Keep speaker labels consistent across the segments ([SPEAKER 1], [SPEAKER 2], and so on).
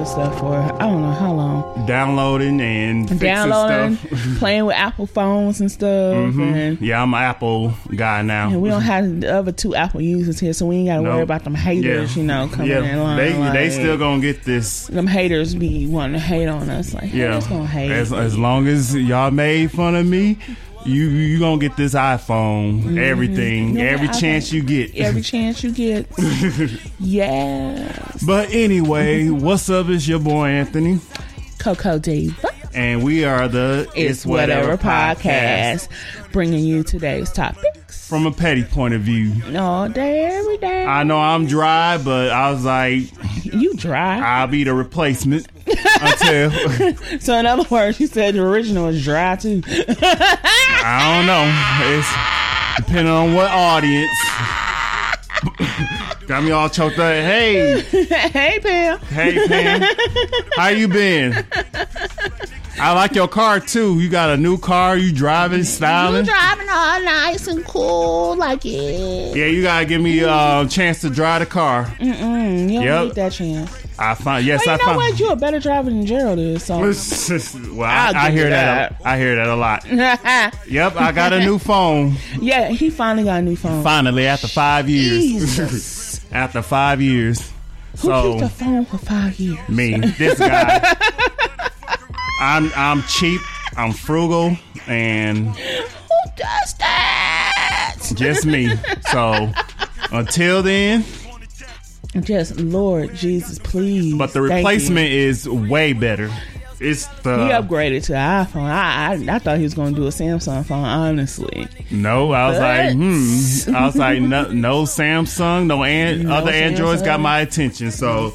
[SPEAKER 1] other stuff for I don't know how long.
[SPEAKER 2] Downloading and fixing
[SPEAKER 1] Downloading,
[SPEAKER 2] stuff.
[SPEAKER 1] playing with Apple phones and stuff, mm-hmm. and,
[SPEAKER 2] Yeah, I'm an Apple guy now.
[SPEAKER 1] and we don't have the other two Apple users here, so we ain't got to
[SPEAKER 2] No.
[SPEAKER 1] worry about them haters, you know, coming
[SPEAKER 2] yeah.
[SPEAKER 1] in line.
[SPEAKER 2] They
[SPEAKER 1] like,
[SPEAKER 2] they still gonna get this.
[SPEAKER 1] them haters be wanting to hate on us. Like,
[SPEAKER 2] Yeah,
[SPEAKER 1] gonna hate.
[SPEAKER 2] as as long as y'all made fun of me, you you gonna get this iPhone. Mm-hmm. Everything,
[SPEAKER 1] Yeah,
[SPEAKER 2] every chance you get.
[SPEAKER 1] Every chance you get. yes.
[SPEAKER 2] But anyway, what's up? It's your boy Anthony,
[SPEAKER 1] Coco Diva.
[SPEAKER 2] and we are the
[SPEAKER 1] It's Whatever podcast, bringing you today's topics
[SPEAKER 2] From a petty point of view,
[SPEAKER 1] all day, every day.
[SPEAKER 2] I know I'm dry, but I was like,
[SPEAKER 1] you dry.
[SPEAKER 2] I'll be the replacement until
[SPEAKER 1] so, in other words, you said the original is dry too.
[SPEAKER 2] I don't know. It's depending on what audience. Got me all choked up. Hey,
[SPEAKER 1] hey, Pam.
[SPEAKER 2] hey, Pam, how you been? I like your car too. You got a new car. You driving,
[SPEAKER 1] You
[SPEAKER 2] styling.
[SPEAKER 1] driving all nice and cool like it.
[SPEAKER 2] Yeah, you gotta give me a chance to drive the car.
[SPEAKER 1] Mm, you don't
[SPEAKER 2] Yep.
[SPEAKER 1] need that chance.
[SPEAKER 2] I find yes,
[SPEAKER 1] Well,
[SPEAKER 2] I
[SPEAKER 1] you know
[SPEAKER 2] find.
[SPEAKER 1] what? You're a better driver than Gerald is. So,
[SPEAKER 2] well,
[SPEAKER 1] I'll
[SPEAKER 2] I, I
[SPEAKER 1] give you
[SPEAKER 2] hear that.
[SPEAKER 1] that.
[SPEAKER 2] a- I hear that a lot. Yep, I got a new phone.
[SPEAKER 1] yeah, he finally got a new phone.
[SPEAKER 2] Finally, after five years.
[SPEAKER 1] Jesus.
[SPEAKER 2] after five years.
[SPEAKER 1] Who
[SPEAKER 2] So
[SPEAKER 1] keeps a phone for five years?
[SPEAKER 2] me, this guy. I'm I'm cheap. I'm frugal, and
[SPEAKER 1] Who does that?
[SPEAKER 2] just me. So until then,
[SPEAKER 1] Just Lord Jesus, please.
[SPEAKER 2] but the replacement is way better. It's the He
[SPEAKER 1] upgraded to iPhone. I, I I thought he was going to do a Samsung phone. Honestly,
[SPEAKER 2] no. I was
[SPEAKER 1] But-
[SPEAKER 2] like, hmm. I was like, no, no Samsung, no, an,
[SPEAKER 1] No
[SPEAKER 2] other Androids got my attention. So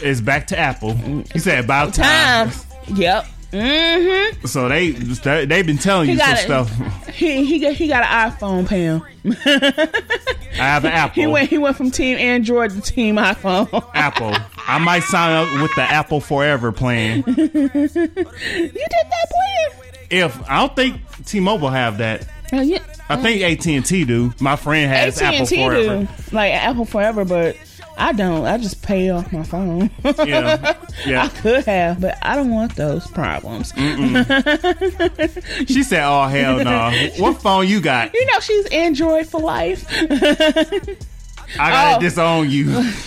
[SPEAKER 2] it's back to Apple. He said about time.
[SPEAKER 1] time. Yep. Mm-hmm.
[SPEAKER 2] So they they they've been telling
[SPEAKER 1] He
[SPEAKER 2] you some
[SPEAKER 1] it.
[SPEAKER 2] stuff.
[SPEAKER 1] He he got he got an iPhone, Pam.
[SPEAKER 2] I have an Apple.
[SPEAKER 1] He went he went from Team Android to Team iPhone.
[SPEAKER 2] Apple. I might sign up with the Apple Forever plan.
[SPEAKER 1] you did that plan?
[SPEAKER 2] If I don't think T-Mobile have that.
[SPEAKER 1] Uh, yeah.
[SPEAKER 2] I think AT and T do. My friend has
[SPEAKER 1] AT
[SPEAKER 2] Apple Forever.
[SPEAKER 1] do like Apple Forever, but I don't. I just pay off my phone.
[SPEAKER 2] Yeah,
[SPEAKER 1] I could have, but I don't want those problems.
[SPEAKER 2] She said, "Oh hell no! What phone you got?
[SPEAKER 1] You know, she's Android for life.
[SPEAKER 2] I gotta
[SPEAKER 1] Oh.
[SPEAKER 2] disown you."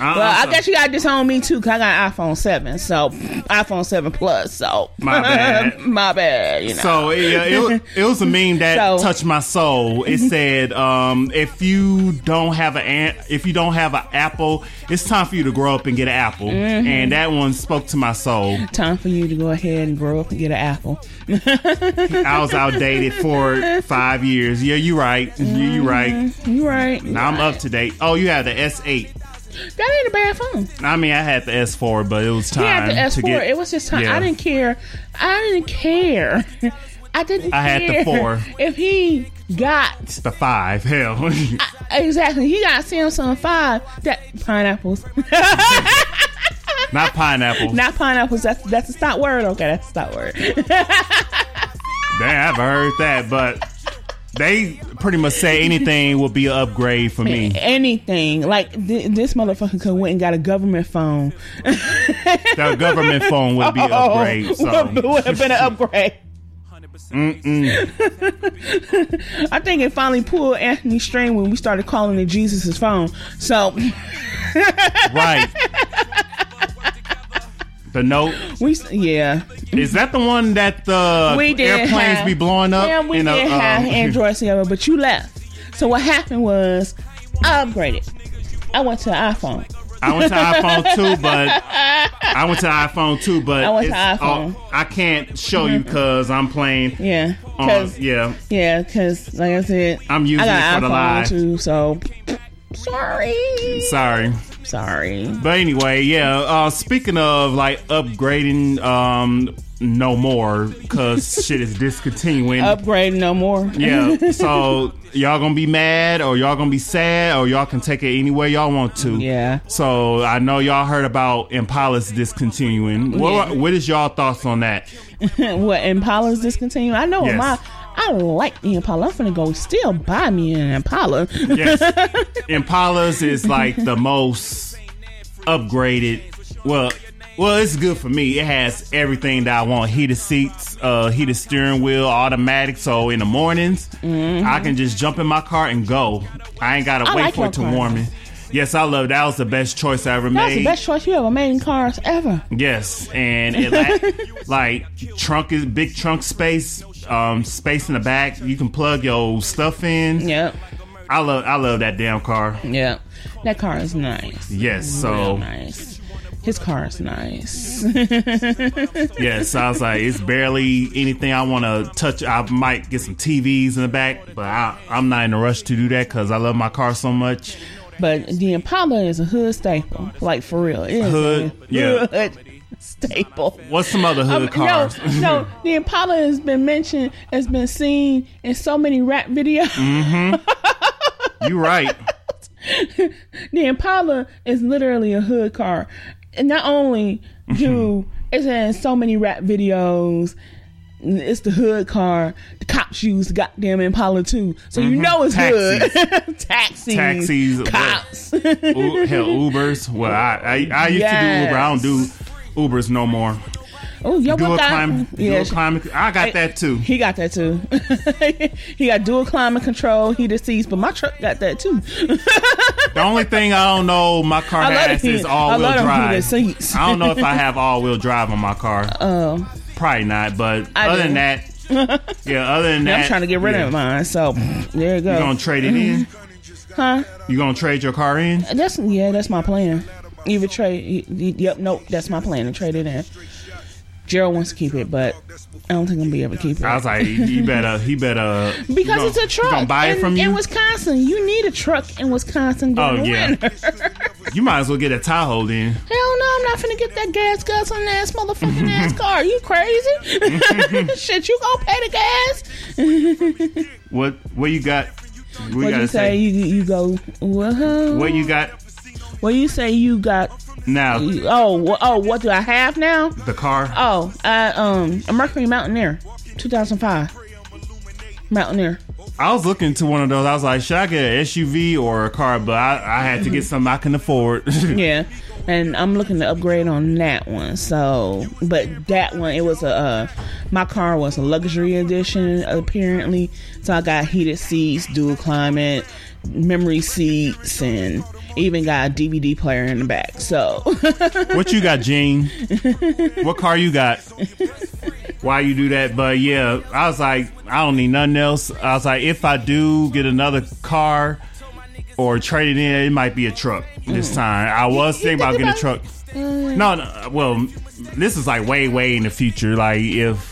[SPEAKER 2] Uh-uh,
[SPEAKER 1] Well, I guess you got to disown me too, cause I got iPhone seven, so iPhone seven plus. So
[SPEAKER 2] My bad.
[SPEAKER 1] my bad. You know.
[SPEAKER 2] So yeah, it, wa- it was a meme that
[SPEAKER 1] So-
[SPEAKER 2] touched my soul. It said, um, "If you don't have an if you don't have an Apple, it's time for you to grow up and get an Apple."
[SPEAKER 1] Mm-hmm.
[SPEAKER 2] And that one spoke to my soul.
[SPEAKER 1] Time for you to go ahead and grow up and get an apple.
[SPEAKER 2] I was outdated for five years. Yeah, you right. You, you right.
[SPEAKER 1] You right.
[SPEAKER 2] Now I'm up to date. Oh, you have the S8.
[SPEAKER 1] That ain't a bad phone.
[SPEAKER 2] I mean, I had the S4, but it was time.
[SPEAKER 1] He had
[SPEAKER 2] time
[SPEAKER 1] the S four.
[SPEAKER 2] get.
[SPEAKER 1] It was just time.
[SPEAKER 2] Yeah.
[SPEAKER 1] I didn't care. I didn't care. I didn't.
[SPEAKER 2] I had the four.
[SPEAKER 1] If he got it's
[SPEAKER 2] the five. Hell,
[SPEAKER 1] exactly, he got Samsung five. That pineapples,
[SPEAKER 2] not pineapples.
[SPEAKER 1] not pineapples. That's that's a stop word. Okay, that's a stop word.
[SPEAKER 2] Damn, I've heard that, but they pretty much say anything will be an upgrade for me.
[SPEAKER 1] Anything like th- this motherfucker could went and got a government phone.
[SPEAKER 2] The government phone would be an oh, upgrade. So
[SPEAKER 1] would have been an upgrade. I think it finally pulled Anthony's string when we started calling it Jesus' phone. So
[SPEAKER 2] right. The note
[SPEAKER 1] we, yeah,
[SPEAKER 2] is that the one that the
[SPEAKER 1] we did
[SPEAKER 2] airplanes
[SPEAKER 1] have,
[SPEAKER 2] be blowing up?
[SPEAKER 1] Yeah, we
[SPEAKER 2] in a,
[SPEAKER 1] did have
[SPEAKER 2] um,
[SPEAKER 1] Android together, but you left. So what happened was I upgraded. I went to iPhone.
[SPEAKER 2] I went to iPhone two, but I went to iPhone two, but
[SPEAKER 1] I went to iPhone.
[SPEAKER 2] all- I can't show you because I'm playing.
[SPEAKER 1] Yeah,
[SPEAKER 2] On, yeah,
[SPEAKER 1] yeah, because like I said,
[SPEAKER 2] I'm using
[SPEAKER 1] I got
[SPEAKER 2] it for the
[SPEAKER 1] iPhone
[SPEAKER 2] live.
[SPEAKER 1] too. So sorry,
[SPEAKER 2] sorry,
[SPEAKER 1] sorry.
[SPEAKER 2] but anyway, yeah. Uh, speaking of like upgrading, um, no more because shit is discontinuing.
[SPEAKER 1] Upgrade no more.
[SPEAKER 2] yeah, so y'all gonna be mad or y'all gonna be sad or y'all can take it any way y'all want to.
[SPEAKER 1] Yeah.
[SPEAKER 2] So I know y'all heard about Impala's discontinuing. What
[SPEAKER 1] Yeah.
[SPEAKER 2] what is y'all thoughts on that?
[SPEAKER 1] what Impala's discontinued? I know
[SPEAKER 2] Yes.
[SPEAKER 1] my. I like the Impala. I'm finna go still buy me an Impala.
[SPEAKER 2] Yes. Impalas is like the most upgraded. Well, Well, it's good for me. It has everything that I want: heated seats, uh, heated steering wheel, automatic. So in the mornings, I can just jump in my car and go. I ain't gotta
[SPEAKER 1] Mm-hmm. I
[SPEAKER 2] wait
[SPEAKER 1] like
[SPEAKER 2] for it to
[SPEAKER 1] car.
[SPEAKER 2] warm me. Yes, I love that. Was the best choice I ever
[SPEAKER 1] That's
[SPEAKER 2] made.
[SPEAKER 1] the best choice you ever made in cars ever.
[SPEAKER 2] Yes, and it like, like trunk is big trunk space, um, space in the back. You can plug your stuff in.
[SPEAKER 1] Yep.
[SPEAKER 2] I love I love that damn car.
[SPEAKER 1] Yep. That car is nice.
[SPEAKER 2] Yes, so
[SPEAKER 1] Real nice. His car is nice.
[SPEAKER 2] yes, I was like, it's barely anything I want to touch. I might get some TVs in the back, but I, I'm not in a rush to do that because I love my car so much.
[SPEAKER 1] But the Impala is a hood staple. Like for real. It is
[SPEAKER 2] Hood,
[SPEAKER 1] a
[SPEAKER 2] yeah.
[SPEAKER 1] hood staple.
[SPEAKER 2] What's some other hood
[SPEAKER 1] Um,
[SPEAKER 2] cars?
[SPEAKER 1] No, no, the Impala has been mentioned, has been seen in so many rap videos.
[SPEAKER 2] Mm. you right.
[SPEAKER 1] the Impala is literally a hood car. And not only do it's in so many rap videos, it's the hood car. The cops use the goddamn Impala too, so you mm-hmm. know it's
[SPEAKER 2] Taxis.
[SPEAKER 1] hood. Taxis,
[SPEAKER 2] Taxis,
[SPEAKER 1] cops.
[SPEAKER 2] U- hell, Ubers. Well, I I, I used to do Uber. I don't do Ubers no more.
[SPEAKER 1] oh, yo,
[SPEAKER 2] Dual
[SPEAKER 1] guy?
[SPEAKER 2] climate.
[SPEAKER 1] Yeah,
[SPEAKER 2] Dual climate. I got that too.
[SPEAKER 1] He got that too. he got dual climate control, heated seats, but my truck got that too.
[SPEAKER 2] The only thing I don't know my car has is all wheel drive. I don't know if I have all wheel drive on my car.
[SPEAKER 1] Oh,
[SPEAKER 2] Probably not, but
[SPEAKER 1] I
[SPEAKER 2] other
[SPEAKER 1] do.
[SPEAKER 2] than that, yeah, other than that,
[SPEAKER 1] I'm trying to get rid
[SPEAKER 2] yeah.
[SPEAKER 1] of mine. So there you go.
[SPEAKER 2] You gonna trade it in? Mm-hmm.
[SPEAKER 1] huh?
[SPEAKER 2] You gonna trade your car in?
[SPEAKER 1] That's yeah, that's my plan. Either trade. Yep, nope, that's my plan to trade it in. Gerald wants to keep it, but I don't think I'm gonna be able to keep it.
[SPEAKER 2] I was like, you better, he better.
[SPEAKER 1] because it's a truck.
[SPEAKER 2] Gonna buy it
[SPEAKER 1] in,
[SPEAKER 2] from you?
[SPEAKER 1] in Wisconsin. You need a truck in Wisconsin during
[SPEAKER 2] Oh,
[SPEAKER 1] the
[SPEAKER 2] yeah.
[SPEAKER 1] winter.
[SPEAKER 2] you might as well get a Tahoe then.
[SPEAKER 1] Hell no, I'm not finna get that gas guzzling ass motherfucking ass car. You crazy? Shit, you gonna pay the gas?
[SPEAKER 2] What? What you got? What you
[SPEAKER 1] What you say?
[SPEAKER 2] say?
[SPEAKER 1] You you go? What?
[SPEAKER 2] What you got
[SPEAKER 1] What you say? You got?
[SPEAKER 2] Now?
[SPEAKER 1] Oh, oh, what do I have now?
[SPEAKER 2] The car.
[SPEAKER 1] Oh, I um a Mercury Mountaineer, 2005. Mountaineer.
[SPEAKER 2] I was looking to one of those. I was like, should I get an SUV or a car? But I, I had to get something I can afford.
[SPEAKER 1] Yeah, and I'm looking to upgrade on that one. So, but that one, it was a uh, my car was a luxury edition apparently. So I got heated seats, dual climate, memory seats, and even got a DVD player in the back. So
[SPEAKER 2] what you got, Gene? what car you got? Why you do that? But yeah, I was like, I don't need nothing else. I was like, if I do get another car or trade it in, it might be a truck this mm. time. I was thinking about getting a truck. Mm. No, no, well, this is like way, way in the future. Like if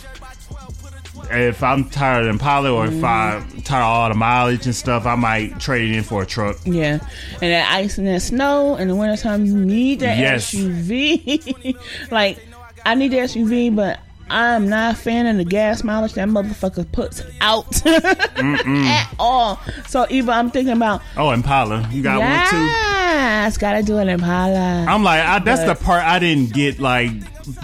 [SPEAKER 2] if I'm tired of Impala or if I'm tired of all the mileage and stuff, I might trade it in for a truck.
[SPEAKER 1] yeah, and that ice and that snow in the wintertime, you need that
[SPEAKER 2] Yes.
[SPEAKER 1] SUV. like I need the SUV, but. I'm not a fan of the gas mileage that motherfucker puts out at all. So either I'm thinking about
[SPEAKER 2] Oh, Impala, you got one too.
[SPEAKER 1] yes, gotta do an Impala.
[SPEAKER 2] I'm like, I, that's the part I didn't get. Like,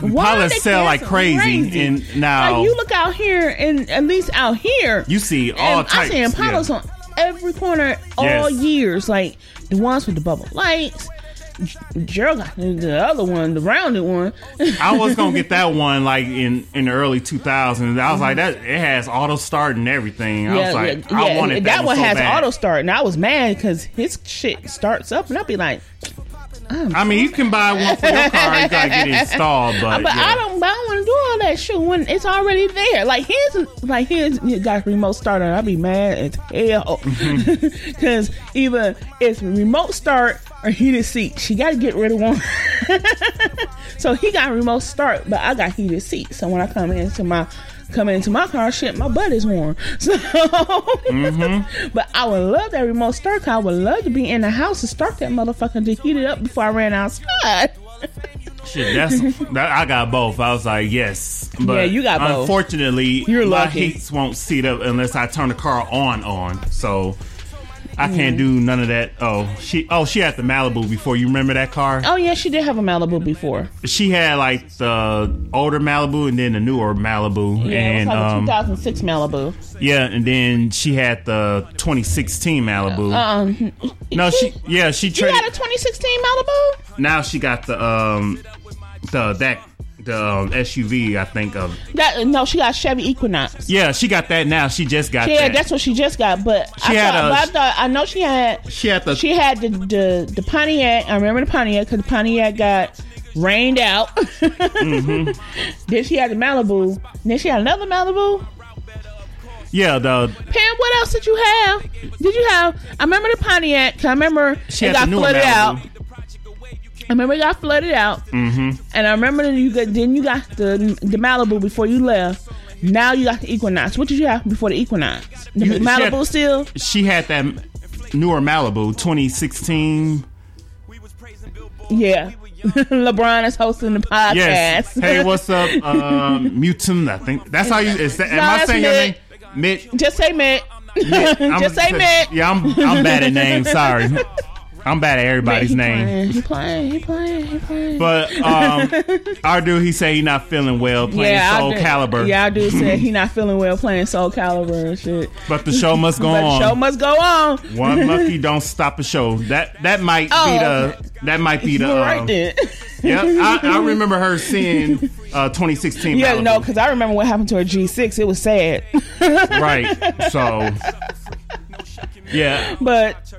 [SPEAKER 2] Impala sell like
[SPEAKER 1] gas
[SPEAKER 2] crazy, and now
[SPEAKER 1] like you look out here, and at least out here,
[SPEAKER 2] you see all types.
[SPEAKER 1] I see Impalas
[SPEAKER 2] yeah.
[SPEAKER 1] on every corner all
[SPEAKER 2] Yes.
[SPEAKER 1] years. Like the ones with the bubble lights. Gerald got the- the other one, the rounded one.
[SPEAKER 2] I was gonna get that one like in in the early 2000s. I was like, mm-hmm. that it has auto start and everything. I was like, I wanted that,
[SPEAKER 1] that one
[SPEAKER 2] so
[SPEAKER 1] has
[SPEAKER 2] bad.
[SPEAKER 1] auto start, and I was mad because his shit starts up, and I'd be like,
[SPEAKER 2] I mean, you can buy one for your car. You gotta get it installed, but,
[SPEAKER 1] but
[SPEAKER 2] yeah.
[SPEAKER 1] I don't, I don't want to do all that shit when it's already there. Like his, like his, you got remote start, I'd be mad as hell
[SPEAKER 2] Mm-hmm.
[SPEAKER 1] because either it's remote start or heated seat. She got to get rid of one. so he got remote start, but I got heated seat. So when I come into my come into my car, shit, my butt is warm. So,
[SPEAKER 2] Mm-hmm.
[SPEAKER 1] but I would love that remote start. I would love to be in the house and start that motherfucker to heat it up before I ran outside.
[SPEAKER 2] Shit, that's that, I got both. I was like, yes, but
[SPEAKER 1] Yeah, you got both.
[SPEAKER 2] Unfortunately,
[SPEAKER 1] You're
[SPEAKER 2] my
[SPEAKER 1] lucky.
[SPEAKER 2] heats won't seat up unless I turn the car on on. So I
[SPEAKER 1] Mm.
[SPEAKER 2] can't do none of that. Oh, she oh she had the Malibu before. You remember that car?
[SPEAKER 1] Oh yeah, she did have a Malibu before.
[SPEAKER 2] She had like the older Malibu and then the newer Malibu,
[SPEAKER 1] Yeah,
[SPEAKER 2] and
[SPEAKER 1] it was like a
[SPEAKER 2] um,
[SPEAKER 1] 2006 Malibu.
[SPEAKER 2] yeah, and then she had the 2016 Malibu.
[SPEAKER 1] Um,
[SPEAKER 2] no, she yeah she
[SPEAKER 1] you got a 2016 Malibu?
[SPEAKER 2] now she got the um the that the um, SUV. I think of.
[SPEAKER 1] That no, she got Chevy Equinox.
[SPEAKER 2] Yeah, she got that now. She just got
[SPEAKER 1] Yeah,
[SPEAKER 2] that.
[SPEAKER 1] that's what she just got. But
[SPEAKER 2] She
[SPEAKER 1] I
[SPEAKER 2] had
[SPEAKER 1] thought,
[SPEAKER 2] a-
[SPEAKER 1] but I thought I know she had
[SPEAKER 2] she had the.
[SPEAKER 1] she had the the, the Pontiac. I remember the Pontiac because the Pontiac got rained out.
[SPEAKER 2] Mm-hmm.
[SPEAKER 1] then she had the Malibu. Then she had another Malibu.
[SPEAKER 2] yeah, the
[SPEAKER 1] Pam, what else did you have? Did you have? I remember the Pontiac. I remember
[SPEAKER 2] she
[SPEAKER 1] it got flooded out.
[SPEAKER 2] Malibu.
[SPEAKER 1] I remember it got flooded out.
[SPEAKER 2] Mm-hmm.
[SPEAKER 1] And I remember you got then you got the the Malibu before you left. Now you got the Equinox. What did you have before the Equinox? The
[SPEAKER 2] You- she had-
[SPEAKER 1] Malibu still.
[SPEAKER 2] She had that newer Malibu, 2016.
[SPEAKER 1] Yeah. LeBron is hosting the podcast.
[SPEAKER 2] Yes. hey, what's up, um, Mutum? I think that's how you. Is that, am
[SPEAKER 1] No,
[SPEAKER 2] I
[SPEAKER 1] that's
[SPEAKER 2] saying your name?
[SPEAKER 1] Mitt.
[SPEAKER 2] Mitt.
[SPEAKER 1] Just say Mitt.
[SPEAKER 2] I'm-
[SPEAKER 1] Just say Mitt.
[SPEAKER 2] Yeah, I'm. I'm bad at names. Sorry. I'm bad at everybody's
[SPEAKER 1] he
[SPEAKER 2] name.
[SPEAKER 1] Playing, he playing. He playing. He playing.
[SPEAKER 2] But um, our dude, he said he not feeling well playing
[SPEAKER 1] yeah,
[SPEAKER 2] Soul Calibur.
[SPEAKER 1] Yeah, I do say he not feeling well playing Soul Calibur and shit.
[SPEAKER 2] But the show must go on.
[SPEAKER 1] the show must go on.
[SPEAKER 2] One lucky don't stop a show. That that might
[SPEAKER 1] Oh,
[SPEAKER 2] be the that might be the.
[SPEAKER 1] Right
[SPEAKER 2] um,
[SPEAKER 1] then.
[SPEAKER 2] yeah, I, I remember her seeing uh, 2016.
[SPEAKER 1] yeah,
[SPEAKER 2] Malibu.
[SPEAKER 1] no, because I remember what happened to her G6. It was sad.
[SPEAKER 2] right. So yeah,
[SPEAKER 1] but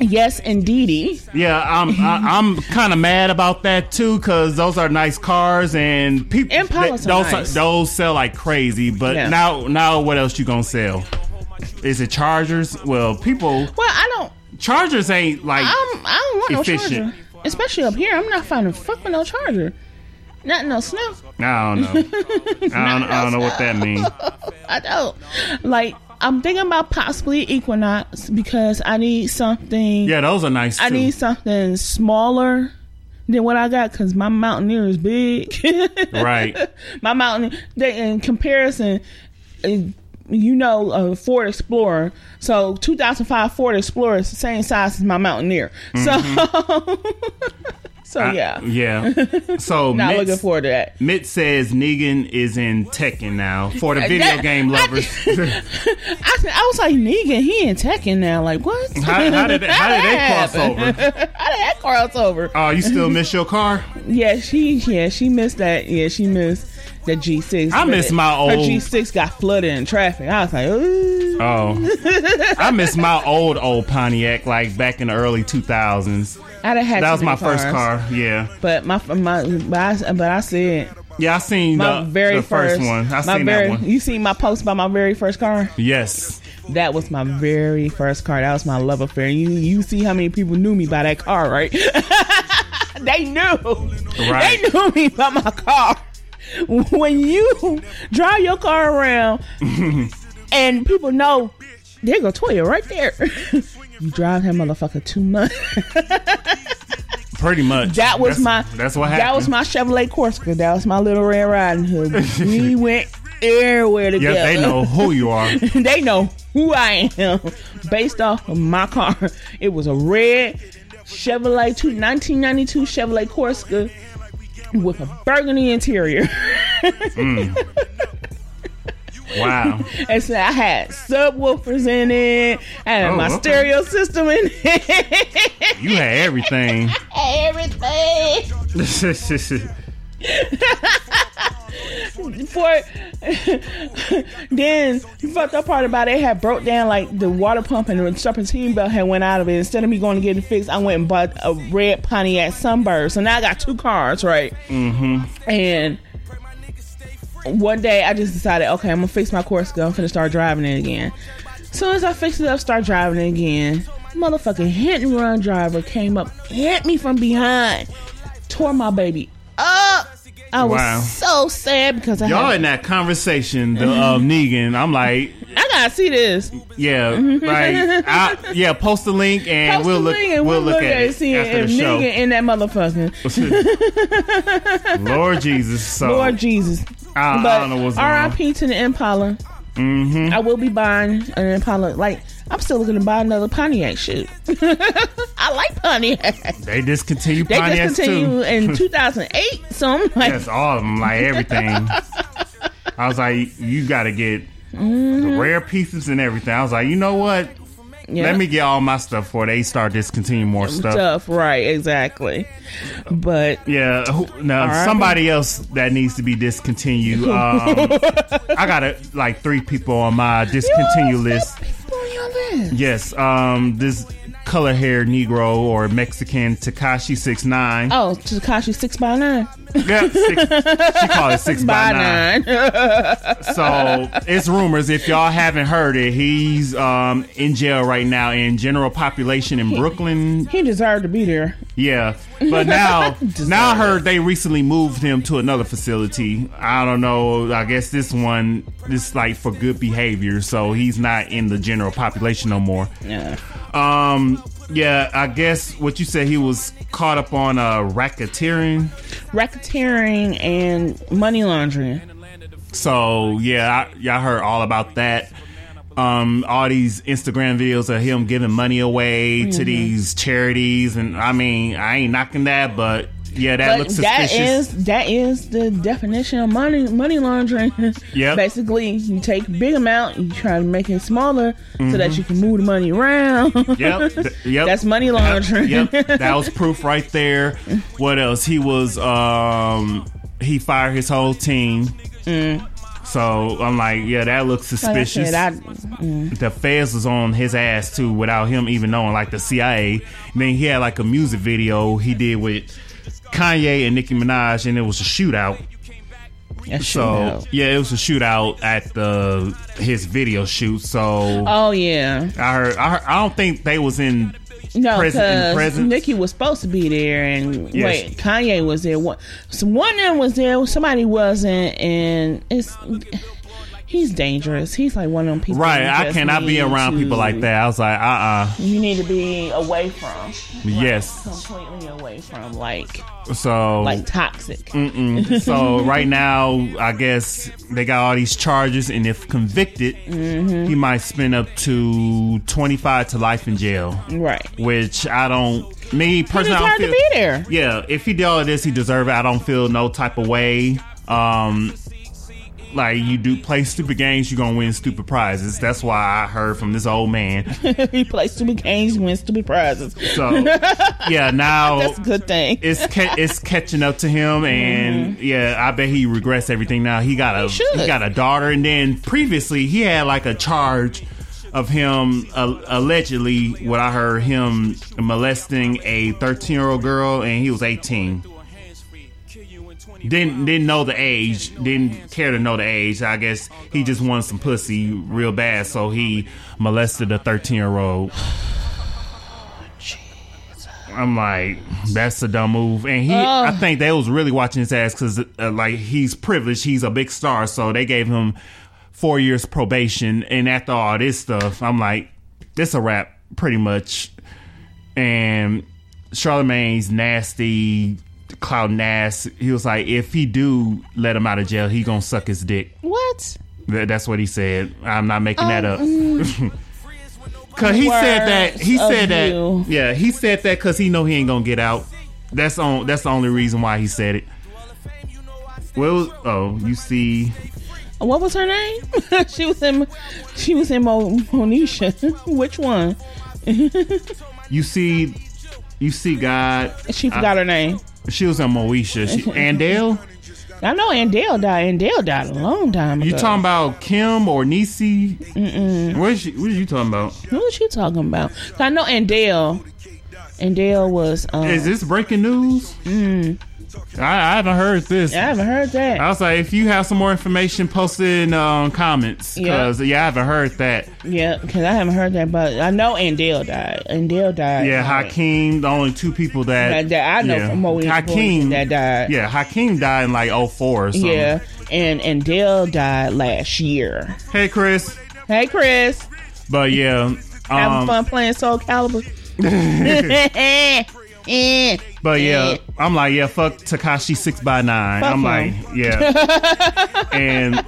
[SPEAKER 1] yes, indeedy.
[SPEAKER 2] yeah, I'm I, I'm kind of mad about that too because those are nice cars and people
[SPEAKER 1] Impalas are
[SPEAKER 2] those
[SPEAKER 1] nice.
[SPEAKER 2] those sell like crazy. But
[SPEAKER 1] Yeah.
[SPEAKER 2] now now what else you gonna sell? Is it Chargers? Well, people
[SPEAKER 1] Well, I don't.
[SPEAKER 2] Chargers ain't like
[SPEAKER 1] I'm, I don't want no
[SPEAKER 2] Efficient.
[SPEAKER 1] charger. Especially up here, I'm not finding fuck with no charger. Not no snow.
[SPEAKER 2] I don't know. I don't, I don't know what that means.
[SPEAKER 1] I don't. Like I'm thinking about possibly Equinox because I need something.
[SPEAKER 2] Yeah, those are nice. Too.
[SPEAKER 1] I need something smaller than what I got because my Mountaineer is big.
[SPEAKER 2] right.
[SPEAKER 1] my Mountaineer, they, in comparison, uh, you know, a Ford Explorer. So 2005 Ford Explorer is the same size as my Mountaineer. So, so
[SPEAKER 2] I-
[SPEAKER 1] yeah,
[SPEAKER 2] yeah. So
[SPEAKER 1] not
[SPEAKER 2] Mitt,
[SPEAKER 1] looking forward to that.
[SPEAKER 2] Mitt says Negan is in Tekken now for the video
[SPEAKER 1] That-
[SPEAKER 2] game lovers.
[SPEAKER 1] I, I was like, Negan, he in Tekken now. Like, what?
[SPEAKER 2] how, how did how did they cross over?
[SPEAKER 1] How did that cross over?
[SPEAKER 2] Oh, you still miss your car?
[SPEAKER 1] Yeah, she yeah she missed that. Yeah, she missed the G6.
[SPEAKER 2] I miss my
[SPEAKER 1] Her
[SPEAKER 2] old-
[SPEAKER 1] G6 got flooded in traffic. I was like, oh. ooh.
[SPEAKER 2] Oh, I miss my old old Pontiac like back in the early 2000s.
[SPEAKER 1] I done had
[SPEAKER 2] That was my
[SPEAKER 1] many
[SPEAKER 2] first car. Yeah,
[SPEAKER 1] But my my but I, but I said
[SPEAKER 2] yeah. I seen
[SPEAKER 1] my
[SPEAKER 2] the,
[SPEAKER 1] very
[SPEAKER 2] the first, one. I seen
[SPEAKER 1] very,
[SPEAKER 2] that one.
[SPEAKER 1] You seen my post about my very first car?
[SPEAKER 2] Yes.
[SPEAKER 1] That was my very first car. That was my love affair. You you see how many people knew me by that car, right? they knew.
[SPEAKER 2] Right.
[SPEAKER 1] They knew me by my car. When you drive your car around and people know there go Toya right there. you drive that motherfucker too much.
[SPEAKER 2] Pretty much.
[SPEAKER 1] That was
[SPEAKER 2] That's-
[SPEAKER 1] my
[SPEAKER 2] That's what happened.
[SPEAKER 1] That was my Chevrolet Corsica. That was my little Red Riding Hood. we went everywhere together.
[SPEAKER 2] Yeah, they know who you are.
[SPEAKER 1] they know who I am based off of my car. It was a red Chevrolet two, 1992 Chevrolet Corsica with a burgundy interior. Mm.
[SPEAKER 2] Wow.
[SPEAKER 1] and so I had subwoofers in it. I had
[SPEAKER 2] Oh,
[SPEAKER 1] my
[SPEAKER 2] okay.
[SPEAKER 1] stereo system in it.
[SPEAKER 2] You had everything.
[SPEAKER 1] Everything. For then the fucked up part about it, had broke down like the water pump and the serpentine belt had went out of it. Instead of me going to get it fixed, I went and bought a red Pontiac Sunbird. So now I got two cars, right? Mm-hmm. And one day I just decided, okay, I'm gonna fix my Corsica. I'm gonna start driving it again. Soon as I fixed it up, start driving it again. Motherfucking hit and run driver came up, hit me from behind, tore my baby up. I was
[SPEAKER 2] Wow.
[SPEAKER 1] so sad because I
[SPEAKER 2] Y'all in that conversation, the uh, Negan. I'm like,
[SPEAKER 1] I gotta see this.
[SPEAKER 2] yeah, right. I, yeah, post the link and
[SPEAKER 1] Post
[SPEAKER 2] we'll look.
[SPEAKER 1] and
[SPEAKER 2] we'll look at it
[SPEAKER 1] see
[SPEAKER 2] after
[SPEAKER 1] if
[SPEAKER 2] the show.
[SPEAKER 1] nigga in that motherfucker.
[SPEAKER 2] Lord Jesus. So
[SPEAKER 1] Lord Jesus.
[SPEAKER 2] I,
[SPEAKER 1] But
[SPEAKER 2] I don't know what's.
[SPEAKER 1] R.I.P. to the Impala.
[SPEAKER 2] Mm-hmm.
[SPEAKER 1] I will be buying an Impala. Like I'm still looking to buy another Pontiac. Shit, I like Pontiac.
[SPEAKER 2] They discontinue
[SPEAKER 1] They
[SPEAKER 2] Pontiacs
[SPEAKER 1] discontinued
[SPEAKER 2] too.
[SPEAKER 1] in 2008, so I'm like,
[SPEAKER 2] Yes, all of them, like everything. I was like, you got to get
[SPEAKER 1] Mm-hmm.
[SPEAKER 2] the rare pieces and everything. I was like, you know what?
[SPEAKER 1] Yeah.
[SPEAKER 2] Let me get all my stuff before they start discontinuing more stuff.
[SPEAKER 1] Stuff, right? Exactly. But
[SPEAKER 2] Yeah, who, now
[SPEAKER 1] right.
[SPEAKER 2] somebody else that needs to be discontinued. Um, I got a, like three people on my discontinue list.
[SPEAKER 1] People on your list.
[SPEAKER 2] Yes, um, this color hair Negro or Mexican Tekashi six nine.
[SPEAKER 1] Oh, Tekashi six by nine.
[SPEAKER 2] Yeah, six, she called it six by,
[SPEAKER 1] By
[SPEAKER 2] nine.
[SPEAKER 1] nine.
[SPEAKER 2] So it's rumors. If y'all haven't heard it, he's um, in jail right now in general population in Brooklyn.
[SPEAKER 1] he deserved to be there.
[SPEAKER 2] Yeah, but now now I heard they recently moved him to another facility. I don't know. I guess this one is like for good behavior, so he's not in the general population no more.
[SPEAKER 1] Yeah.
[SPEAKER 2] Um, yeah, I guess what you said he was caught up on uh, racketeering.
[SPEAKER 1] Racketeering and money laundering.
[SPEAKER 2] So yeah, I, y'all heard all about that. Um, all these Instagram videos of him giving money away
[SPEAKER 1] Mm-hmm.
[SPEAKER 2] to these charities, and I mean, I ain't knocking that, but yeah, that
[SPEAKER 1] But
[SPEAKER 2] looks suspicious.
[SPEAKER 1] is that is the definition of money money laundering.
[SPEAKER 2] Yeah,
[SPEAKER 1] Basically, you take a big amount, you try to make it smaller so that you can move the money around.
[SPEAKER 2] Yep, yep.
[SPEAKER 1] That's money laundering.
[SPEAKER 2] Yep, that was proof right there. What else? He was um he fired his whole team. So I'm like, yeah, that looks
[SPEAKER 1] Mm. Like
[SPEAKER 2] suspicious.
[SPEAKER 1] said, I-
[SPEAKER 2] the feds was on his ass too without him even knowing, like the CIA. And then he had like a music video he did with Kanye and Nicki Minaj, and it was a shootout.
[SPEAKER 1] That
[SPEAKER 2] So
[SPEAKER 1] shootout.
[SPEAKER 2] yeah, it was a shootout at the his video shoot. So
[SPEAKER 1] Oh yeah,
[SPEAKER 2] I heard, I heard, I don't think they was in
[SPEAKER 1] no,
[SPEAKER 2] present
[SPEAKER 1] because. Nicki was supposed to be there, and
[SPEAKER 2] Yes.
[SPEAKER 1] wait, Kanye was there. One, so one of them was there, somebody wasn't, and it's he's dangerous. He's like one of them people.
[SPEAKER 2] Right, I cannot be around
[SPEAKER 1] to-
[SPEAKER 2] people like that. I was like, uh, uh
[SPEAKER 1] You need to be away from.
[SPEAKER 2] yes.
[SPEAKER 1] completely away from, like
[SPEAKER 2] So,
[SPEAKER 1] like toxic.
[SPEAKER 2] mm-mm. so right now, I guess they got all these charges, and if convicted,
[SPEAKER 1] Mm-hmm.
[SPEAKER 2] he might spend up to twenty five to life in jail.
[SPEAKER 1] Right.
[SPEAKER 2] Which I don't. Me personally, I
[SPEAKER 1] deserved
[SPEAKER 2] don't
[SPEAKER 1] to
[SPEAKER 2] feel.
[SPEAKER 1] be there.
[SPEAKER 2] Yeah, if he did all of this, he deserve it. I don't feel no type of way. Um, like you do play stupid games, you're gonna win stupid prizes. That's why I heard from this old man.
[SPEAKER 1] he plays stupid games, wins stupid prizes.
[SPEAKER 2] So yeah, now
[SPEAKER 1] That's a good thing.
[SPEAKER 2] it's ca- it's catching up to him, and yeah, I bet he regrets everything now. He got a
[SPEAKER 1] He should.
[SPEAKER 2] got a daughter, and then previously he had like a charge of him uh, allegedly what I heard him molesting a 13 year old girl, and he was 18. Didn't didn't know the age, didn't care to know the age. I guess he just wanted some pussy real bad, so he molested a 13 year old. I'm like, that's a dumb move. And he, I think they was really watching his ass because, uh, like, he's privileged. He's a big star. So they gave him four years probation. And after all this stuff, I'm like, this a wrap, pretty much. And Charlemagne's nasty, Cloud Nass, he was like, if he do let him out of jail, he gonna suck his dick.
[SPEAKER 1] What?
[SPEAKER 2] Th- That's what he said. I'm not making that up.
[SPEAKER 1] Um,
[SPEAKER 2] Cause he said that he said that
[SPEAKER 1] you.
[SPEAKER 2] yeah he said that because he know he ain't gonna get out. That's on that's the only reason why he said it. Well, oh, you see,
[SPEAKER 1] What was her name? she was in. She was in Mo, Monisha. Which one?
[SPEAKER 2] you see, you see, God.
[SPEAKER 1] She forgot her name.
[SPEAKER 2] She was in Moesha. She, Andell.
[SPEAKER 1] I know Andell died. Andell died a long time ago.
[SPEAKER 2] You talking about Kim or Niecy? What is she? What are you talking about?
[SPEAKER 1] Who is she talking about? I know Andell. Andell was. Um,
[SPEAKER 2] Is this breaking news? I, I haven't heard this.
[SPEAKER 1] I haven't heard that.
[SPEAKER 2] I was like, if you have some more information, post it in um, comments. Because, yeah. I haven't heard that.
[SPEAKER 1] Yeah, because I haven't heard that, but I know Andell died. Andell died.
[SPEAKER 2] Yeah,
[SPEAKER 1] like,
[SPEAKER 2] Hakeem, the only two people that.
[SPEAKER 1] That, that I know
[SPEAKER 2] yeah.
[SPEAKER 1] from Mo
[SPEAKER 2] Hakeem.
[SPEAKER 1] that died.
[SPEAKER 2] Yeah, Hakeem died in like 04 or something.
[SPEAKER 1] Yeah, and and Dale died last year.
[SPEAKER 2] Hey, Chris.
[SPEAKER 1] Hey, Chris,
[SPEAKER 2] But yeah.
[SPEAKER 1] having
[SPEAKER 2] Um,
[SPEAKER 1] fun playing Soul Calibur.
[SPEAKER 2] But yeah, I'm like, yeah, fuck Tekashi six by nine.
[SPEAKER 1] Fuck
[SPEAKER 2] I'm
[SPEAKER 1] him.
[SPEAKER 2] like, yeah. and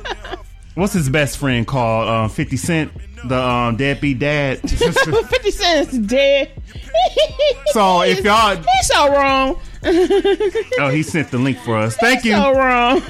[SPEAKER 2] what's his best friend called? Um, Fifty Cent, the um, deadbeat dad.
[SPEAKER 1] Fifty Cent's dead.
[SPEAKER 2] So if y'all-
[SPEAKER 1] he's so wrong.
[SPEAKER 2] Oh, he sent the link for us. Thank you.
[SPEAKER 1] So wrong.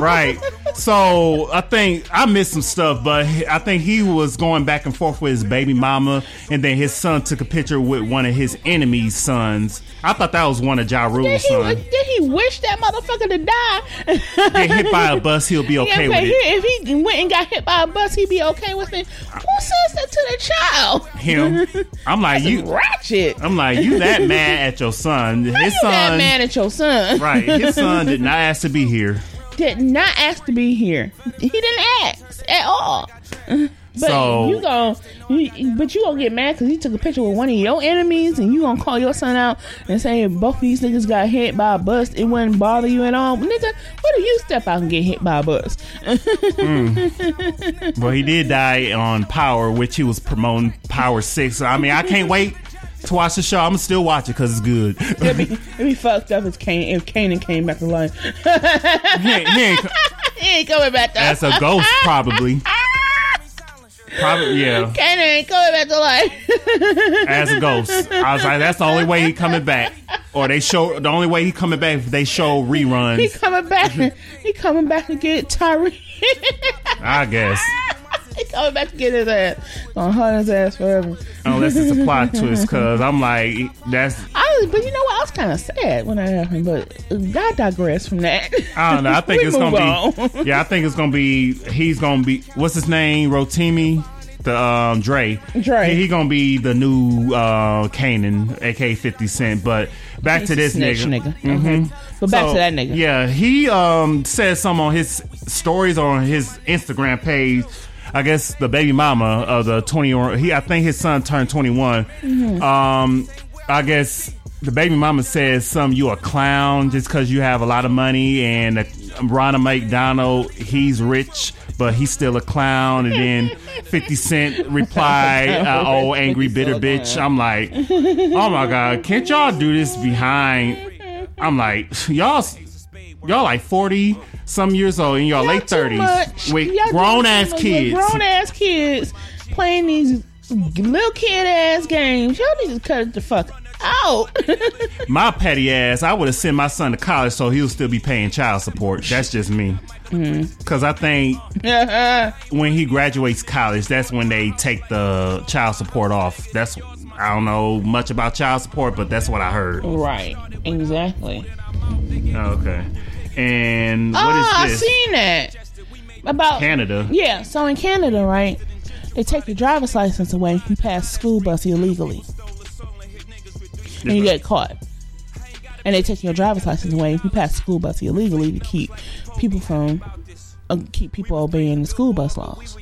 [SPEAKER 2] right. So I think I missed some stuff, but I think he was going back and forth with his baby mama, and then his son took a picture with one of his enemy's sons. I thought that was one of Ja Rule's sons.
[SPEAKER 1] did he wish that motherfucker to die?
[SPEAKER 2] Get hit by a bus, he'll be okay
[SPEAKER 1] Yeah,
[SPEAKER 2] with it.
[SPEAKER 1] If he went and got hit by a bus, he'd be okay with it. Who says that to the child?
[SPEAKER 2] Him. I'm like you.
[SPEAKER 1] Ratchet.
[SPEAKER 2] I'm like you that mad at your son. His
[SPEAKER 1] you that
[SPEAKER 2] son.
[SPEAKER 1] mad at your son?
[SPEAKER 2] Right. His son did not ask to be here.
[SPEAKER 1] Did not ask to be here. He didn't ask at all. But
[SPEAKER 2] So-
[SPEAKER 1] you gon' you, but you gonna get mad because he took a picture with one of your enemies, and you gonna call your son out and say both of these niggas got hit by a bus, it wouldn't bother you at all. Nigga, what if you step out and get hit by a bus? Hmm.
[SPEAKER 2] Well, he did die on Power, which he was promoting Power Six. I mean, I can't wait to watch the show. I'm gonna still watch it because it's good.
[SPEAKER 1] It'd be, it'd be fucked up if Kane if Kanan came back to life.
[SPEAKER 2] he ain't, he ain't
[SPEAKER 1] he ain't coming back to
[SPEAKER 2] as a ghost, probably. Probably, yeah,
[SPEAKER 1] Kanan ain't coming back to life.
[SPEAKER 2] as a ghost. I was like, that's the only way he coming back. Or they show the only way he coming back if they show reruns.
[SPEAKER 1] he coming back. he coming back to get Tyree.
[SPEAKER 2] I guess,
[SPEAKER 1] he coming back to get his ass. Gonna hunt his ass forever.
[SPEAKER 2] unless it's a plot twist. Because I'm like, that's
[SPEAKER 1] I but you know what? I was kind of sad when that happened. But I digress from that.
[SPEAKER 2] I don't know. I think it's gonna be. Yeah, I think it's gonna be. He's gonna be. What's his name? Rotimi. The um Dre.
[SPEAKER 1] Dre.
[SPEAKER 2] He, he gonna be the new uh Kanan, aka Fifty Cent. But back to this nigga.
[SPEAKER 1] nigga. Okay. But back
[SPEAKER 2] So,
[SPEAKER 1] to that nigga.
[SPEAKER 2] Yeah, he um said some on his stories on his Instagram page. I guess the baby mama of the twenty or he I think his son turned twenty
[SPEAKER 1] Mm-hmm.
[SPEAKER 2] Um I guess the baby mama says some you a clown just because you have a lot of money and uh, Ronald McDonald he's rich but he's still a clown. And then 50 Cent replied uh, oh angry bitter bitch. I'm like oh my god can't y'all do this behind I'm like y'all y'all like 40 some years old in your
[SPEAKER 1] Y'all
[SPEAKER 2] late 30s
[SPEAKER 1] much.
[SPEAKER 2] with
[SPEAKER 1] Y'all
[SPEAKER 2] grown ass kids
[SPEAKER 1] grown ass kids playing these little kid ass games. Y'all need to cut it the fuck out.
[SPEAKER 2] my petty ass, I would have sent my son to college so he'll still be paying child support. That's just me. Mm-hmm. Because I think when he graduates college, that's when they take the child support off. That's I don't know much about child support, but that's what I heard.
[SPEAKER 1] right. Exactly.
[SPEAKER 2] Okay. And what
[SPEAKER 1] oh,
[SPEAKER 2] is
[SPEAKER 1] I
[SPEAKER 2] this?
[SPEAKER 1] seen that about
[SPEAKER 2] Canada.
[SPEAKER 1] Yeah, so in Canada, right, they take your driver's license away if you pass school bus illegally, and you get caught. And they take your driver's license away if you pass school bus illegally to keep people from uh, keep people obeying the school bus laws.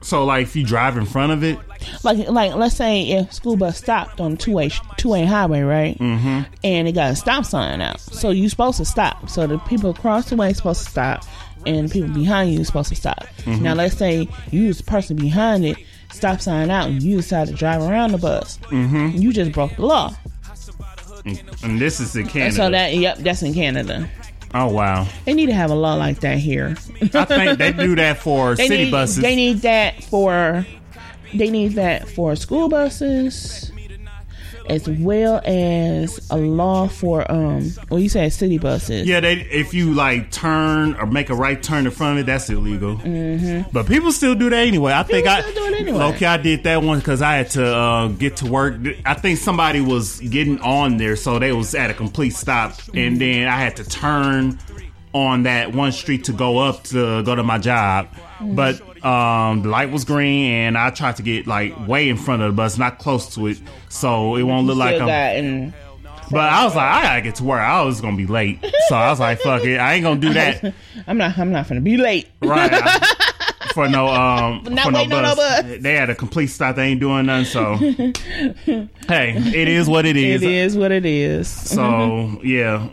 [SPEAKER 2] So like if you drive in front of it,
[SPEAKER 1] Like, like let's say if school bus stopped on two way two way highway, right, mm-hmm. and it got a stop sign out, so you're supposed to stop. So the people across the way supposed to stop, and the people behind you supposed to stop. Now let's say you was the person behind it, stop sign out, and you decide to drive around the bus. Mm-hmm. You just broke the law.
[SPEAKER 2] and this is in Canada.
[SPEAKER 1] So that yep, that's in Canada.
[SPEAKER 2] Oh wow.
[SPEAKER 1] They need to have a law like that here.
[SPEAKER 2] I think they do that for
[SPEAKER 1] They
[SPEAKER 2] city
[SPEAKER 1] need,
[SPEAKER 2] buses.
[SPEAKER 1] They need that for they need that for school buses as well as a law for um well you said city buses.
[SPEAKER 2] Yeah, they if you like turn or make a right turn in front of it, that's illegal. Mm-hmm. But people still do that anyway. I think
[SPEAKER 1] People
[SPEAKER 2] I
[SPEAKER 1] do it anyway.
[SPEAKER 2] okay. I did that one because I had to uh, get to work. I think somebody was getting on there, so they was at a complete stop, and then I had to turn on that one street to go up to go to my job. But um, the light was green, and I tried to get like way in front of the bus, not close to it, so it won't look like I'm. But I was like, I gotta get to work. I was gonna be late, so I was like, fuck it, I ain't gonna do that.
[SPEAKER 1] I'm not I'm not gonna be late.
[SPEAKER 2] Right. I- for no um
[SPEAKER 1] Not
[SPEAKER 2] for no
[SPEAKER 1] on no
[SPEAKER 2] bus.
[SPEAKER 1] bus.
[SPEAKER 2] They had a complete stop. They ain't doing nothing. So hey, it is what it is.
[SPEAKER 1] It is what it is.
[SPEAKER 2] So yeah.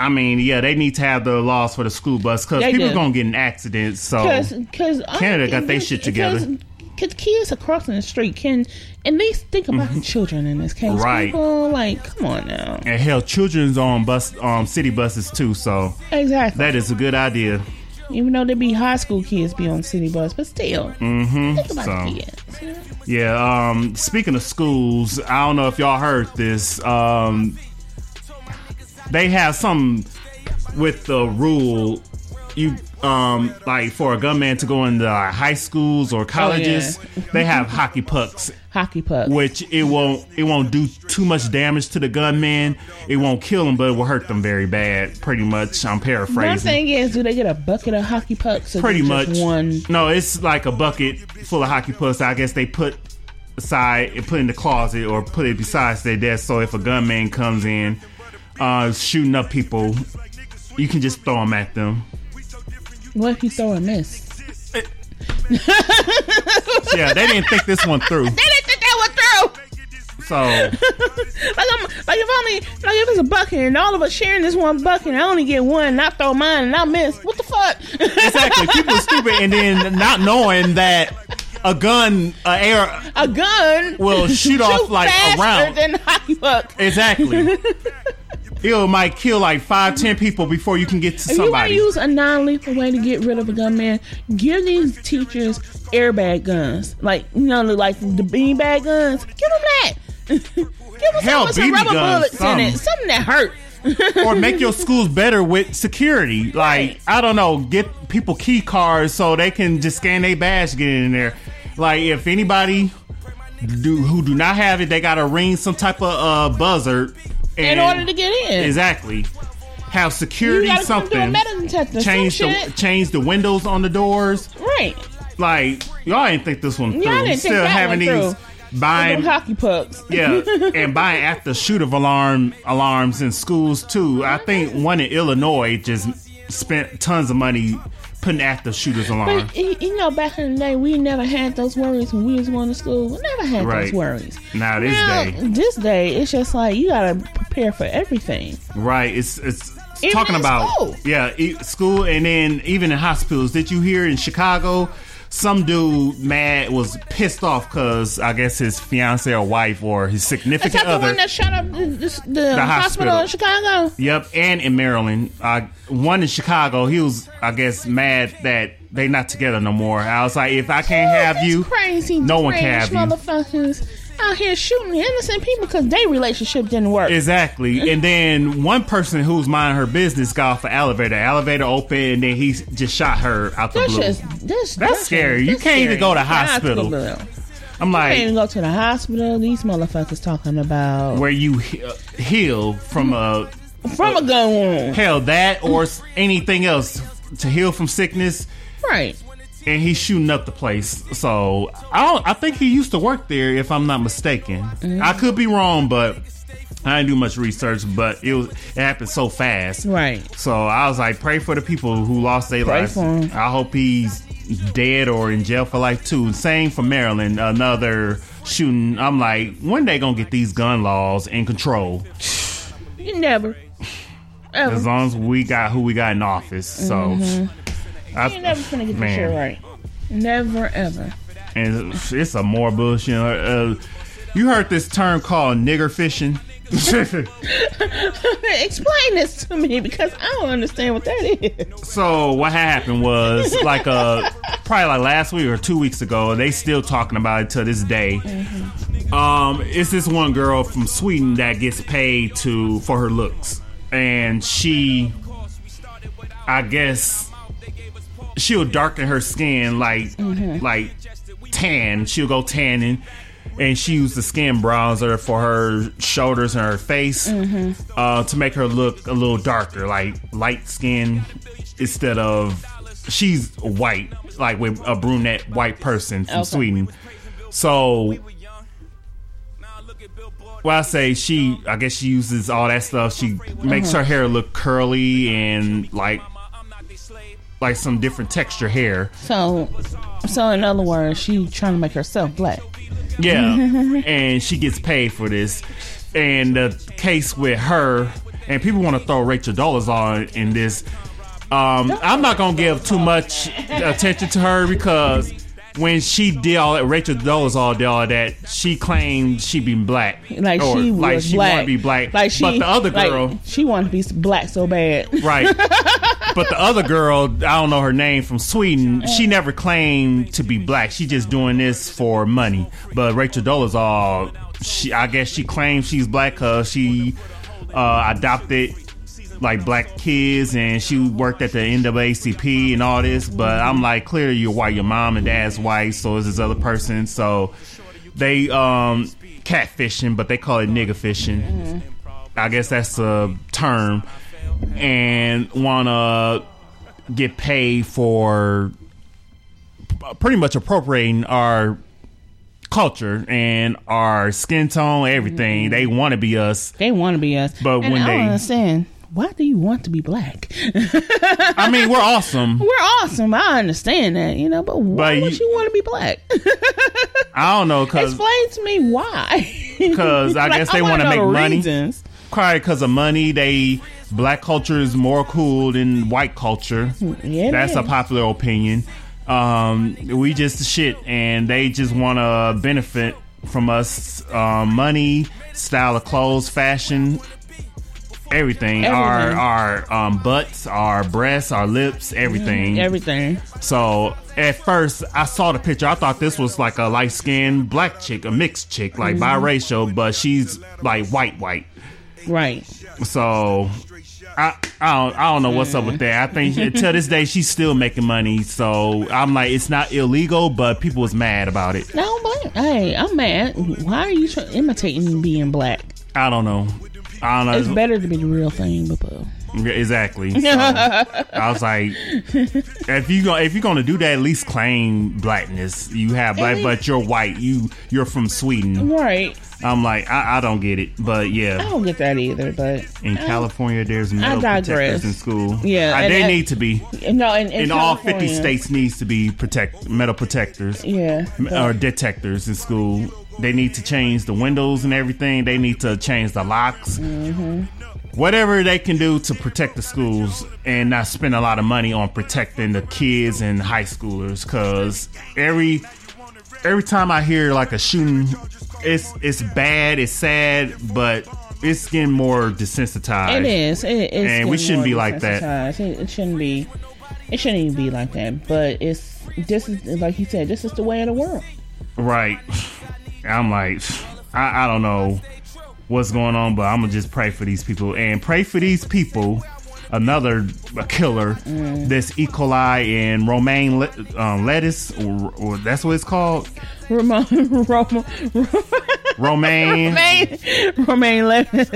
[SPEAKER 2] I mean, yeah, they need to have the laws for the school bus because people
[SPEAKER 1] do.
[SPEAKER 2] gonna get in accidents. So
[SPEAKER 1] Cause, cause
[SPEAKER 2] Canada got their shit together.
[SPEAKER 1] Because kids are crossing the street can at least think about the children in this case.
[SPEAKER 2] Mm-hmm. Right.
[SPEAKER 1] People, like, come on now.
[SPEAKER 2] and hell, children's on bus um city buses too. So
[SPEAKER 1] Exactly.
[SPEAKER 2] that is a good idea.
[SPEAKER 1] Even though they be high school kids be on city bus, but still,
[SPEAKER 2] Mm-hmm.
[SPEAKER 1] think about
[SPEAKER 2] So.
[SPEAKER 1] the kids.
[SPEAKER 2] Yeah, um, speaking of schools, I don't know if y'all heard this. Um, they have some with the rule you um like for a gunman to go into uh, high schools or colleges they have hockey pucks.
[SPEAKER 1] Hockey puck.
[SPEAKER 2] which it won't it won't do too much damage to the gunman. It won't kill them but it will hurt them very bad pretty much. I'm
[SPEAKER 1] One
[SPEAKER 2] paraphrasing.
[SPEAKER 1] thing is, do they get a bucket of hockey pucks?
[SPEAKER 2] Pretty much.
[SPEAKER 1] one.
[SPEAKER 2] no it's like a bucket full of hockey pucks. I guess they put aside and put in the closet or put it besides their desk. So if a gunman comes in uh shooting up people you can just throw them at them
[SPEAKER 1] What if you throw a miss?
[SPEAKER 2] yeah they didn't think this one through
[SPEAKER 1] They didn't think that one through.
[SPEAKER 2] so
[SPEAKER 1] Like, I'm, like if only like if it's a bucket and all of us sharing this one bucket, and I only get one, and I throw mine and I miss. What the fuck?
[SPEAKER 2] exactly people are stupid and then not knowing that a gun a air
[SPEAKER 1] a gun
[SPEAKER 2] Will shoot off, like,
[SPEAKER 1] faster
[SPEAKER 2] around.
[SPEAKER 1] than hockey puck.
[SPEAKER 2] exactly it might kill like five ten people before you can get to
[SPEAKER 1] If you want to
[SPEAKER 2] somebody
[SPEAKER 1] use a non-lethal way to get rid of a gunman, give these teachers airbag guns, like you know, like the beanbag guns. Give them that. give them
[SPEAKER 2] Hell,
[SPEAKER 1] some with some rubber
[SPEAKER 2] guns,
[SPEAKER 1] bullets in it,
[SPEAKER 2] something.
[SPEAKER 1] something that hurt.
[SPEAKER 2] or make your schools better with security. Like I don't know, get people key cards so they can just scan their badge, get in there. Like if anybody do who do not have it, they gotta ring some type of uh, buzzer
[SPEAKER 1] in order to get in.
[SPEAKER 2] exactly have security
[SPEAKER 1] gotta come do a
[SPEAKER 2] something. Change
[SPEAKER 1] some
[SPEAKER 2] the change the windows on the doors.
[SPEAKER 1] right.
[SPEAKER 2] Like y'all didn't think this one through.
[SPEAKER 1] Y'all didn't think
[SPEAKER 2] Still
[SPEAKER 1] that
[SPEAKER 2] having
[SPEAKER 1] one
[SPEAKER 2] these
[SPEAKER 1] Them
[SPEAKER 2] buying
[SPEAKER 1] hockey pucks.
[SPEAKER 2] yeah, and buying after shoot of alarm alarms in schools too. I think one in Illinois just spent tons of money putting active shooters alarm.
[SPEAKER 1] But you know, back in the day, we never had those worries when we was going to school. We never had
[SPEAKER 2] Right.
[SPEAKER 1] those worries.
[SPEAKER 2] Now this
[SPEAKER 1] Now,
[SPEAKER 2] day,
[SPEAKER 1] this day, it's just like you gotta prepare for everything.
[SPEAKER 2] right? It's it's.
[SPEAKER 1] Even
[SPEAKER 2] talking
[SPEAKER 1] in
[SPEAKER 2] about
[SPEAKER 1] school.
[SPEAKER 2] yeah, e- school, and then even in hospitals. Did you hear in Chicago? Some dude mad was pissed off because I guess his fiance or wife or his
[SPEAKER 1] Is
[SPEAKER 2] significant
[SPEAKER 1] that the
[SPEAKER 2] other
[SPEAKER 1] one that shot up the, the, the, hospital.
[SPEAKER 2] hospital.
[SPEAKER 1] in Chicago?
[SPEAKER 2] Yep, and in Maryland. Uh, one in Chicago, he was, I guess, mad that they not together no more. I was like, if I can't have you,
[SPEAKER 1] crazy.
[SPEAKER 2] no one can have you.
[SPEAKER 1] Motherfuckers out here shooting innocent people because their relationship didn't work.
[SPEAKER 2] Exactly. And then one person who's minding her business got off the elevator. Elevator opened, and then he just shot her out the
[SPEAKER 1] that's
[SPEAKER 2] blue.
[SPEAKER 1] just that's,
[SPEAKER 2] That's scary. You can't even go to
[SPEAKER 1] The
[SPEAKER 2] hospital.
[SPEAKER 1] hospital.
[SPEAKER 2] I'm like,
[SPEAKER 1] You can't even go to the hospital. These motherfuckers talking about
[SPEAKER 2] where you uh, heal from a
[SPEAKER 1] from a gun wound.
[SPEAKER 2] hell that or anything else to heal from sickness.
[SPEAKER 1] Right.
[SPEAKER 2] And he's shooting up the place. So I don't. I think he used to work there, if I'm not mistaken.
[SPEAKER 1] Mm-hmm.
[SPEAKER 2] I could be wrong, but I didn't do much research. But it was it happened so fast.
[SPEAKER 1] Right.
[SPEAKER 2] So I was like, pray for the people who lost their lives. I hope he's dead or in jail for life too. Same for Maryland, another shooting. I'm like, when they gonna get these gun laws in control?
[SPEAKER 1] You never. Ever.
[SPEAKER 2] As long as we got who we got in office. So. I,
[SPEAKER 1] you never gonna get
[SPEAKER 2] man.
[SPEAKER 1] shit right. Never ever.
[SPEAKER 2] and it's a more bullshit. Uh, you heard this term called nigger fishing?
[SPEAKER 1] Explain this to me because I don't understand what that is.
[SPEAKER 2] so what happened was like uh probably like last week or two weeks ago. They still talking about it to this day. Um, it's this one girl from Sweden that gets paid to for her looks, and she, I guess, she'll darken her skin like mm-hmm. like tan. She'll go tanning. And she used the skin bronzer for her shoulders and her face mm-hmm. uh, to make her look a little darker, like light skin instead of she's white, like with a brunette white person from
[SPEAKER 1] Okay.
[SPEAKER 2] Sweden. So, well, I say she, I guess she uses all that stuff. She makes mm-hmm. her hair look curly and like like some different texture hair.
[SPEAKER 1] So, so in other words, she trying to make herself black.
[SPEAKER 2] Yeah, and she gets paid for this. And the case with her, and people want to throw Rachel Dolezal in this. Um, I'm not gonna give too much attention to her because when she did all that, Rachel Dolezal did all that. She claimed she be black,
[SPEAKER 1] Like
[SPEAKER 2] Or,
[SPEAKER 1] she was
[SPEAKER 2] like she
[SPEAKER 1] black.
[SPEAKER 2] wanted to be black.
[SPEAKER 1] Like she,
[SPEAKER 2] but the other
[SPEAKER 1] like,
[SPEAKER 2] girl,
[SPEAKER 1] she wanted to be black so bad.
[SPEAKER 2] right? but the other girl, I don't know her name from Sweden. She never claimed to be black. She just doing this for money. But Rachel Dolezal, she I guess she claims she's black because she uh, adopted like black kids, and she worked at the NAACP and all this. But I'm like, clearly you're white. Your mom and dad's white, so is this other person. So they um catfishing, but they call it nigga fishing. I guess that's a term, and wanna get paid for pretty much appropriating our culture and our skin tone, everything. They want to be us.
[SPEAKER 1] They want to be us.
[SPEAKER 2] But
[SPEAKER 1] and
[SPEAKER 2] when
[SPEAKER 1] I
[SPEAKER 2] they-
[SPEAKER 1] understand. Why do you want to be black?
[SPEAKER 2] I mean, we're awesome.
[SPEAKER 1] We're awesome. I understand that, you know, but why
[SPEAKER 2] But
[SPEAKER 1] would
[SPEAKER 2] you-
[SPEAKER 1] you want to be black?
[SPEAKER 2] I don't know because
[SPEAKER 1] Explain to me why.
[SPEAKER 2] 'Cause I guess they
[SPEAKER 1] wanna
[SPEAKER 2] wanna make money.
[SPEAKER 1] reasons.
[SPEAKER 2] probably because of money. They black culture is more cool than white culture.
[SPEAKER 1] Yeah,
[SPEAKER 2] That's a popular opinion. Um, we just shit, and they just want to benefit from us. Um, money, style of clothes, fashion, everything. Our
[SPEAKER 1] Everything.
[SPEAKER 2] our um, butts, our breasts, our lips, everything.
[SPEAKER 1] Everything.
[SPEAKER 2] So at first, I saw the picture. I thought this was like a light skinned black chick, a mixed chick, like
[SPEAKER 1] Mm-hmm.
[SPEAKER 2] biracial, but she's like white, white.
[SPEAKER 1] Right.
[SPEAKER 2] So I I don't, I don't know what's up with that. I think until this day she's still making money. So I'm like, it's not illegal, but people was mad about it.
[SPEAKER 1] No, but hey, I'm mad. Why are you imitating being black?
[SPEAKER 2] I don't know. I don't know.
[SPEAKER 1] It's better to be the real thing, but uh,
[SPEAKER 2] Exactly. So, I was like, if you go, if you're gonna do that, at least claim blackness. You have black,
[SPEAKER 1] least-
[SPEAKER 2] but you're white. You you're from Sweden.
[SPEAKER 1] right.
[SPEAKER 2] I'm like, I, I don't get it, but yeah, I
[SPEAKER 1] don't get that either. But
[SPEAKER 2] In California, there's metal protectors in school.
[SPEAKER 1] Yeah,
[SPEAKER 2] Uh,
[SPEAKER 1] and
[SPEAKER 2] they need to be.
[SPEAKER 1] no, in, in,
[SPEAKER 2] In all 50 states, needs to be protect metal protectors.
[SPEAKER 1] Yeah.
[SPEAKER 2] or detectors in school. They need to change the windows and everything. They need to change the locks. Whatever they can do to protect the schools and not spend a lot of money on protecting the kids and high schoolers. Because every every time I hear like a shooting, it's it's bad, it's sad, but it's getting more desensitized.
[SPEAKER 1] It is. It, it's
[SPEAKER 2] And we shouldn't be like that.
[SPEAKER 1] It, it shouldn't be. It shouldn't even be like that. But it's this is like you said. This is the way of the world.
[SPEAKER 2] Right. I'm like, I, I don't know what's going on, but I'm gonna just pray for these people and pray for these people. Another killer, this E. coli and romaine le- um, lettuce, or, or that's what it's called,
[SPEAKER 1] Ramon, Ramon,
[SPEAKER 2] romaine.
[SPEAKER 1] Romaine, Romaine lettuce.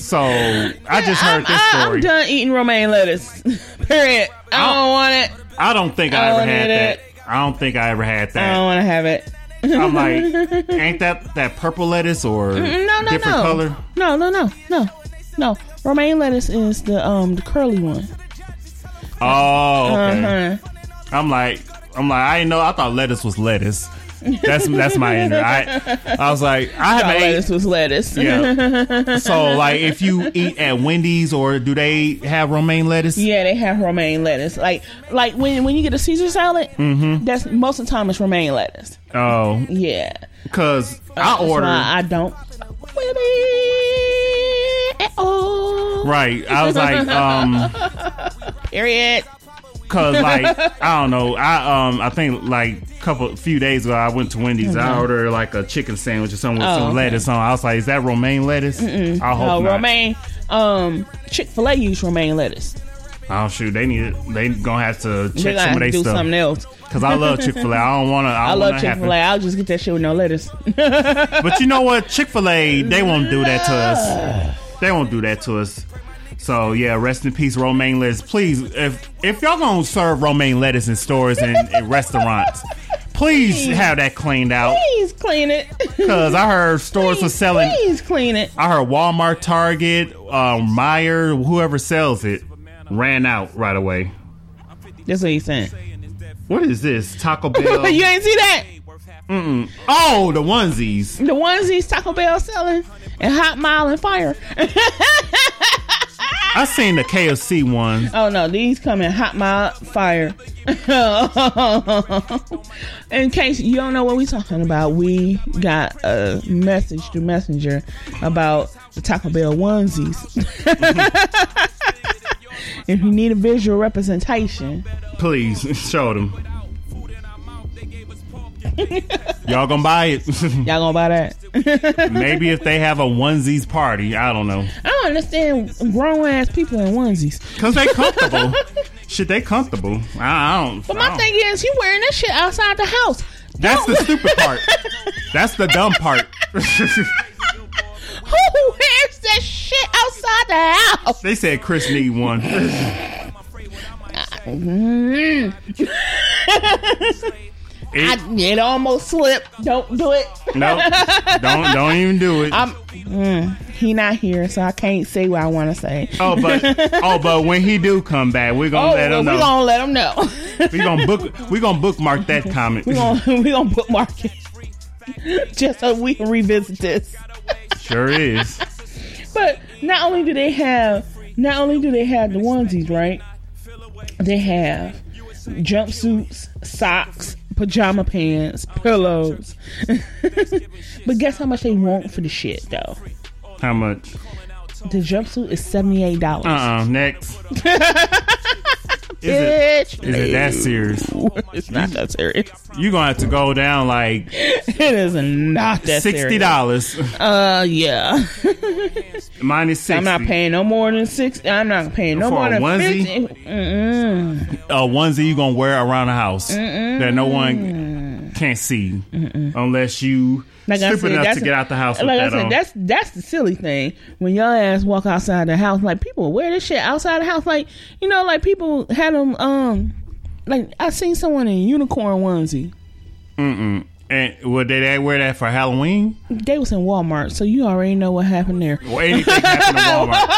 [SPEAKER 2] So I just
[SPEAKER 1] I'm,
[SPEAKER 2] heard this
[SPEAKER 1] I-
[SPEAKER 2] story.
[SPEAKER 1] I'm done eating romaine lettuce. Period. I don't want it.
[SPEAKER 2] I don't think I,
[SPEAKER 1] I
[SPEAKER 2] ever had that.
[SPEAKER 1] it.
[SPEAKER 2] I don't think I ever had that.
[SPEAKER 1] I don't want to have it.
[SPEAKER 2] I'm like, ain't that that purple lettuce or
[SPEAKER 1] No, no,
[SPEAKER 2] different
[SPEAKER 1] no.
[SPEAKER 2] color?
[SPEAKER 1] No, no, no, no, no. Romaine lettuce is the um the curly one.
[SPEAKER 2] Oh, okay.
[SPEAKER 1] Uh-huh.
[SPEAKER 2] I'm like, I'm like, I didn't know. I thought lettuce was lettuce. That's that's my inner. I I was like, I haven't
[SPEAKER 1] lettuce was lettuce.
[SPEAKER 2] Yeah. So like, if you eat at Wendy's or do they have romaine lettuce?
[SPEAKER 1] Yeah, they have romaine lettuce. Like like when when you get a Caesar salad,
[SPEAKER 2] Mm-hmm.
[SPEAKER 1] that's most of the time it's romaine lettuce.
[SPEAKER 2] Oh,
[SPEAKER 1] Yeah.
[SPEAKER 2] because I ordered.
[SPEAKER 1] I don't at all.
[SPEAKER 2] Right. I was like, um,
[SPEAKER 1] Period.
[SPEAKER 2] Cause like I don't know. I um I think like a couple few days ago I went to Wendy's. I ordered like a chicken sandwich or something with
[SPEAKER 1] Oh,
[SPEAKER 2] some
[SPEAKER 1] okay.
[SPEAKER 2] lettuce on. I was like, is that romaine lettuce? I hope
[SPEAKER 1] No,
[SPEAKER 2] not.
[SPEAKER 1] romaine. Um, Chick Fil A use romaine lettuce.
[SPEAKER 2] Oh shoot, they need they gonna have to check some of their
[SPEAKER 1] do
[SPEAKER 2] stuff.
[SPEAKER 1] something else.
[SPEAKER 2] Cause I love Chick Fil A. I don't wanna. I,
[SPEAKER 1] I love Chick. Fil A. I'll just get that shit with no lettuce.
[SPEAKER 2] But you know what? Chick Fil A, they won't do that to us. They won't do that to us. So yeah, rest in peace, romaine lettuce. Please, if if y'all gonna serve romaine lettuce in stores and, and restaurants, please have that cleaned out.
[SPEAKER 1] Please clean it.
[SPEAKER 2] Cause I heard stores were selling.
[SPEAKER 1] Please clean it.
[SPEAKER 2] I heard Walmart, Target, um, Meijer, whoever sells it, ran out right away.
[SPEAKER 1] That's what he's saying.
[SPEAKER 2] What is this? Taco Bell.
[SPEAKER 1] you ain't see that? Mm-mm.
[SPEAKER 2] Oh, the onesies.
[SPEAKER 1] The onesies Taco Bell selling and Hot Mile and Fire.
[SPEAKER 2] I seen the KFC ones.
[SPEAKER 1] Oh no, these come in Hot Mile Fire. in case you don't know what we're talking about, we got a message through Messenger about the Taco Bell onesies. if you need a visual representation,
[SPEAKER 2] Please show them. Y'all gonna buy it?
[SPEAKER 1] y'all gonna buy that?
[SPEAKER 2] Maybe if they have a onesies party, I don't know.
[SPEAKER 1] I don't understand grown ass people in onesies.
[SPEAKER 2] Cause they comfortable. Shit, they comfortable. I, I don't.
[SPEAKER 1] But my
[SPEAKER 2] don't-
[SPEAKER 1] thing is, you wearing that shit outside the house.
[SPEAKER 2] that's the stupid part. That's the dumb part.
[SPEAKER 1] Who wears that shit outside the house?
[SPEAKER 2] they said Chris need one.
[SPEAKER 1] Mm-hmm.
[SPEAKER 2] It-
[SPEAKER 1] I, it almost slipped. Don't do it.
[SPEAKER 2] no, don't don't even do it.
[SPEAKER 1] I'm. Mm, he not here, so I can't say what I want to say.
[SPEAKER 2] oh, but oh, but when he do come back, we're gonna
[SPEAKER 1] Oh,
[SPEAKER 2] let him know.
[SPEAKER 1] we
[SPEAKER 2] know.
[SPEAKER 1] gonna let him know.
[SPEAKER 2] we gonna book. We gonna bookmark that comment.
[SPEAKER 1] we gonna we gonna bookmark it just so we can revisit this.
[SPEAKER 2] Sure is.
[SPEAKER 1] But not only do they have, not only do they have the onesies, right? They have jumpsuits, socks, pajama pants, pillows. but guess how much they want for the shit though?
[SPEAKER 2] How much?
[SPEAKER 1] The jumpsuit is seventy eight dollars.
[SPEAKER 2] Uh uh Next. Is it,
[SPEAKER 1] Bitch,
[SPEAKER 2] is it that serious?
[SPEAKER 1] it's not that serious.
[SPEAKER 2] You're gonna have to go down like
[SPEAKER 1] It is not that
[SPEAKER 2] sixty dollars
[SPEAKER 1] Uh, yeah.
[SPEAKER 2] minus sixty.
[SPEAKER 1] I'm not paying no more than six. I'm not paying no
[SPEAKER 2] For
[SPEAKER 1] more than
[SPEAKER 2] onesie?
[SPEAKER 1] fifty. Mm-mm.
[SPEAKER 2] a onesie you gonna wear around the house that no one can't see unless you
[SPEAKER 1] Like I said,
[SPEAKER 2] enough
[SPEAKER 1] that's
[SPEAKER 2] to get out the house
[SPEAKER 1] Like I said,
[SPEAKER 2] on.
[SPEAKER 1] that's that's the silly thing when your ass walk outside the house. Like people wear this shit outside the house. Like you know, like people had them. Um, like I seen someone in unicorn onesie.
[SPEAKER 2] Mm-mm. And would they, they wear that for Halloween?
[SPEAKER 1] They was in Walmart, so you already know what happened there.
[SPEAKER 2] Or anything happened to Walmart?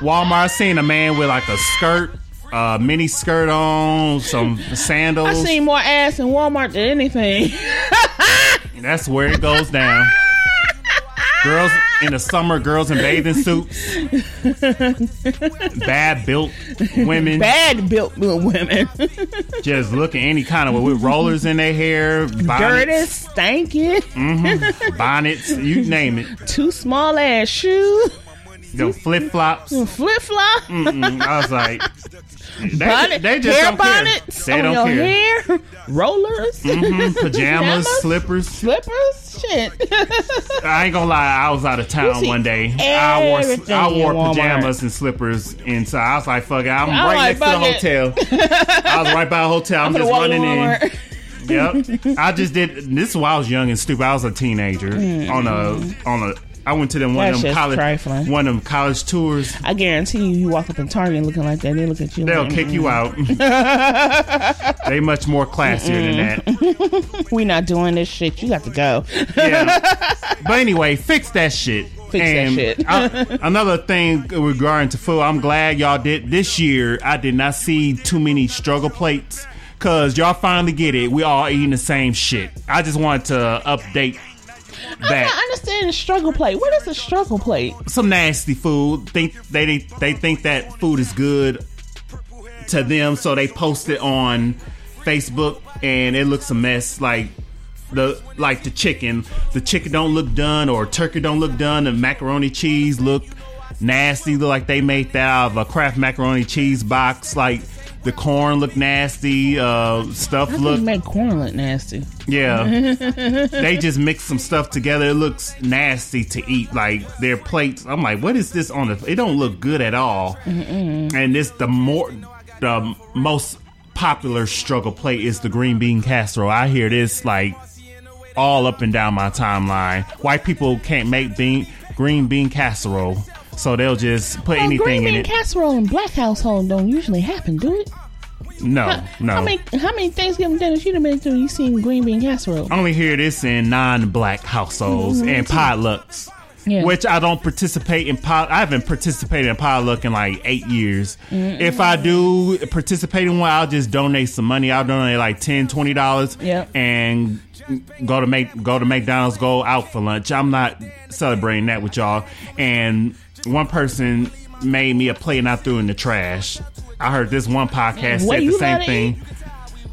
[SPEAKER 2] Walmart I seen a man with like a skirt, uh, mini skirt on, some sandals.
[SPEAKER 1] I seen more ass in Walmart than anything.
[SPEAKER 2] That's where it goes down. Girls in the summer, girls in bathing suits, bad built women,
[SPEAKER 1] Bad built women,
[SPEAKER 2] just looking any kind of way with rollers in their hair,
[SPEAKER 1] dirty,
[SPEAKER 2] bonnets,
[SPEAKER 1] stinking, mm-hmm.
[SPEAKER 2] bonnets, you name it.
[SPEAKER 1] too small ass shoes,
[SPEAKER 2] Them flip flops.
[SPEAKER 1] flip flop,
[SPEAKER 2] I was like, they,
[SPEAKER 1] bonnet,
[SPEAKER 2] they just
[SPEAKER 1] hair
[SPEAKER 2] don't care. They
[SPEAKER 1] on
[SPEAKER 2] don't
[SPEAKER 1] your
[SPEAKER 2] care.
[SPEAKER 1] hair, rollers,
[SPEAKER 2] Mhm, pajamas,
[SPEAKER 1] Pajamas?
[SPEAKER 2] slippers.
[SPEAKER 1] slippers. Shit.
[SPEAKER 2] I ain't gonna lie, I was out of town one day. I wore I wore pajamas and slippers inside. I was like, fuck it, I'm
[SPEAKER 1] I'm
[SPEAKER 2] right
[SPEAKER 1] like,
[SPEAKER 2] next to the hotel. I was right by the hotel. I'm,
[SPEAKER 1] I'm
[SPEAKER 2] just running in. Yep. I just did this is why I was young and stupid. I was a teenager on a on a I went to them one
[SPEAKER 1] That
[SPEAKER 2] of them college
[SPEAKER 1] trifling.
[SPEAKER 2] one of them college tours.
[SPEAKER 1] I guarantee you, you walk up in Target looking like that, they look at you.
[SPEAKER 2] They'll
[SPEAKER 1] like,
[SPEAKER 2] kick you out. they much more classier than that.
[SPEAKER 1] We not doing this shit. You got to go.
[SPEAKER 2] Yeah. But anyway, fix that shit.
[SPEAKER 1] Fix that shit.
[SPEAKER 2] I- another thing regarding to food, I'm glad y'all did this year. I did not see too many struggle plates because y'all finally get it. We all eating the same shit. I just wanted to update
[SPEAKER 1] I
[SPEAKER 2] that.
[SPEAKER 1] understand the struggle plate. What is a struggle plate?
[SPEAKER 2] Some nasty food. Think they they think that food is good to them, so they post it on Facebook, and it looks a mess. Like the like the chicken, the chicken don't look done, or turkey don't look done. The macaroni cheese look nasty. Look like they made that out of a Kraft macaroni cheese box. Like the corn look nasty. Uh, stuff
[SPEAKER 1] I think
[SPEAKER 2] look
[SPEAKER 1] make corn look nasty.
[SPEAKER 2] yeah. they just mix some stuff together. It looks nasty to eat. Like their plates. I'm like, what is this on the? It don't look good at all. And it's the more the most popular struggle plate is the green bean casserole. I hear this like all up and down my timeline. White people can't make bean green bean casserole, so they'll just put
[SPEAKER 1] Well,
[SPEAKER 2] anything
[SPEAKER 1] green
[SPEAKER 2] in
[SPEAKER 1] bean
[SPEAKER 2] it.
[SPEAKER 1] casserole in black household don't usually happen, do it?
[SPEAKER 2] no, no.
[SPEAKER 1] How many how many Thanksgiving dinners you done been through? You seen green bean casserole?
[SPEAKER 2] I only hear this in non-black households mm-hmm. and potlucks.
[SPEAKER 1] Yeah.
[SPEAKER 2] Which I don't participate in pot. I haven't participated in potluck in like eight years. If I do participate in one, I'll just donate some money. I'll donate like 10 20 dollars,
[SPEAKER 1] Yep.
[SPEAKER 2] and go to make go to McDonald's, go out for lunch. I'm not celebrating that with y'all. And one person made me a plate and I threw in the trash. I heard this one podcast
[SPEAKER 1] What
[SPEAKER 2] said the same thing.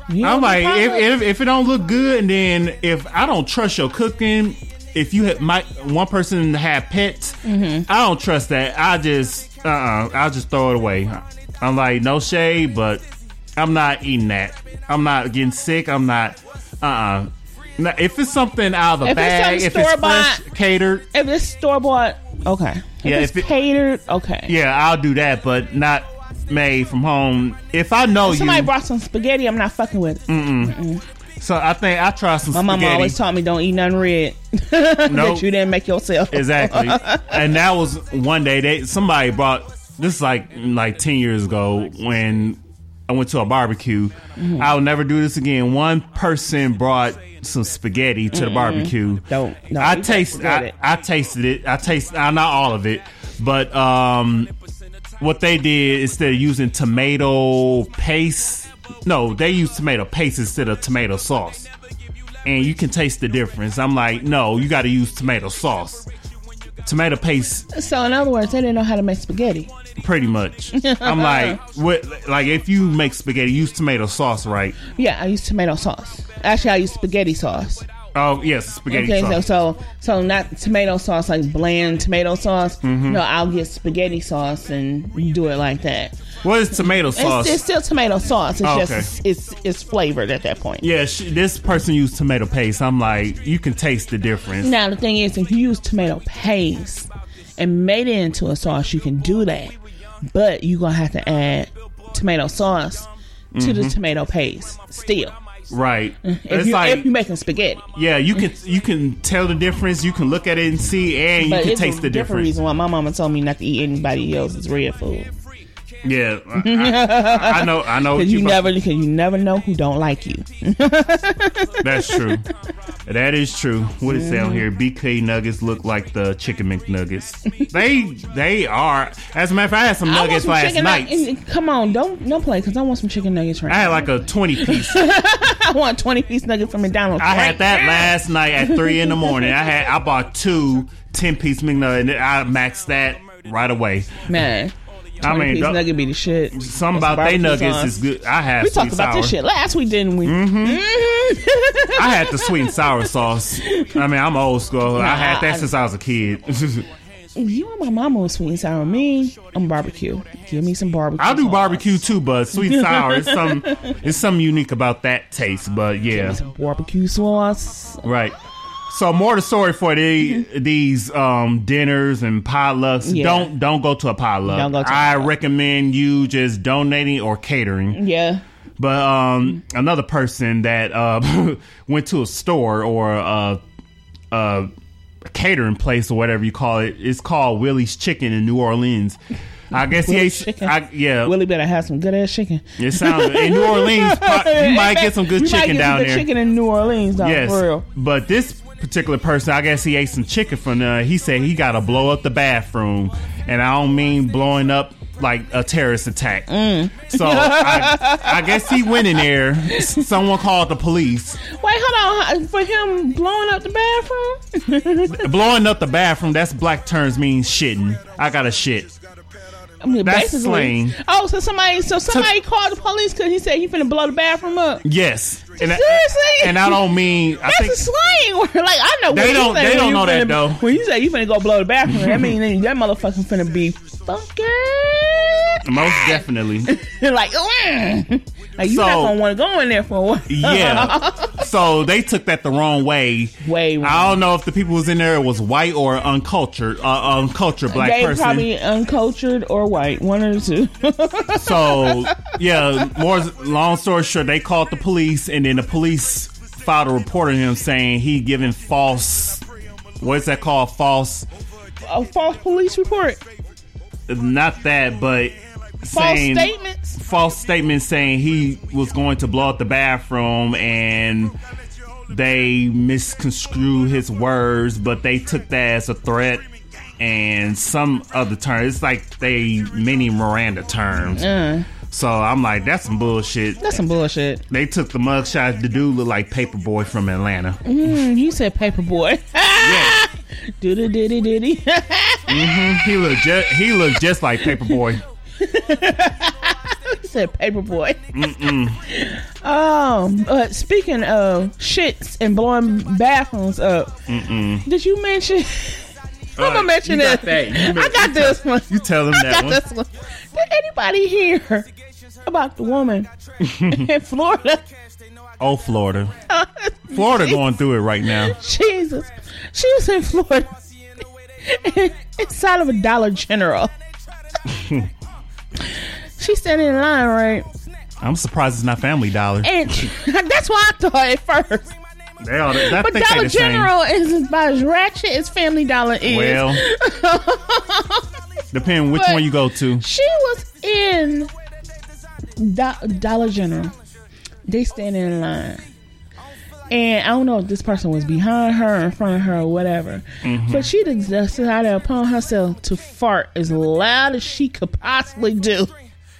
[SPEAKER 2] I'm like, if, if if it don't look good, and then if I don't trust your cooking, if you have my one person have pets,
[SPEAKER 1] Mm-hmm.
[SPEAKER 2] I don't trust that. I just uh uh-uh, I'll just throw it away. I'm like, no shade, but I'm not eating that. I'm not getting sick. I'm not uh uh Now, if it's something out of the
[SPEAKER 1] If
[SPEAKER 2] bag,
[SPEAKER 1] something
[SPEAKER 2] if it's fresh, catered,
[SPEAKER 1] If it's store bought, okay. If
[SPEAKER 2] Yeah,
[SPEAKER 1] it's
[SPEAKER 2] if it-
[SPEAKER 1] catered, okay.
[SPEAKER 2] yeah, I'll do that, but not made from home. If I know you.
[SPEAKER 1] Somebody
[SPEAKER 2] you,
[SPEAKER 1] brought some spaghetti, I'm not fucking with it.
[SPEAKER 2] so I think I try some
[SPEAKER 1] My mama always taught me don't eat nothing red
[SPEAKER 2] Nope.
[SPEAKER 1] that you didn't make yourself.
[SPEAKER 2] exactly, and that was one day they somebody brought this is like like ten years ago when I went to a barbecue.
[SPEAKER 1] Mm-hmm.
[SPEAKER 2] I'll never do this again. One person brought some spaghetti to the barbecue.
[SPEAKER 1] Don't- no,
[SPEAKER 2] I
[SPEAKER 1] you can't
[SPEAKER 2] taste. I,
[SPEAKER 1] it.
[SPEAKER 2] I tasted it. I taste. Uh, not all of it, but um, what they did instead of using tomato paste, no, they used tomato paste instead of tomato sauce, and you can taste the difference. I'm like, no, you got to use tomato sauce. Tomato paste,
[SPEAKER 1] So in other words, they didn't know how to make spaghetti.
[SPEAKER 2] Pretty much. I'm like, what? Like, if you make spaghetti, use tomato sauce, right?
[SPEAKER 1] Yeah, I use tomato sauce. Actually, I use spaghetti sauce.
[SPEAKER 2] Oh yes, spaghetti
[SPEAKER 1] Okay,
[SPEAKER 2] sauce.
[SPEAKER 1] so so not tomato sauce like bland tomato sauce.
[SPEAKER 2] Mm-hmm.
[SPEAKER 1] No, I'll get spaghetti sauce and do it like that.
[SPEAKER 2] what is tomato sauce?
[SPEAKER 1] It's, it's still tomato sauce. It's
[SPEAKER 2] Oh,
[SPEAKER 1] just
[SPEAKER 2] okay.
[SPEAKER 1] it's it's flavored at that point.
[SPEAKER 2] yeah, sh- this person used tomato paste. I'm like, you can taste the difference.
[SPEAKER 1] Now the thing is, if you use tomato paste and made it into a sauce, you can do that. But you're gonna have to add tomato sauce to the tomato paste still.
[SPEAKER 2] Right.
[SPEAKER 1] If,
[SPEAKER 2] Mm-hmm. it's
[SPEAKER 1] you,
[SPEAKER 2] like,
[SPEAKER 1] if you're making spaghetti.
[SPEAKER 2] yeah, you can you can tell the difference. You can look at it and see, and you
[SPEAKER 1] But
[SPEAKER 2] can
[SPEAKER 1] it's
[SPEAKER 2] taste the
[SPEAKER 1] different
[SPEAKER 2] difference.
[SPEAKER 1] reason why my mama told me not to eat anybody else's red food.
[SPEAKER 2] Yeah, I, I- I know. I know.
[SPEAKER 1] Because you
[SPEAKER 2] about-
[SPEAKER 1] never, because you never know who don't like you.
[SPEAKER 2] That's true. that is true. What is down here? BK nuggets look like the chicken McNuggets. they they are. As a matter of fact, I had some nuggets
[SPEAKER 1] some
[SPEAKER 2] last night.
[SPEAKER 1] Come on, don't don't play because I want some chicken nuggets right
[SPEAKER 2] I had
[SPEAKER 1] now.
[SPEAKER 2] like a twenty piece.
[SPEAKER 1] I want twenty piece nuggets from McDonald's.
[SPEAKER 2] I
[SPEAKER 1] right
[SPEAKER 2] had that
[SPEAKER 1] now.
[SPEAKER 2] last night at three in the morning. I had I bought two 10 piece McNuggets and I maxed that right away.
[SPEAKER 1] man.
[SPEAKER 2] I mean,
[SPEAKER 1] 20 piece
[SPEAKER 2] don't-
[SPEAKER 1] nugget be the shit.
[SPEAKER 2] Something
[SPEAKER 1] some
[SPEAKER 2] about they nuggets
[SPEAKER 1] sauce.
[SPEAKER 2] is good. I had
[SPEAKER 1] We talked about
[SPEAKER 2] sour.
[SPEAKER 1] this shit last week, didn't we? Mm-hmm.
[SPEAKER 2] I had the sweet and sour sauce. I mean, I'm old school. I had that
[SPEAKER 1] I-
[SPEAKER 2] since I was a kid.
[SPEAKER 1] you and my mama was sweet and sour. Me, I'm barbecue. Give me some barbecue.
[SPEAKER 2] I'll do
[SPEAKER 1] sauce.
[SPEAKER 2] barbecue too, but sweet and sour is some it's something unique about that taste. But yeah,
[SPEAKER 1] barbecue sauce.
[SPEAKER 2] right. So more the story for the, these um, dinners and potlucks.
[SPEAKER 1] Yeah.
[SPEAKER 2] Don't don't go to a potluck.
[SPEAKER 1] Don't go to
[SPEAKER 2] I recommend you just donating or catering.
[SPEAKER 1] Yeah.
[SPEAKER 2] But um, another person that uh, went to a store or a, a catering place or whatever you call it, it's called Willie's Chicken in New Orleans. I guess he ate.
[SPEAKER 1] Chicken?
[SPEAKER 2] I, yeah,
[SPEAKER 1] Willie better have some good ass chicken.
[SPEAKER 2] it sounds in New Orleans. You might get some good
[SPEAKER 1] You might
[SPEAKER 2] chicken
[SPEAKER 1] get
[SPEAKER 2] down
[SPEAKER 1] some good
[SPEAKER 2] there.
[SPEAKER 1] chicken in New Orleans, dog,
[SPEAKER 2] yes,
[SPEAKER 1] for real.
[SPEAKER 2] but this particular person, I guess he ate some chicken from there. He said he got to blow up the bathroom, and I don't mean blowing up like a terrorist attack.
[SPEAKER 1] Mm.
[SPEAKER 2] So I, I guess he went in there. Someone called the police.
[SPEAKER 1] Wait, hold on. For him blowing up the bathroom?
[SPEAKER 2] Blowing up the bathroom. That's black terms means shitting. I got to shit.
[SPEAKER 1] I mean,
[SPEAKER 2] That's
[SPEAKER 1] basically.
[SPEAKER 2] slang.
[SPEAKER 1] Oh, so somebody, so somebody called the police because he said he finna blow the bathroom up.
[SPEAKER 2] Yes. And I-
[SPEAKER 1] Seriously?
[SPEAKER 2] and I don't mean. I
[SPEAKER 1] That's
[SPEAKER 2] think
[SPEAKER 1] a slang word. Like I know.
[SPEAKER 2] They don't- they don't know that,
[SPEAKER 1] finna-
[SPEAKER 2] though.
[SPEAKER 1] When you say you finna go blow the bathroom, that means that motherfucker finna be fucking
[SPEAKER 2] most definitely.
[SPEAKER 1] like, like you
[SPEAKER 2] So-
[SPEAKER 1] not gonna want to go in there for a while.
[SPEAKER 2] Yeah. So they took that the wrong way.
[SPEAKER 1] Way wrong.
[SPEAKER 2] I don't know if the people was in there was white or uncultured, uh, uncultured black
[SPEAKER 1] they
[SPEAKER 2] person.
[SPEAKER 1] probably uncultured or white, one or two.
[SPEAKER 2] So yeah, more long story short, they called the police, and then the police filed a report on him saying he giving false. What's that called? False.
[SPEAKER 1] a false police report,
[SPEAKER 2] Not that, but
[SPEAKER 1] false
[SPEAKER 2] saying
[SPEAKER 1] statements.
[SPEAKER 2] false statements saying he was going to blow up the bathroom and they misconstrued his words, but they took that as a threat and some other terms. It's like they mini Miranda terms. So I'm like, that's some bullshit.
[SPEAKER 1] That's some bullshit.
[SPEAKER 2] They took the mugshot. The dude looked like Paper Boi from Atlanta.
[SPEAKER 1] Mm, you said Paper Boi.
[SPEAKER 2] Yeah,
[SPEAKER 1] Diddy diddy diddy.
[SPEAKER 2] he looked just he looked just like Paper
[SPEAKER 1] Boi. Said Paper Boi. um, but speaking of shits and blowing bathrooms up, did you mention? I'm gonna mention
[SPEAKER 2] you got that. You
[SPEAKER 1] I got this one.
[SPEAKER 2] You tell him
[SPEAKER 1] I
[SPEAKER 2] that
[SPEAKER 1] got
[SPEAKER 2] one.
[SPEAKER 1] this one. Did anybody hear about the woman in Florida?
[SPEAKER 2] Oh, Florida. Florida going through it right now.
[SPEAKER 1] Jesus. She was in Florida. Inside of a Dollar General. She's standing in line, right?
[SPEAKER 2] I'm surprised it's not Family Dollar.
[SPEAKER 1] And that's why I thought at first.
[SPEAKER 2] They all, I
[SPEAKER 1] But Dollar
[SPEAKER 2] the same.
[SPEAKER 1] General is about as ratchet as Family Dollar is.
[SPEAKER 2] Well, depending which
[SPEAKER 1] But-
[SPEAKER 2] one you go to.
[SPEAKER 1] She was in Do- Dollar General. They standing in line. And I don't know if this person was behind her, in front of her, or whatever.
[SPEAKER 2] Mm-hmm.
[SPEAKER 1] But she decided upon herself to fart as loud as she could possibly do.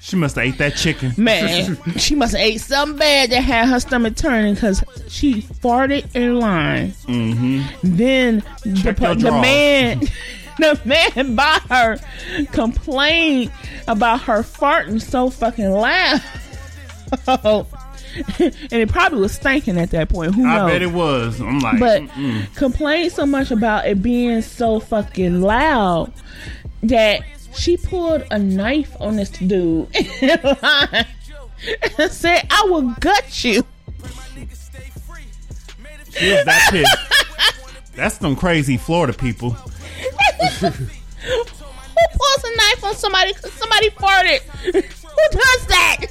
[SPEAKER 2] She must have ate that chicken.
[SPEAKER 1] Man, she must have ate something bad that had her stomach turning because she farted in line. Mm-hmm. Then the,
[SPEAKER 2] Check
[SPEAKER 1] the man, the man by her complained about her farting so fucking loud. and it probably was stinking at that point. Who knows?
[SPEAKER 2] I bet it was. I'm like,
[SPEAKER 1] but
[SPEAKER 2] mm-mm.
[SPEAKER 1] complained so much about it being so fucking loud that she pulled a knife on this dude and said, "I will gut you."
[SPEAKER 2] she was that pissed. That's some crazy Florida people.
[SPEAKER 1] Who pulls a knife on somebody because somebody farted? Who does that?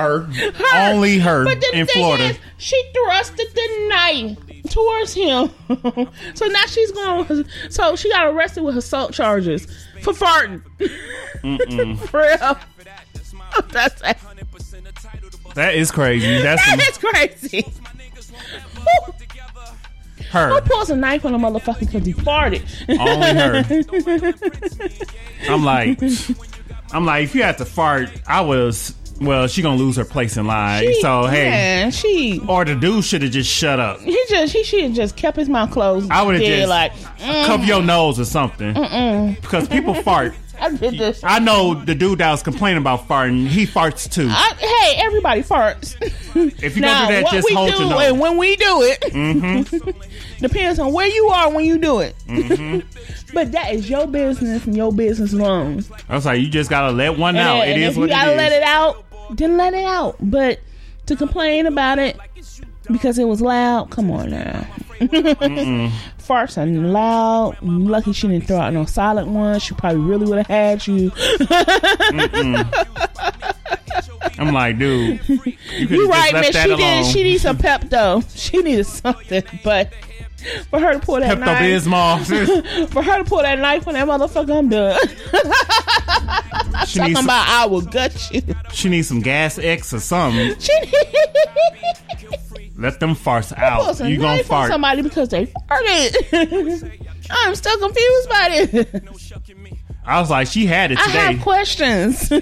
[SPEAKER 2] Her,
[SPEAKER 1] Her.
[SPEAKER 2] only her
[SPEAKER 1] But the
[SPEAKER 2] in
[SPEAKER 1] thing
[SPEAKER 2] Florida.
[SPEAKER 1] is, she thrusted the knife towards him. so now she's going. So she got arrested with assault charges for farting. for real. That's that
[SPEAKER 2] that is crazy. That's some,
[SPEAKER 1] is crazy.
[SPEAKER 2] Her,
[SPEAKER 1] who pulls a knife on a motherfucker because he farted?
[SPEAKER 2] only her. I'm like, I'm like, if you had to fart, I was. Well, she gonna lose her place in line.
[SPEAKER 1] She-
[SPEAKER 2] so hey,
[SPEAKER 1] man, she
[SPEAKER 2] or the dude should have just shut up.
[SPEAKER 1] he just he should have just kept his mouth closed.
[SPEAKER 2] I would have just
[SPEAKER 1] like
[SPEAKER 2] cover your nose or something. Because people fart.
[SPEAKER 1] I did this.
[SPEAKER 2] I know the dude that was complaining about farting. He farts too.
[SPEAKER 1] I, hey, everybody farts.
[SPEAKER 2] If you
[SPEAKER 1] now,
[SPEAKER 2] gonna do that, just hold your nose.
[SPEAKER 1] and when we do it
[SPEAKER 2] Mm-hmm.
[SPEAKER 1] depends on where you are when you do it. but that is your business and your business alone.
[SPEAKER 2] I was like, you just gotta let one
[SPEAKER 1] And,
[SPEAKER 2] out.
[SPEAKER 1] then-
[SPEAKER 2] It
[SPEAKER 1] and
[SPEAKER 2] is
[SPEAKER 1] if you
[SPEAKER 2] what
[SPEAKER 1] gotta
[SPEAKER 2] it
[SPEAKER 1] let it out, then let it out. But to complain about it because it was loud, come on now. Farts are loud. Lucky she didn't throw out no silent ones. She probably really would have had you.
[SPEAKER 2] I'm like, dude, you
[SPEAKER 1] You right, man. She
[SPEAKER 2] alone.
[SPEAKER 1] did. She needs some pep though. She needed something, but for her to pull that
[SPEAKER 2] Pepto
[SPEAKER 1] knife,
[SPEAKER 2] Bismol.
[SPEAKER 1] for her to pull that knife on that motherfucker, I'm done.
[SPEAKER 2] she
[SPEAKER 1] Talking
[SPEAKER 2] some,
[SPEAKER 1] about I will gut you.
[SPEAKER 2] she needs some Gas-X or something. Let them
[SPEAKER 1] pulls
[SPEAKER 2] out. You gonna fart?
[SPEAKER 1] somebody because they farted. I'm still confused by this.
[SPEAKER 2] I was like, she had it today.
[SPEAKER 1] I have questions.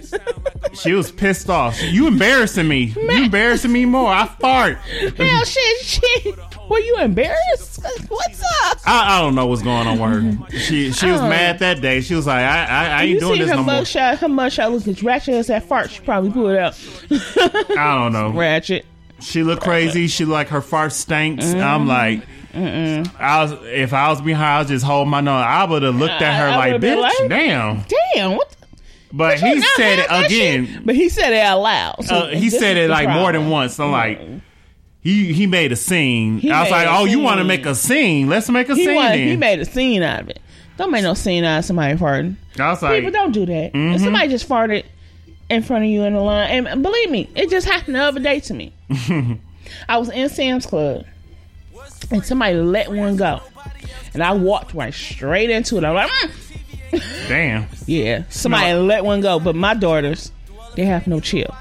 [SPEAKER 2] She was pissed off. You embarrassing me. You embarrassing me more. I fart.
[SPEAKER 1] Hell, shit, she. Were you embarrassed? What's up?
[SPEAKER 2] I, I don't know what's going on with her. She she was
[SPEAKER 1] Oh.
[SPEAKER 2] mad that day. She was like, I I, I ain't
[SPEAKER 1] You
[SPEAKER 2] doing this
[SPEAKER 1] her
[SPEAKER 2] no more.
[SPEAKER 1] mugshot? Her mugshot looks as ratchet as that fart. She probably pulled it out.
[SPEAKER 2] I don't know.
[SPEAKER 1] ratchet.
[SPEAKER 2] She looked crazy. She looked like her fart stinks.
[SPEAKER 1] Mm-hmm.
[SPEAKER 2] I'm like, I was if I was behind, I was just hold my nose. I would have looked at her
[SPEAKER 1] I- I
[SPEAKER 2] like,
[SPEAKER 1] would've been
[SPEAKER 2] bitch,
[SPEAKER 1] like-
[SPEAKER 2] damn.
[SPEAKER 1] Damn, what? The,
[SPEAKER 2] But he said it again.
[SPEAKER 1] But he said it out loud. So
[SPEAKER 2] Uh, he
[SPEAKER 1] this
[SPEAKER 2] said
[SPEAKER 1] is
[SPEAKER 2] it
[SPEAKER 1] the
[SPEAKER 2] like more
[SPEAKER 1] problem.
[SPEAKER 2] than once. I'm like, he he made a scene.
[SPEAKER 1] He
[SPEAKER 2] I was like, oh, you want to make a scene? Let's make a
[SPEAKER 1] He,
[SPEAKER 2] scene.
[SPEAKER 1] he made a scene out of it. Don't make no scene out of somebody farting.
[SPEAKER 2] I was like,
[SPEAKER 1] People don't do that.
[SPEAKER 2] Mm-hmm.
[SPEAKER 1] If somebody just farted in front of you in the line, and believe me, it just happened the other day to me. I was in Sam's Club, and somebody let one go, and I walked right straight into it. I'm like, mm.
[SPEAKER 2] damn.
[SPEAKER 1] yeah, somebody
[SPEAKER 2] Smell
[SPEAKER 1] let one go, but my daughters, they have no chill.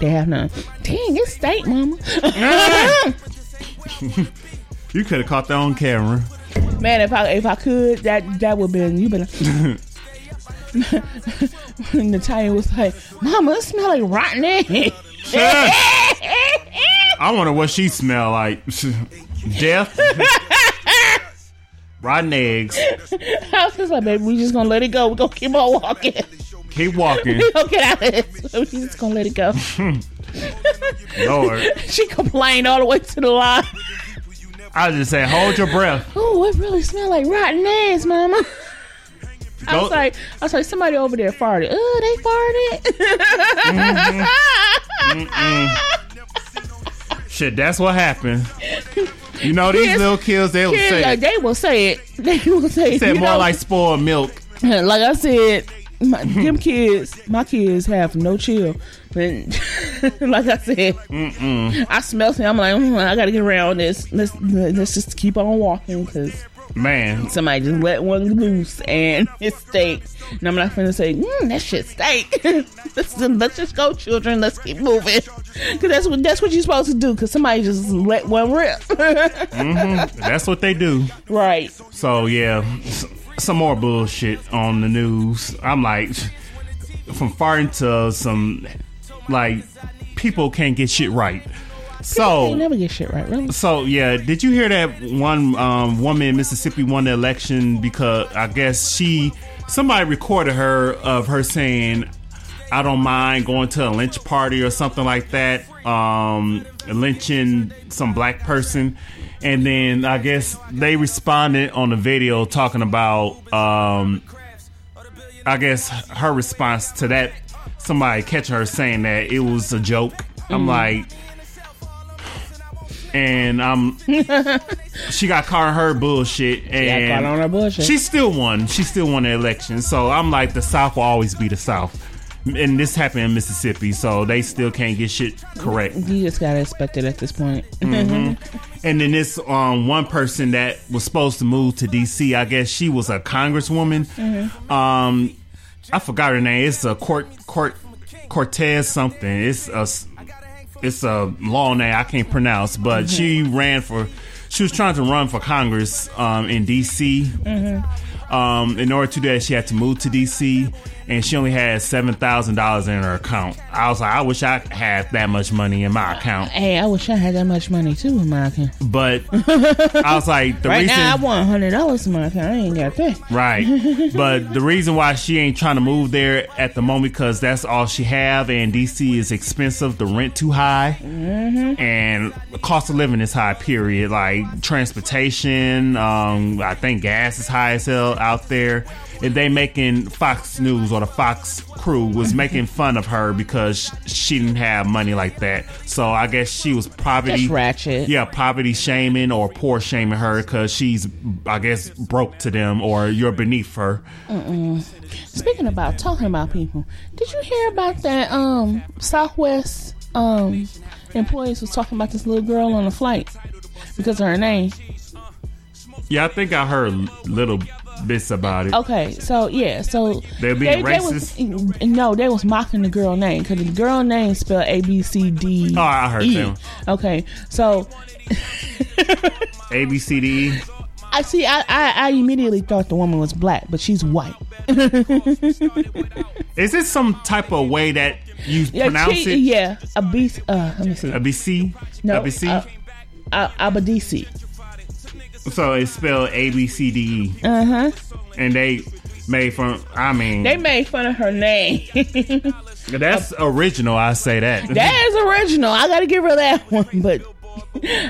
[SPEAKER 1] They have none. Dang, it stank, mama.
[SPEAKER 2] You could have caught that on camera.
[SPEAKER 1] Man, if I if I could, that that would been you been. Natalia was like, "Mama, it smell like rotten egg."
[SPEAKER 2] I wonder what she smell like. Death. Rotten eggs.
[SPEAKER 1] I was just like, "Baby, we just gonna let it go. We gonna keep on walking.
[SPEAKER 2] Keep walking.
[SPEAKER 1] We gonna get out of this. We just gonna let it go."
[SPEAKER 2] Lord.
[SPEAKER 1] she complained all the way to the line.
[SPEAKER 2] I was just say, hold your breath.
[SPEAKER 1] Oh, it really smell like rotten eggs, Mama. I was like, I was like, somebody over there farted. Oh, they farted. Mm-hmm. Mm-hmm.
[SPEAKER 2] Shit, that's what happened. You know these
[SPEAKER 1] Kids-
[SPEAKER 2] little kids, they'll
[SPEAKER 1] Kids,
[SPEAKER 2] say
[SPEAKER 1] like,
[SPEAKER 2] it.
[SPEAKER 1] they will say it. They will say it.
[SPEAKER 2] Said
[SPEAKER 1] you
[SPEAKER 2] more
[SPEAKER 1] know?
[SPEAKER 2] like spoiled milk.
[SPEAKER 1] like I said, my, them kids, my kids have no chill. And like I said, I smell it. I'm like, mm, I gotta get around this. Let's let's just keep on walking because
[SPEAKER 2] Man,
[SPEAKER 1] somebody just let one loose and it stinks. And I'm not finna say, mm, that shit stink. let's, let's just go, children. Let's keep moving. Because that's what that's what you're supposed to do. Because somebody just let one rip.
[SPEAKER 2] that's what they do.
[SPEAKER 1] right.
[SPEAKER 2] So yeah, some more bullshit on the news. I'm like, from farting to some, like, people can't get shit right. So
[SPEAKER 1] never get shit right, really.
[SPEAKER 2] So yeah, did you hear that one um, woman in Mississippi won the election because I guess she somebody recorded her of her saying, "I don't mind going to a lynch party or something like that, um, lynching some black person." And then I guess they responded on the video talking about, um, I guess her response to that. Somebody catching her saying that it was a joke. I'm like, and um, she got caught on her bullshit, and
[SPEAKER 1] caught on her bullshit.
[SPEAKER 2] she still won. She still won the election. So I'm like, the South will always be the South, and this happened in Mississippi, so they still can't get shit correct.
[SPEAKER 1] You just gotta expect it at this point.
[SPEAKER 2] And then this um, one person that was supposed to move to DC, I guess she was a congresswoman. Um, I forgot her name. It's a Court Court Cortez something. It's a it's a long name I can't pronounce, but she ran for. She was trying to run for Congress um, in DC. Um, in order to do that, she had to move to DC, and she only had seven thousand dollars in her account. I was like, I wish I had that much money in my account.
[SPEAKER 1] Hey, I wish I had that much money too in my account.
[SPEAKER 2] But I was like, the
[SPEAKER 1] Right
[SPEAKER 2] reason,
[SPEAKER 1] now, I want hundred dollars in my account. I ain't got that.
[SPEAKER 2] right? But the reason why she ain't trying to move there at the moment because that's all she have, and DC is expensive. The rent too high, and the cost of living is high. Period. Like transportation, um, I think gas is high as hell out there. And they making Fox News or the Fox crew was making fun of her because she didn't have money like that. So I guess she was poverty
[SPEAKER 1] Just ratchet.
[SPEAKER 2] yeah, poverty shaming or poor shaming her because she's, I guess, broke to them or you're beneath her.
[SPEAKER 1] Speaking about talking about people, did you hear about that? Um, Southwest um employees was talking about this little girl on the flight because of her name.
[SPEAKER 2] Yeah, I think I heard little bits about it.
[SPEAKER 1] Okay, so yeah, so
[SPEAKER 2] They're being
[SPEAKER 1] was, no, they was mocking the girl name because the girl name spelled A B C D.
[SPEAKER 2] Oh, I heard
[SPEAKER 1] E.
[SPEAKER 2] them.
[SPEAKER 1] Okay, so
[SPEAKER 2] A B C D E.
[SPEAKER 1] I see. I, I I immediately thought the woman was black, but she's white.
[SPEAKER 2] Is this some type of way that you
[SPEAKER 1] Yeah,
[SPEAKER 2] pronounce
[SPEAKER 1] she-
[SPEAKER 2] it?
[SPEAKER 1] Yeah, a B. Uh, let me see.
[SPEAKER 2] A B C.
[SPEAKER 1] No,
[SPEAKER 2] A B C.
[SPEAKER 1] uh, uh, Abadisi.
[SPEAKER 2] So it's spelled A B C D E,
[SPEAKER 1] Uh huh.
[SPEAKER 2] and they made fun. I mean,
[SPEAKER 1] They made fun of her name.
[SPEAKER 2] that's original. I say that.
[SPEAKER 1] that is original. I gotta give her that one, but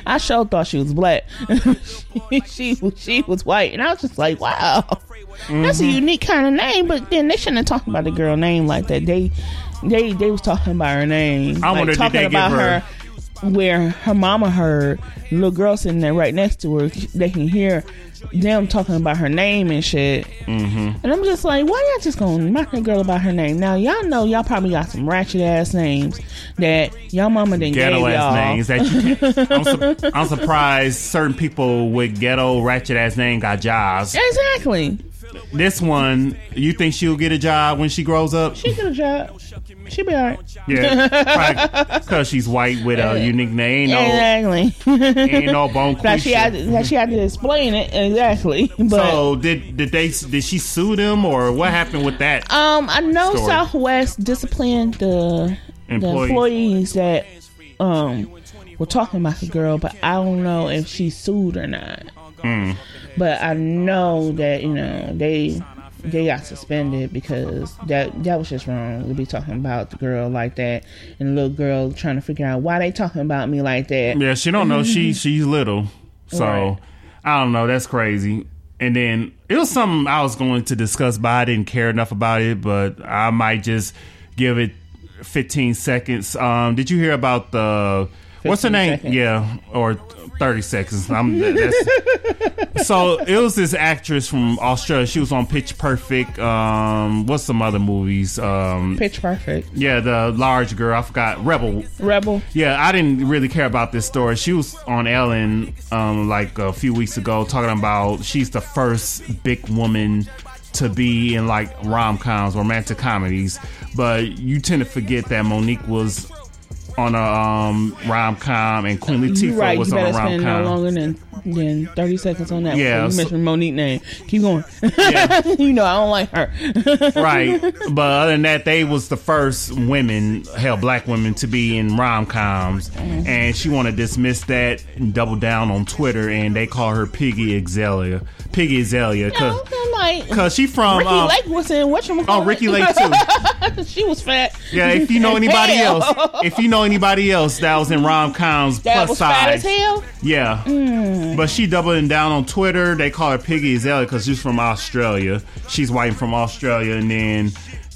[SPEAKER 1] I sure thought she was black. she was she was white, and I was just like, wow, that's a unique kind of name. But then they shouldn't have talked about the girl name like that. They they they was talking about her name.
[SPEAKER 2] I
[SPEAKER 1] like,
[SPEAKER 2] wonder, did
[SPEAKER 1] talking
[SPEAKER 2] they give
[SPEAKER 1] about
[SPEAKER 2] her-
[SPEAKER 1] where her mama heard little girl sitting there right next to her. They can hear them talking about her name and shit. Mm-hmm. And I'm just like, why y'all just gonna mock a girl about her name? Now y'all know y'all probably got some ratchet ass names that y'all mama didn't
[SPEAKER 2] ghetto
[SPEAKER 1] gave
[SPEAKER 2] ass
[SPEAKER 1] y'all.
[SPEAKER 2] names that you can't. I'm, su- I'm surprised certain people with ghetto ratchet ass name got jobs.
[SPEAKER 1] Exactly.
[SPEAKER 2] This one, you think she'll get a job when she grows up?
[SPEAKER 1] She get a job. She be alright.
[SPEAKER 2] Yeah, because she's white with a unique name.
[SPEAKER 1] Exactly.
[SPEAKER 2] no, ain't no bone
[SPEAKER 1] that she had to, she had to explain it exactly. But
[SPEAKER 2] So did did they did she sue them or what happened with that?
[SPEAKER 1] um, I know
[SPEAKER 2] Story.
[SPEAKER 1] Southwest disciplined the the
[SPEAKER 2] Employees.
[SPEAKER 1] employees that um were talking about the girl, but I don't know if she sued or not.
[SPEAKER 2] Hmm.
[SPEAKER 1] But I know that you know they they got suspended because that that was just wrong to be talking about the girl like that and the little girl trying to figure out why they talking about me like that.
[SPEAKER 2] Yeah, she don't know she she's little, so
[SPEAKER 1] Right.
[SPEAKER 2] I don't know. That's crazy. And then it was something I was going to discuss, but I didn't care enough about it. But I might just give it 15 seconds. Um, did you hear about the What's her name?
[SPEAKER 1] seconds.
[SPEAKER 2] Yeah, or thirty seconds. I'm, that's, so it was this actress from Australia. She was on Pitch Perfect. Um, what's some other movies? Um,
[SPEAKER 1] Pitch Perfect.
[SPEAKER 2] yeah, the large girl. I forgot. Rebel.
[SPEAKER 1] Rebel.
[SPEAKER 2] Yeah, I didn't really care about this story. She was on Ellen um, like a few weeks ago talking about she's the first big woman to be in like rom coms, romantic comedies. But you tend to forget that Mo'Nique was on a um, rom com and Queen Latifah
[SPEAKER 1] right.
[SPEAKER 2] was on a rom
[SPEAKER 1] spend no
[SPEAKER 2] com.
[SPEAKER 1] longer than than thirty seconds on that.
[SPEAKER 2] Yeah,
[SPEAKER 1] you
[SPEAKER 2] so-
[SPEAKER 1] mentioned Mo'Nique name. Keep going.
[SPEAKER 2] Yeah.
[SPEAKER 1] you know I don't like her.
[SPEAKER 2] right. But other than that, they was the first women, hell, black women, to be in rom coms,
[SPEAKER 1] Mm-hmm.
[SPEAKER 2] and she want to dismiss that and double down on Twitter, and they call her Piggy Azalea, Piggy Azalea, cause,
[SPEAKER 1] like
[SPEAKER 2] 'cause she from
[SPEAKER 1] Ricki
[SPEAKER 2] um,
[SPEAKER 1] Lake was in what you
[SPEAKER 2] oh Ricki Lake too.
[SPEAKER 1] she was fat.
[SPEAKER 2] Yeah, if you know anybody
[SPEAKER 1] Hell.
[SPEAKER 2] else, if you know anybody else that was in rom coms plus
[SPEAKER 1] was fat as
[SPEAKER 2] size,
[SPEAKER 1] hell.
[SPEAKER 2] yeah. But she doubling down on Twitter. They call her Piggy Azalea because she's from Australia. She's white from Australia, and then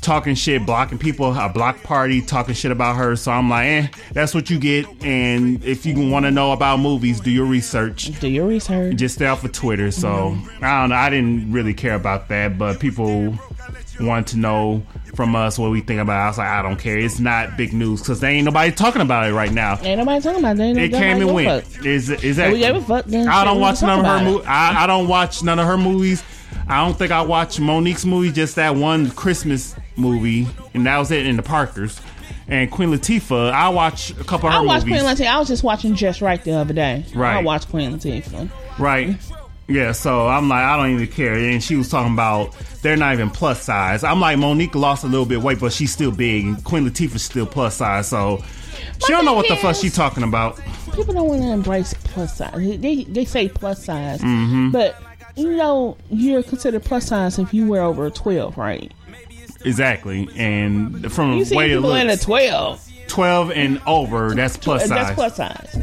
[SPEAKER 2] talking shit, blocking people, a block party, talking shit about her. So I'm like, eh, that's what you get. And if you want to know about movies, do your research.
[SPEAKER 1] Do your research.
[SPEAKER 2] Just stay off of Twitter. So I don't know. I didn't really care about that, but people want to know from us what we think about. it. I was like, I don't care. It's not big news because there ain't nobody talking about it right now.
[SPEAKER 1] Ain't nobody talking about that. Ain't
[SPEAKER 2] It came and went.
[SPEAKER 1] fuck.
[SPEAKER 2] Is is that?
[SPEAKER 1] We gave a fuck, then
[SPEAKER 2] I don't watch none of her.
[SPEAKER 1] about
[SPEAKER 2] Mo- I, I don't watch none of her movies. I don't think I watched Mo'Nique's movie. Just that one Christmas movie, and that was it in the Parkers. And Queen Latifah, I watched a couple of her
[SPEAKER 1] I watched
[SPEAKER 2] movies.
[SPEAKER 1] Queen Latifah. I was just watching Just Wright the other day.
[SPEAKER 2] Right.
[SPEAKER 1] I watched Queen Latifah.
[SPEAKER 2] Right. Yeah, so I'm like, I don't even care. And she was talking about they're not even plus size. I'm like, Mo'Nique lost a little bit of weight, but she's still big. And Queen Latifah's still plus size. So she don't know what the fuck she's talking about.
[SPEAKER 1] People don't want to embrace plus size. They they say plus size,
[SPEAKER 2] Mm-hmm.
[SPEAKER 1] but you know you're considered plus size if you wear over a twelve, right?
[SPEAKER 2] Exactly. And from
[SPEAKER 1] You
[SPEAKER 2] the way it
[SPEAKER 1] people in a
[SPEAKER 2] looks,
[SPEAKER 1] twelve.
[SPEAKER 2] 12 and over, that's plus size.
[SPEAKER 1] That's plus size,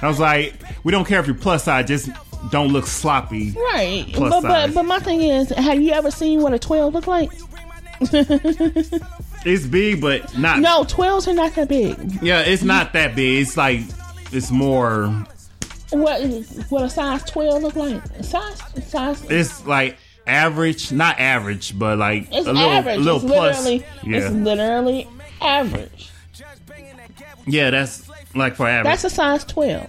[SPEAKER 2] I was like, we don't care if you're plus size, just don't look sloppy.
[SPEAKER 1] right?
[SPEAKER 2] Plus
[SPEAKER 1] but,
[SPEAKER 2] size.
[SPEAKER 1] but but my thing is, have you ever seen what a twelve look like?
[SPEAKER 2] It's big, but not.
[SPEAKER 1] No, twelves are not that big.
[SPEAKER 2] Yeah, it's not that big. It's like, it's more,
[SPEAKER 1] What what a size twelve look like? Size size.
[SPEAKER 2] it's like average, not average, but like
[SPEAKER 1] It's
[SPEAKER 2] a little,
[SPEAKER 1] average.
[SPEAKER 2] little
[SPEAKER 1] it's
[SPEAKER 2] plus.
[SPEAKER 1] literally
[SPEAKER 2] yeah.
[SPEAKER 1] it's literally average.
[SPEAKER 2] yeah, that's like for average,
[SPEAKER 1] That's a size twelve.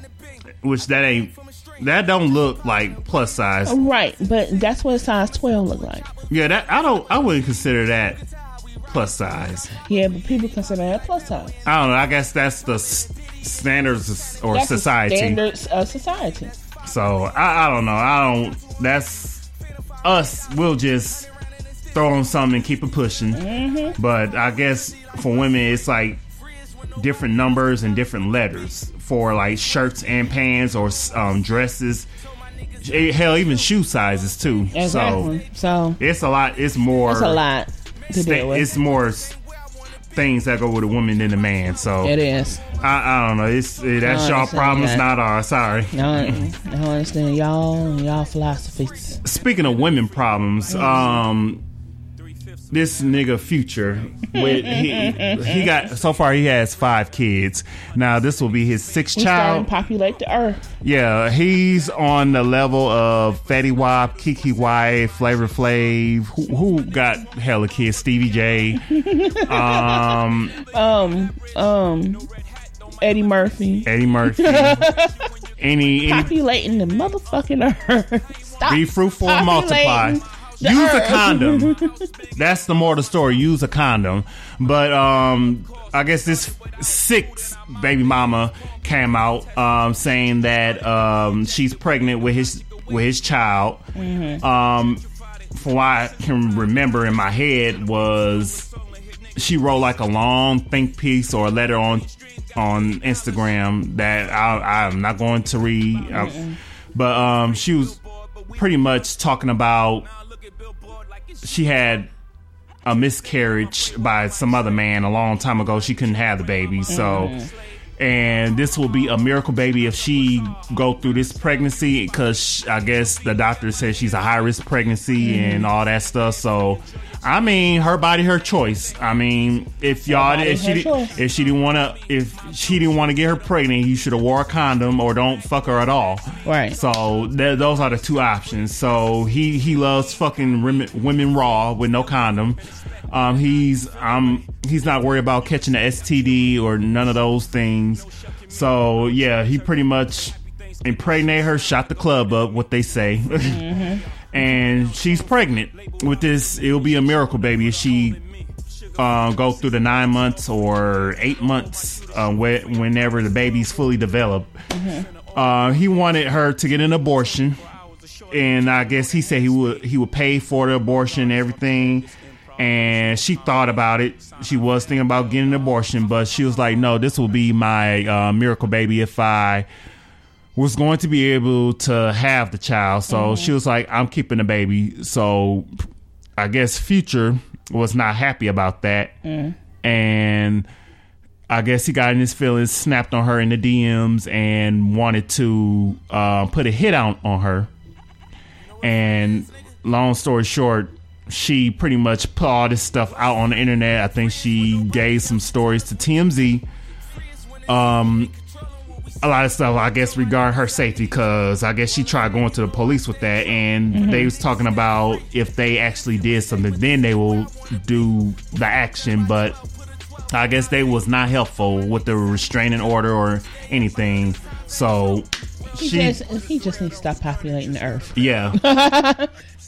[SPEAKER 2] which that ain't, that don't look like plus size.
[SPEAKER 1] Right, but that's what a size twelve look like.
[SPEAKER 2] Yeah, that, I don't, I wouldn't consider that plus size.
[SPEAKER 1] Yeah, but people consider that plus size.
[SPEAKER 2] I don't know. I guess that's the standards or
[SPEAKER 1] That's the
[SPEAKER 2] society.
[SPEAKER 1] standards of society.
[SPEAKER 2] So I, I don't know. I don't. That's us. We'll just throw on something and keep it pushing.
[SPEAKER 1] Mm-hmm.
[SPEAKER 2] But I guess for women, it's like different numbers and different letters for like shirts and pants or um, dresses. Hell, even shoe sizes too.
[SPEAKER 1] Exactly. So,
[SPEAKER 2] So it's a lot. It's more.
[SPEAKER 1] it's a lot to
[SPEAKER 2] sta-
[SPEAKER 1] deal with.
[SPEAKER 2] It's more things that go with a woman than a man. So
[SPEAKER 1] it is.
[SPEAKER 2] I, I don't know. It's eh, that's y'all problems,
[SPEAKER 1] that.
[SPEAKER 2] not ours. Sorry.
[SPEAKER 1] I don't, I don't understand y'all and y'all philosophies.
[SPEAKER 2] Speaking of women problems, um, this nigga Future, with he, he got so far he has five kids. Now this will be his sixth
[SPEAKER 1] We
[SPEAKER 2] child.
[SPEAKER 1] populate the earth.
[SPEAKER 2] Yeah, he's on the level of Fetty Wap, Kiki White, Flavor Flav. Who, who got hella kids? Stevie J. Um,
[SPEAKER 1] Um, um, Eddie Murphy
[SPEAKER 2] Eddie Murphy. any any
[SPEAKER 1] populating the motherfucking earth. Stop.
[SPEAKER 2] Be fruitful and multiply.
[SPEAKER 1] The
[SPEAKER 2] Use a condom. That's the more of the story. Use a condom. But um, I guess this sixth baby mama came out um, saying that um, she's pregnant with his with his child.
[SPEAKER 1] Mm-hmm.
[SPEAKER 2] Um, from what I can remember in my head was she wrote like a long think piece or a letter on on Instagram that I, I'm not going to read. But um, she was pretty much talking about she had a miscarriage by some other man a long time ago. She couldn't have the baby, so mm-hmm. And this will be a miracle baby if she go through this pregnancy because I guess the doctor says she's a high risk pregnancy
[SPEAKER 1] Mm-hmm.
[SPEAKER 2] and all that stuff. So, I mean, her body, her choice. I mean, if y'all,
[SPEAKER 1] body,
[SPEAKER 2] if she,
[SPEAKER 1] choice.
[SPEAKER 2] if she didn't want to, if she didn't want to get her pregnant, you should have wore a condom or don't fuck her at all.
[SPEAKER 1] Right.
[SPEAKER 2] So th- those are the two options. So he he loves fucking women, women raw with no condom. Um, he's um he's not worried about catching the STD or none of those things. So yeah, he pretty much impregnated her, shot the club up, what they say, and she's pregnant with this. It'll be a miracle baby if she uh, go through the nine months or eight months uh, whe- whenever the baby's fully developed. Uh, he wanted her to get an abortion, and I guess he said he would he would pay for the abortion and everything. And she thought about it. She was thinking about getting an abortion, but she was like, "No, this will be my uh, miracle baby if I." was going to be able to have the child. So she was like, I'm keeping the baby. So I guess Future was not happy about that. And I guess he got in his feelings, snapped on her in the DMs, and wanted to uh, put a hit out on her. And long story short, she pretty much put all this stuff out on the internet. I think she gave some stories to TMZ. Um, a lot of stuff, I guess, regarding her safety, because I guess she tried going to the police with that, and they was talking about if they actually did something, then they will do the action. But I guess they was not helpful with the restraining order or anything. So
[SPEAKER 1] He
[SPEAKER 2] she,
[SPEAKER 1] just he just needs to stop populating the earth.
[SPEAKER 2] yeah.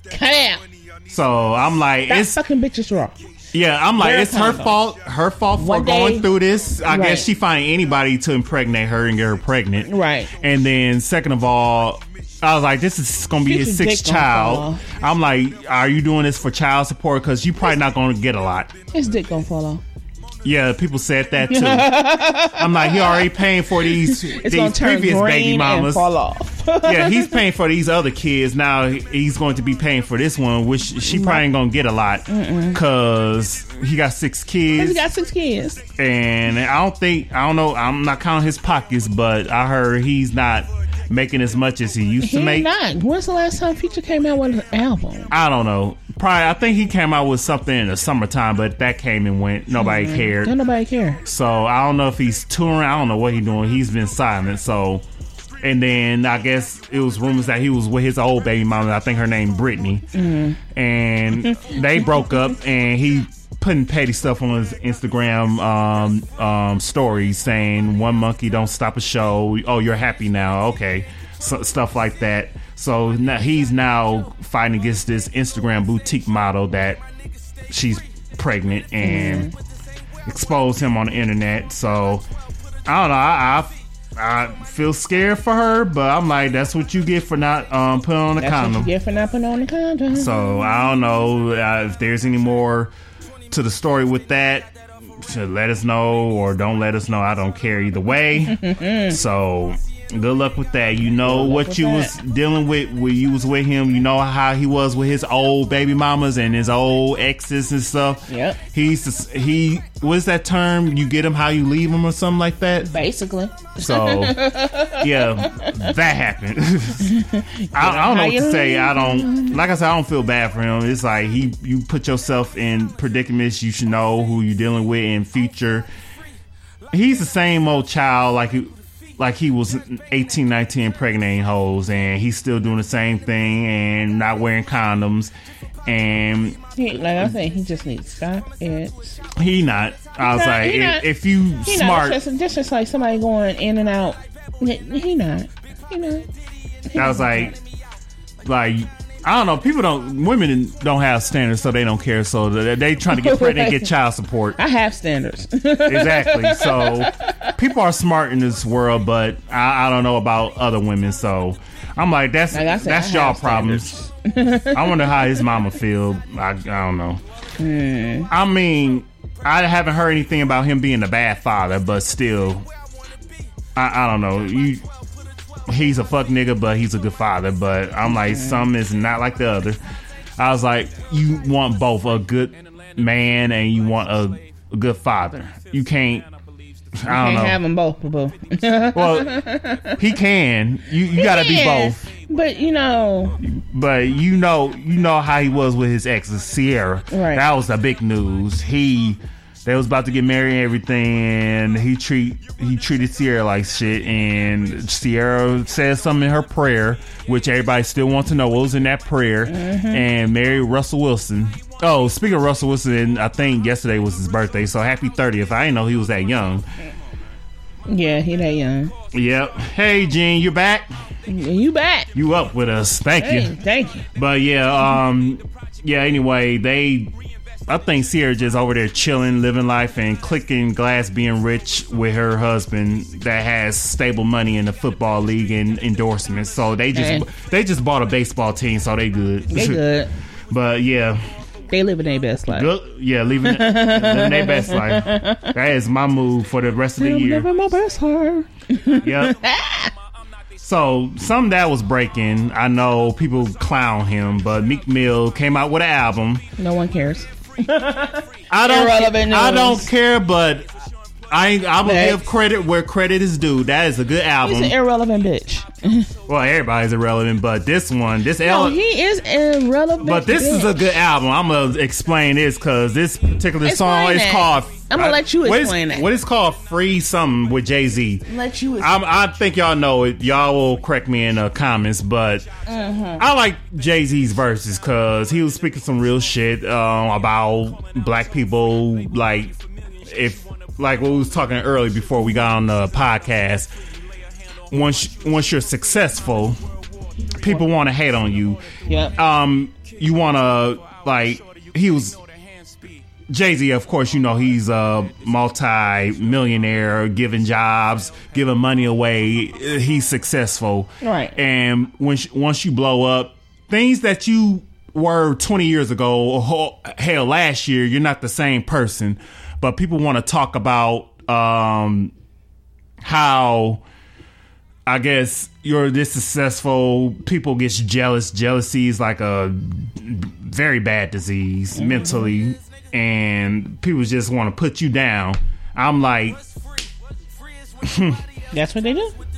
[SPEAKER 1] Cut out.
[SPEAKER 2] So I'm like, it's
[SPEAKER 1] fucking bitch is wrong.
[SPEAKER 2] Yeah, I'm like, it's her
[SPEAKER 1] condom.
[SPEAKER 2] fault. Her fault for
[SPEAKER 1] One
[SPEAKER 2] going
[SPEAKER 1] day-
[SPEAKER 2] through this. I
[SPEAKER 1] Right.
[SPEAKER 2] guess she find anybody to impregnate her and get her pregnant.
[SPEAKER 1] Right.
[SPEAKER 2] And then second of all, I was like, this is going to be his
[SPEAKER 1] Future
[SPEAKER 2] sixth
[SPEAKER 1] dick gonna
[SPEAKER 2] child. I'm like, are you doing this for child support? Because you probably not going to get a lot.
[SPEAKER 1] His dick gonna fall off.
[SPEAKER 2] Yeah, people said that too. I'm like, he already paying for these
[SPEAKER 1] It's
[SPEAKER 2] these previous baby mamas.
[SPEAKER 1] fall off.
[SPEAKER 2] yeah, he's paying for these other kids. Now he's going to be paying for this one, which she probably ain't gonna get a lot because he got six kids.
[SPEAKER 1] he got six kids.
[SPEAKER 2] and I don't think I don't know. I'm not counting his pockets, but I heard he's not making as much as he used
[SPEAKER 1] He
[SPEAKER 2] to make.
[SPEAKER 1] not. When's the last time Future came out with an album?
[SPEAKER 2] I don't know. Probably I think he came out with something in the summertime, but that came and went. Nobody cared.
[SPEAKER 1] Don't nobody care.
[SPEAKER 2] So I don't know if he's touring. I don't know what he's doing. He's been silent. So, and then I guess it was rumors that he was with his old baby mama. I think her name Brittany, and they broke up. And he putting petty stuff on his Instagram um, um, stories saying one monkey don't stop a show. Oh, you're happy now. Okay, so, stuff like that. So now he's now fighting against this Instagram boutique model that she's pregnant and expose him on the internet. So I don't know. I, I I feel scared for her, but I'm like, that's what you get for not um putting on a
[SPEAKER 1] That's what
[SPEAKER 2] condom.
[SPEAKER 1] you get for not putting on the condom.
[SPEAKER 2] So I don't know uh, if there's any more to the story with that. To let us know or don't let us know. I don't care either way. so good luck with that. You know what you
[SPEAKER 1] that.
[SPEAKER 2] was dealing with when you was with him. You know how he was with his old baby mamas and his old exes and stuff.
[SPEAKER 1] Yep.
[SPEAKER 2] He's he. What's that term? You get him how you leave him or something like that.
[SPEAKER 1] Basically.
[SPEAKER 2] So yeah, that happened. I, I don't know what to say. I don't like I said. I don't feel bad for him. It's like he you put yourself in predicaments. You should know who you're dealing with in future. He's the same old child like he like he was 18, 19 impregnating hoes, and he's still doing the same thing and not wearing condoms. And
[SPEAKER 1] He, like I said, he just needs to stop it.
[SPEAKER 2] he not. I was
[SPEAKER 1] not-
[SPEAKER 2] like, if,
[SPEAKER 1] not-
[SPEAKER 2] if you
[SPEAKER 1] He
[SPEAKER 2] smart,
[SPEAKER 1] not. Just, just, like somebody going in and out. He, he not. He not.
[SPEAKER 2] I was like, like I don't know. People don't. Women don't have standards, so they don't care. So they, they trying to get pregnant, and get child support.
[SPEAKER 1] I have standards.
[SPEAKER 2] Exactly. So people are smart in this world, but I, I don't know about other women. So I'm like, that's
[SPEAKER 1] Like said,
[SPEAKER 2] that's y'all problems. I wonder how his mama feel. I, I don't know. Hmm. I mean, I haven't heard anything about him being a bad father, but still, I, I don't know. You, he's a fuck nigga, but he's a good father. But I'm like, mm-hmm. some is not like the other. I was like, you want both a good man and you want a, a good father. You can't I don't
[SPEAKER 1] Can't
[SPEAKER 2] know.
[SPEAKER 1] have them both, boo.
[SPEAKER 2] well, he can. You you gotta be both.
[SPEAKER 1] But you know,
[SPEAKER 2] But you know you know how he was with his ex Ciara.
[SPEAKER 1] Right.
[SPEAKER 2] That was the big news. He they was about to get married and everything and he treat he treated Ciara like shit and Ciara said something in her prayer, which everybody still wants to know what was in that prayer, and married Russell Wilson. Oh, speaking of Russell Wilson, I think yesterday was his birthday, so happy 30th. I didn't know he was that young.
[SPEAKER 1] yeah, he that young.
[SPEAKER 2] Yep. Hey, Gene, you back?
[SPEAKER 1] You back?
[SPEAKER 2] You up with us? Thank
[SPEAKER 1] Hey,
[SPEAKER 2] you.
[SPEAKER 1] thank you.
[SPEAKER 2] But yeah, um, yeah. Anyway, they, I think Ciara just over there chilling, living life, and clicking glass, being rich with her husband that has stable money in the football league and endorsements. So they just
[SPEAKER 1] Hey.
[SPEAKER 2] they just bought a baseball team, so they good.
[SPEAKER 1] They good.
[SPEAKER 2] but yeah,
[SPEAKER 1] They living their best life.
[SPEAKER 2] good. Yeah, leaving living their best life. That is my move for the rest of the
[SPEAKER 1] I'm
[SPEAKER 2] year.
[SPEAKER 1] living my best life.
[SPEAKER 2] Yep. So some that was breaking. I know people clown him, but Meek Mill came out with an album.
[SPEAKER 1] No one cares.
[SPEAKER 2] I don't.
[SPEAKER 1] Irrelevant
[SPEAKER 2] I
[SPEAKER 1] news.
[SPEAKER 2] don't care, but I I will
[SPEAKER 1] Next.
[SPEAKER 2] give credit where credit is due. That is a good album.
[SPEAKER 1] He's an irrelevant bitch.
[SPEAKER 2] well, everybody's irrelevant, but this one, this
[SPEAKER 1] No, he is irrelevant.
[SPEAKER 2] but this is a good album. I'm gonna explain this because this particular song
[SPEAKER 1] Explain
[SPEAKER 2] is
[SPEAKER 1] that.
[SPEAKER 2] called.
[SPEAKER 1] I'ma let you
[SPEAKER 2] what is-
[SPEAKER 1] explain that.
[SPEAKER 2] What is called "Free Something" with Jay Z.
[SPEAKER 1] Let you.
[SPEAKER 2] I'm, I think y'all know it. Y'all will correct me in the comments, but
[SPEAKER 1] Mm-hmm.
[SPEAKER 2] I like Jay Z's verses because he was speaking some real shit um, about black people. Like if like what we was talking early before we got on the podcast. Once once you're successful, people want to hate on you.
[SPEAKER 1] Yep.
[SPEAKER 2] Um, you want to like he was Jay Z, of course, you know he's a multi-millionaire, giving jobs, giving money away. He's successful,
[SPEAKER 1] Right.
[SPEAKER 2] And when once you blow up, things that you were 20 years ago, or hell, last year, you're not the same person. But people want to talk about um, how I guess you're this successful. People get jealous. Jealousy is like a very bad disease mentally, and people just want to put you down. I'm like,
[SPEAKER 1] That's what they do.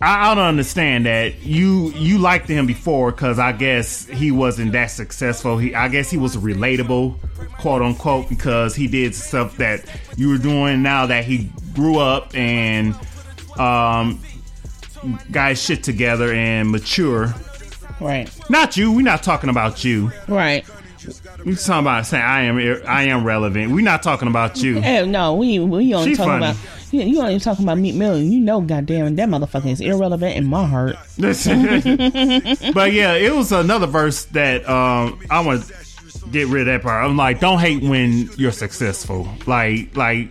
[SPEAKER 2] I, I don't understand that you you liked him before because I guess he wasn't that successful. He I guess he was relatable, quote unquote, because he did stuff that you were doing. Now that he grew up and um got his shit together and mature.
[SPEAKER 1] Right.
[SPEAKER 2] Not you. We're not talking about you.
[SPEAKER 1] Right.
[SPEAKER 2] We're talking about saying I am I am relevant. We're not talking about you.
[SPEAKER 1] Hey, no, we we only
[SPEAKER 2] She
[SPEAKER 1] talking
[SPEAKER 2] funny.
[SPEAKER 1] about you, you only talking about Meek Mill. You know, goddamn, that motherfucker is irrelevant in my heart.
[SPEAKER 2] but yeah, it was another verse that um I want to get rid of that part. I'm like, don't hate when you're successful. Like like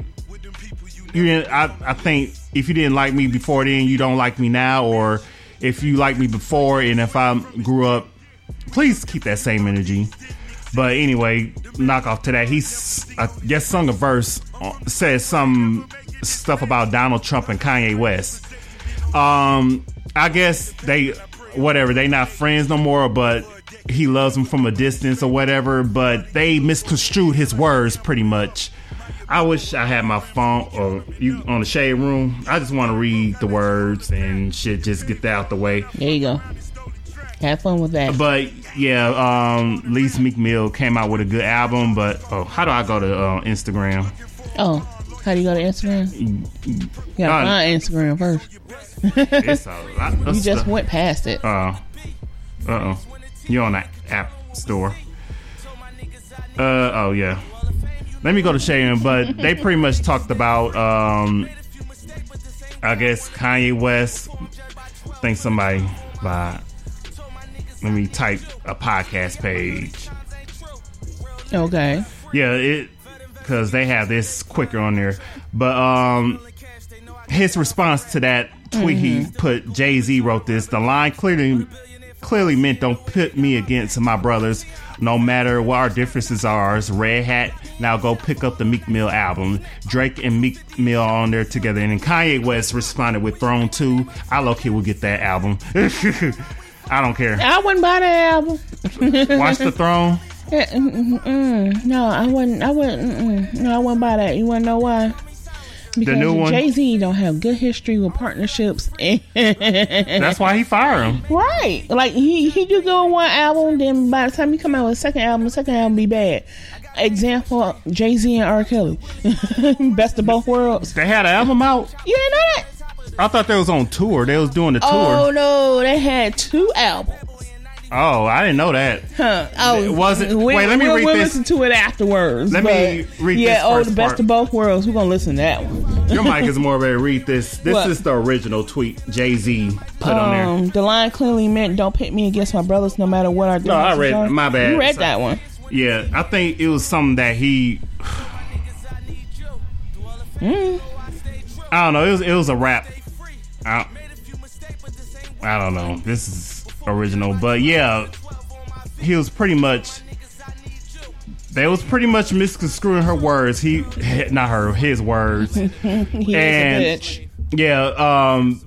[SPEAKER 2] you didn't. I I think if you didn't like me before then, you don't like me now, or if you like me before and if I grew up, please keep that same energy. But anyway, knock off to that. He's I guess sung a verse, uh, says some stuff about Donald Trump and Kanye West. Um, I guess they whatever they not friends no more, but he loves him from a distance or whatever. But they misconstrued his words pretty much. I wish I had my phone or you on the shade room. I just want to read the words and shit. Just get that out the way.
[SPEAKER 1] There you go. Have fun with that.
[SPEAKER 2] But yeah, um, Lisa Meek Mill came out with a good album. But oh, how do I go to uh, Instagram?
[SPEAKER 1] oh, how do you go to Instagram? You gotta
[SPEAKER 2] Uh,
[SPEAKER 1] find Instagram first.
[SPEAKER 2] It's a lot of
[SPEAKER 1] You just went past it.
[SPEAKER 2] Uh, uh oh. You're on that app store. Uh oh yeah. Let me go to Sharon, but they pretty much talked about um I guess Kanye West. I think somebody by let me type a podcast page.
[SPEAKER 1] Okay.
[SPEAKER 2] Yeah, it because they have this quicker on there. But um his response to that tweet he put Jay Z wrote this. The line clearly clearly meant don't put me against my brothers, no matter what our differences are. Red Hat. Now go pick up the Meek Mill album. Drake and Meek Mill on there together. And then Kanye West responded with Throne 2. I low key will get that album. I don't care.
[SPEAKER 1] I wouldn't buy that album.
[SPEAKER 2] Watch the throne.
[SPEAKER 1] Yeah, mm, mm, mm. No, I wouldn't. I wouldn't. Mm, mm. no, I wouldn't buy that. You want to know why? Because. Jay Z don't have good history with partnerships.
[SPEAKER 2] That's why he fired him.
[SPEAKER 1] right. Like he he do go on one album, then by the time he come out with a second album, the second album be bad. Example: Jay Z and R. Kelly, best of both worlds.
[SPEAKER 2] They had an album out.
[SPEAKER 1] You didn't know that?
[SPEAKER 2] I thought they was on tour. They was doing the tour.
[SPEAKER 1] Oh no, they had two albums.
[SPEAKER 2] Oh, I didn't know that.
[SPEAKER 1] Huh. Oh,
[SPEAKER 2] Was it-
[SPEAKER 1] we-
[SPEAKER 2] wait, let me
[SPEAKER 1] we'll,
[SPEAKER 2] read
[SPEAKER 1] we'll
[SPEAKER 2] this.
[SPEAKER 1] listen to it afterwards.
[SPEAKER 2] Let me read
[SPEAKER 1] Yeah, oh, the best
[SPEAKER 2] part.
[SPEAKER 1] of both worlds. We're gonna listen to that one.
[SPEAKER 2] Your mic is more ready to read this. This
[SPEAKER 1] What?
[SPEAKER 2] is the original tweet Jay Z put on there.
[SPEAKER 1] Um, the line clearly meant "Don't pit me against my brothers, no matter what our
[SPEAKER 2] No, I read-
[SPEAKER 1] are."
[SPEAKER 2] my bad.
[SPEAKER 1] You read
[SPEAKER 2] So-
[SPEAKER 1] that one.
[SPEAKER 2] Yeah, I think it was something that he.
[SPEAKER 1] Mm.
[SPEAKER 2] I don't know. It was it was a rap. I, I don't know. This is original, but yeah, he was pretty much. They was pretty much misconstruing her words. He, not her, his words.
[SPEAKER 1] He
[SPEAKER 2] And-
[SPEAKER 1] is a bitch.
[SPEAKER 2] Yeah, um,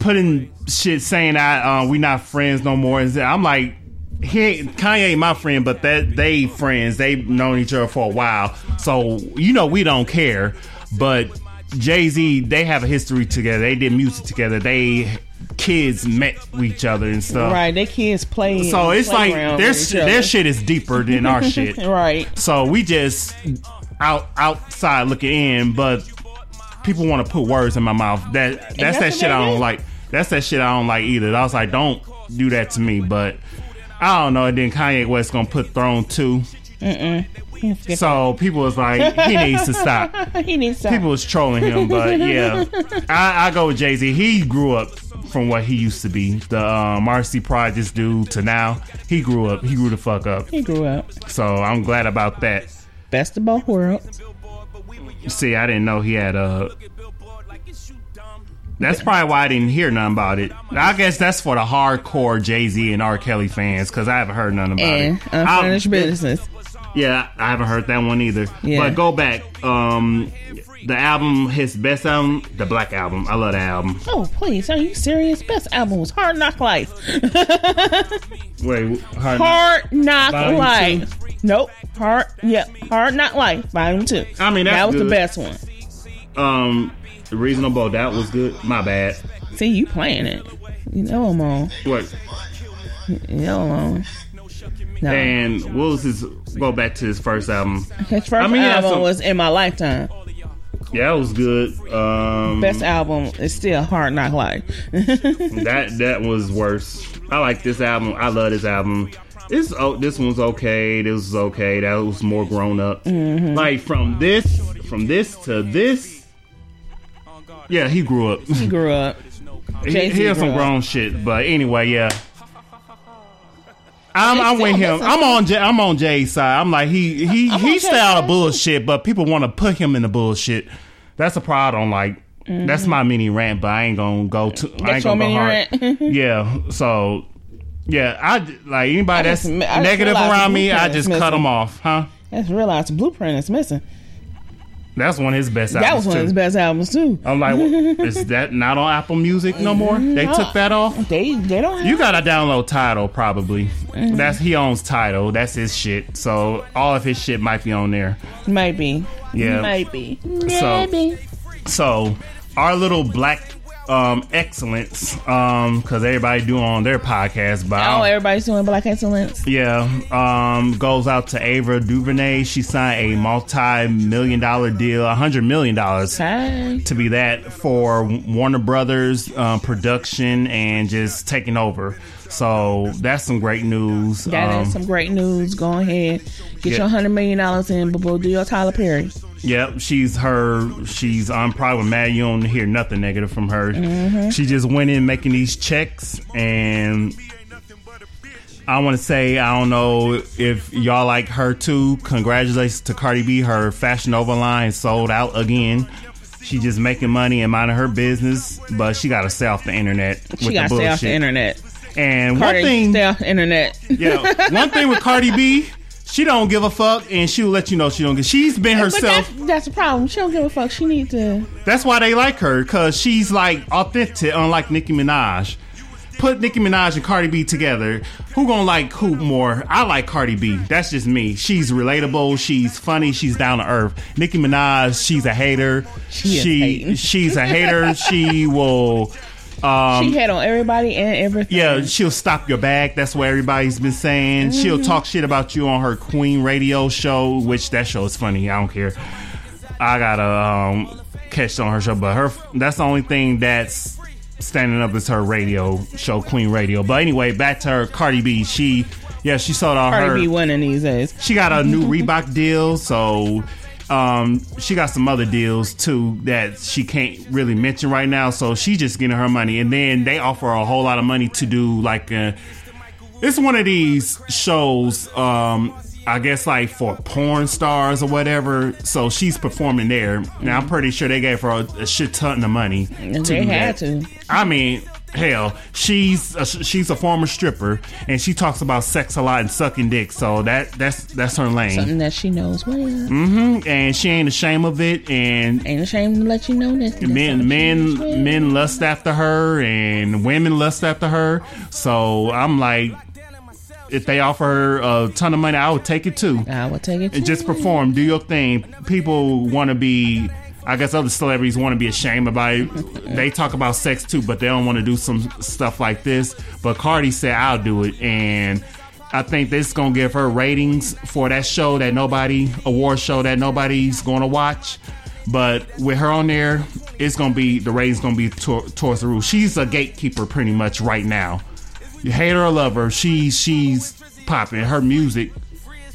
[SPEAKER 2] putting shit saying that uh, we not friends no more. And I'm like, he ain't, Kanye ain't my friend, but that they friends. They've known each other for a while, so you know we don't care. But Jay Z, they have a history together. They did music together. They kids met with each other and stuff.
[SPEAKER 1] Right, they kids play.
[SPEAKER 2] So it's like their their shit is deeper than our shit.
[SPEAKER 1] Right.
[SPEAKER 2] So we just out outside looking in, but people want to put words in my mouth. That that's,
[SPEAKER 1] that's
[SPEAKER 2] that shit I don't
[SPEAKER 1] do.
[SPEAKER 2] like. That's that shit I don't like either. I was like, don't do that to me. But I don't know. And then Kanye West gonna put Throne two. So people was like, he needs to stop.
[SPEAKER 1] he needs to. stop.
[SPEAKER 2] People was trolling him, but yeah, I, I go with Jay Z. He grew up from what he used to be, the uh, Marcy Projects dude, to now. He grew up. He grew the fuck up.
[SPEAKER 1] he grew up.
[SPEAKER 2] So I'm glad about that.
[SPEAKER 1] Best of both worlds.
[SPEAKER 2] See, I didn't know he had a. That's probably why I didn't hear nothing about it. I guess that's for the hardcore Jay Z and R. Kelly fans because I haven't heard nothing about
[SPEAKER 1] And
[SPEAKER 2] it.
[SPEAKER 1] unfinished
[SPEAKER 2] I'll-
[SPEAKER 1] business.
[SPEAKER 2] Yeah, I haven't heard that one either.
[SPEAKER 1] Yeah.
[SPEAKER 2] But go back. Um, the album, his best album, the Black Album. I love that album.
[SPEAKER 1] Oh, please, are you serious? Best album was Hard Knock Life.
[SPEAKER 2] Wait, hard,
[SPEAKER 1] Hard Knock Life. Nope. Hard. Yep. Hard Knock Life. Volume two.
[SPEAKER 2] I mean,
[SPEAKER 1] that was
[SPEAKER 2] good.
[SPEAKER 1] the best one.
[SPEAKER 2] Um, reasonable doubt was good. My bad.
[SPEAKER 1] See, you playing it. You know I'm on.
[SPEAKER 2] What?
[SPEAKER 1] You know I'm on. No.
[SPEAKER 2] And what was his? Go back to his first album.
[SPEAKER 1] His first
[SPEAKER 2] I mean,
[SPEAKER 1] album
[SPEAKER 2] some-
[SPEAKER 1] was In My Lifetime.
[SPEAKER 2] Yeah, that was good. Um,
[SPEAKER 1] Best album is still Hard Knock Life.
[SPEAKER 2] that that was worse. I like this album. I love this album. This oh, this one's okay. This was okay. That was more grown up.
[SPEAKER 1] Mm-hmm.
[SPEAKER 2] Like from this, from this to this. Yeah, he grew up.
[SPEAKER 1] he grew up.
[SPEAKER 2] he, he had some
[SPEAKER 1] up.
[SPEAKER 2] grown shit, but anyway, yeah. I'm, I'm with him. I'm on Jay, I'm on Jay's side. I'm like he he
[SPEAKER 1] I'm
[SPEAKER 2] he
[SPEAKER 1] on
[SPEAKER 2] stay out of bullshit, but people want to put him in the bullshit. That's a problem. Like
[SPEAKER 1] Mm-hmm.
[SPEAKER 2] that's my mini rant, but I ain't gonna go to. I ain't
[SPEAKER 1] That's your
[SPEAKER 2] gonna go
[SPEAKER 1] mini
[SPEAKER 2] hard.
[SPEAKER 1] rant?
[SPEAKER 2] yeah. So yeah, I like anybody
[SPEAKER 1] I
[SPEAKER 2] that's
[SPEAKER 1] just-
[SPEAKER 2] negative around me. I just cut
[SPEAKER 1] missing.
[SPEAKER 2] them off, huh?
[SPEAKER 1] Let's realize the blueprint is missing.
[SPEAKER 2] That's one of his best. Albums.
[SPEAKER 1] That was one of his best albums too.
[SPEAKER 2] I'm like, is that not on Apple Music no more? They took that off.
[SPEAKER 1] They they don't have
[SPEAKER 2] You gotta download Tidal probably.
[SPEAKER 1] Mm-hmm.
[SPEAKER 2] That's he owns Tidal. That's his shit. So all of his shit might be on there.
[SPEAKER 1] Might be.
[SPEAKER 2] Yeah.
[SPEAKER 1] Maybe.
[SPEAKER 2] So-
[SPEAKER 1] Maybe.
[SPEAKER 2] So our little black um excellence um because everybody do on their podcast but I
[SPEAKER 1] Oh, everybody's doing Black Excellence.
[SPEAKER 2] yeah um goes out to Ava DuVernay. She signed a multi-million dollar deal a hundred million dollars to be that for Warner Brothers um, production and just taking over. So that's some great news.
[SPEAKER 1] That is
[SPEAKER 2] Um,
[SPEAKER 1] some great news. Go ahead, get
[SPEAKER 2] yeah.
[SPEAKER 1] your hundred million dollars in, but we'll do your Tyler Perry.
[SPEAKER 2] Yep, she's her. She's on probably Mad. You don't hear nothing negative from her. Mm-hmm. She just went in making these checks, and I want to say I don't know if y'all like her too. Congratulations to Cardi B. Her Fashion Nova line sold out again. She just making money and minding her business, but she got to stay off the internet
[SPEAKER 1] She
[SPEAKER 2] with
[SPEAKER 1] got to stay off the internet.
[SPEAKER 2] And
[SPEAKER 1] Cardi,
[SPEAKER 2] one thing,
[SPEAKER 1] stay off the internet.
[SPEAKER 2] yeah, one thing with Cardi B, she don't give a fuck, and she'll let you know she don't. Give, she's been
[SPEAKER 1] But
[SPEAKER 2] herself.
[SPEAKER 1] that's, that's the problem. She don't give a fuck. She need to.
[SPEAKER 2] That's why they like her because she's like authentic, unlike Nicki Minaj. put Nicki Minaj and Cardi B together. Who gonna like who more? I like Cardi B. That's just me. She's relatable. She's funny. She's down to earth. Nicki Minaj, she's a hater.
[SPEAKER 1] She
[SPEAKER 2] she
[SPEAKER 1] hating.
[SPEAKER 2] she's a hater. she will. Um,
[SPEAKER 1] she had on everybody and everything.
[SPEAKER 2] yeah, she'll stop your bag. That's what everybody's been saying. She'll
[SPEAKER 1] Mm-hmm.
[SPEAKER 2] talk shit about you on her Queen radio show, which that show is funny. I don't care. I gotta um, catch on her show, but her that's the only thing that's standing up is her radio show, Queen Radio. But anyway, back to her Cardi B. She yeah, she sold all
[SPEAKER 1] Cardi
[SPEAKER 2] her.
[SPEAKER 1] B winning these days.
[SPEAKER 2] She got a new Reebok deal, so um, she got some other deals too that she can't really mention right now. So she's just getting her money, and then they offer a whole lot of money to do like a, it's one of these shows. Um, I guess like for porn stars or whatever. So she's performing there. Now I'm pretty sure they gave her a, a shit ton of money. To
[SPEAKER 1] they had
[SPEAKER 2] that.
[SPEAKER 1] to.
[SPEAKER 2] I mean, hell, she's a, she's a former stripper, and she talks about sex a lot and sucking dick. So that that's that's her lane,
[SPEAKER 1] Something that she knows well.
[SPEAKER 2] Mm. Hmm. And she ain't ashamed of it. And
[SPEAKER 1] Ain't ashamed to let you know this. this
[SPEAKER 2] men
[SPEAKER 1] something she knows well.
[SPEAKER 2] men men lust after her, and women lust after her. So I'm like, if they offer her a ton of money, I would take it too.
[SPEAKER 1] I would take it. too.
[SPEAKER 2] And just perform, do your thing. People want to be. I guess other celebrities want to be ashamed about it. They talk about sex too, but they don't want to do some stuff like this. But Cardi said, "I'll do it," and I think this is gonna give her ratings for that show that nobody award show that nobody's gonna watch. But with her on there, it's gonna be the ratings gonna be tor- towards the roof. She's a gatekeeper pretty much right now. You hate her or love her, she she's popping. Her music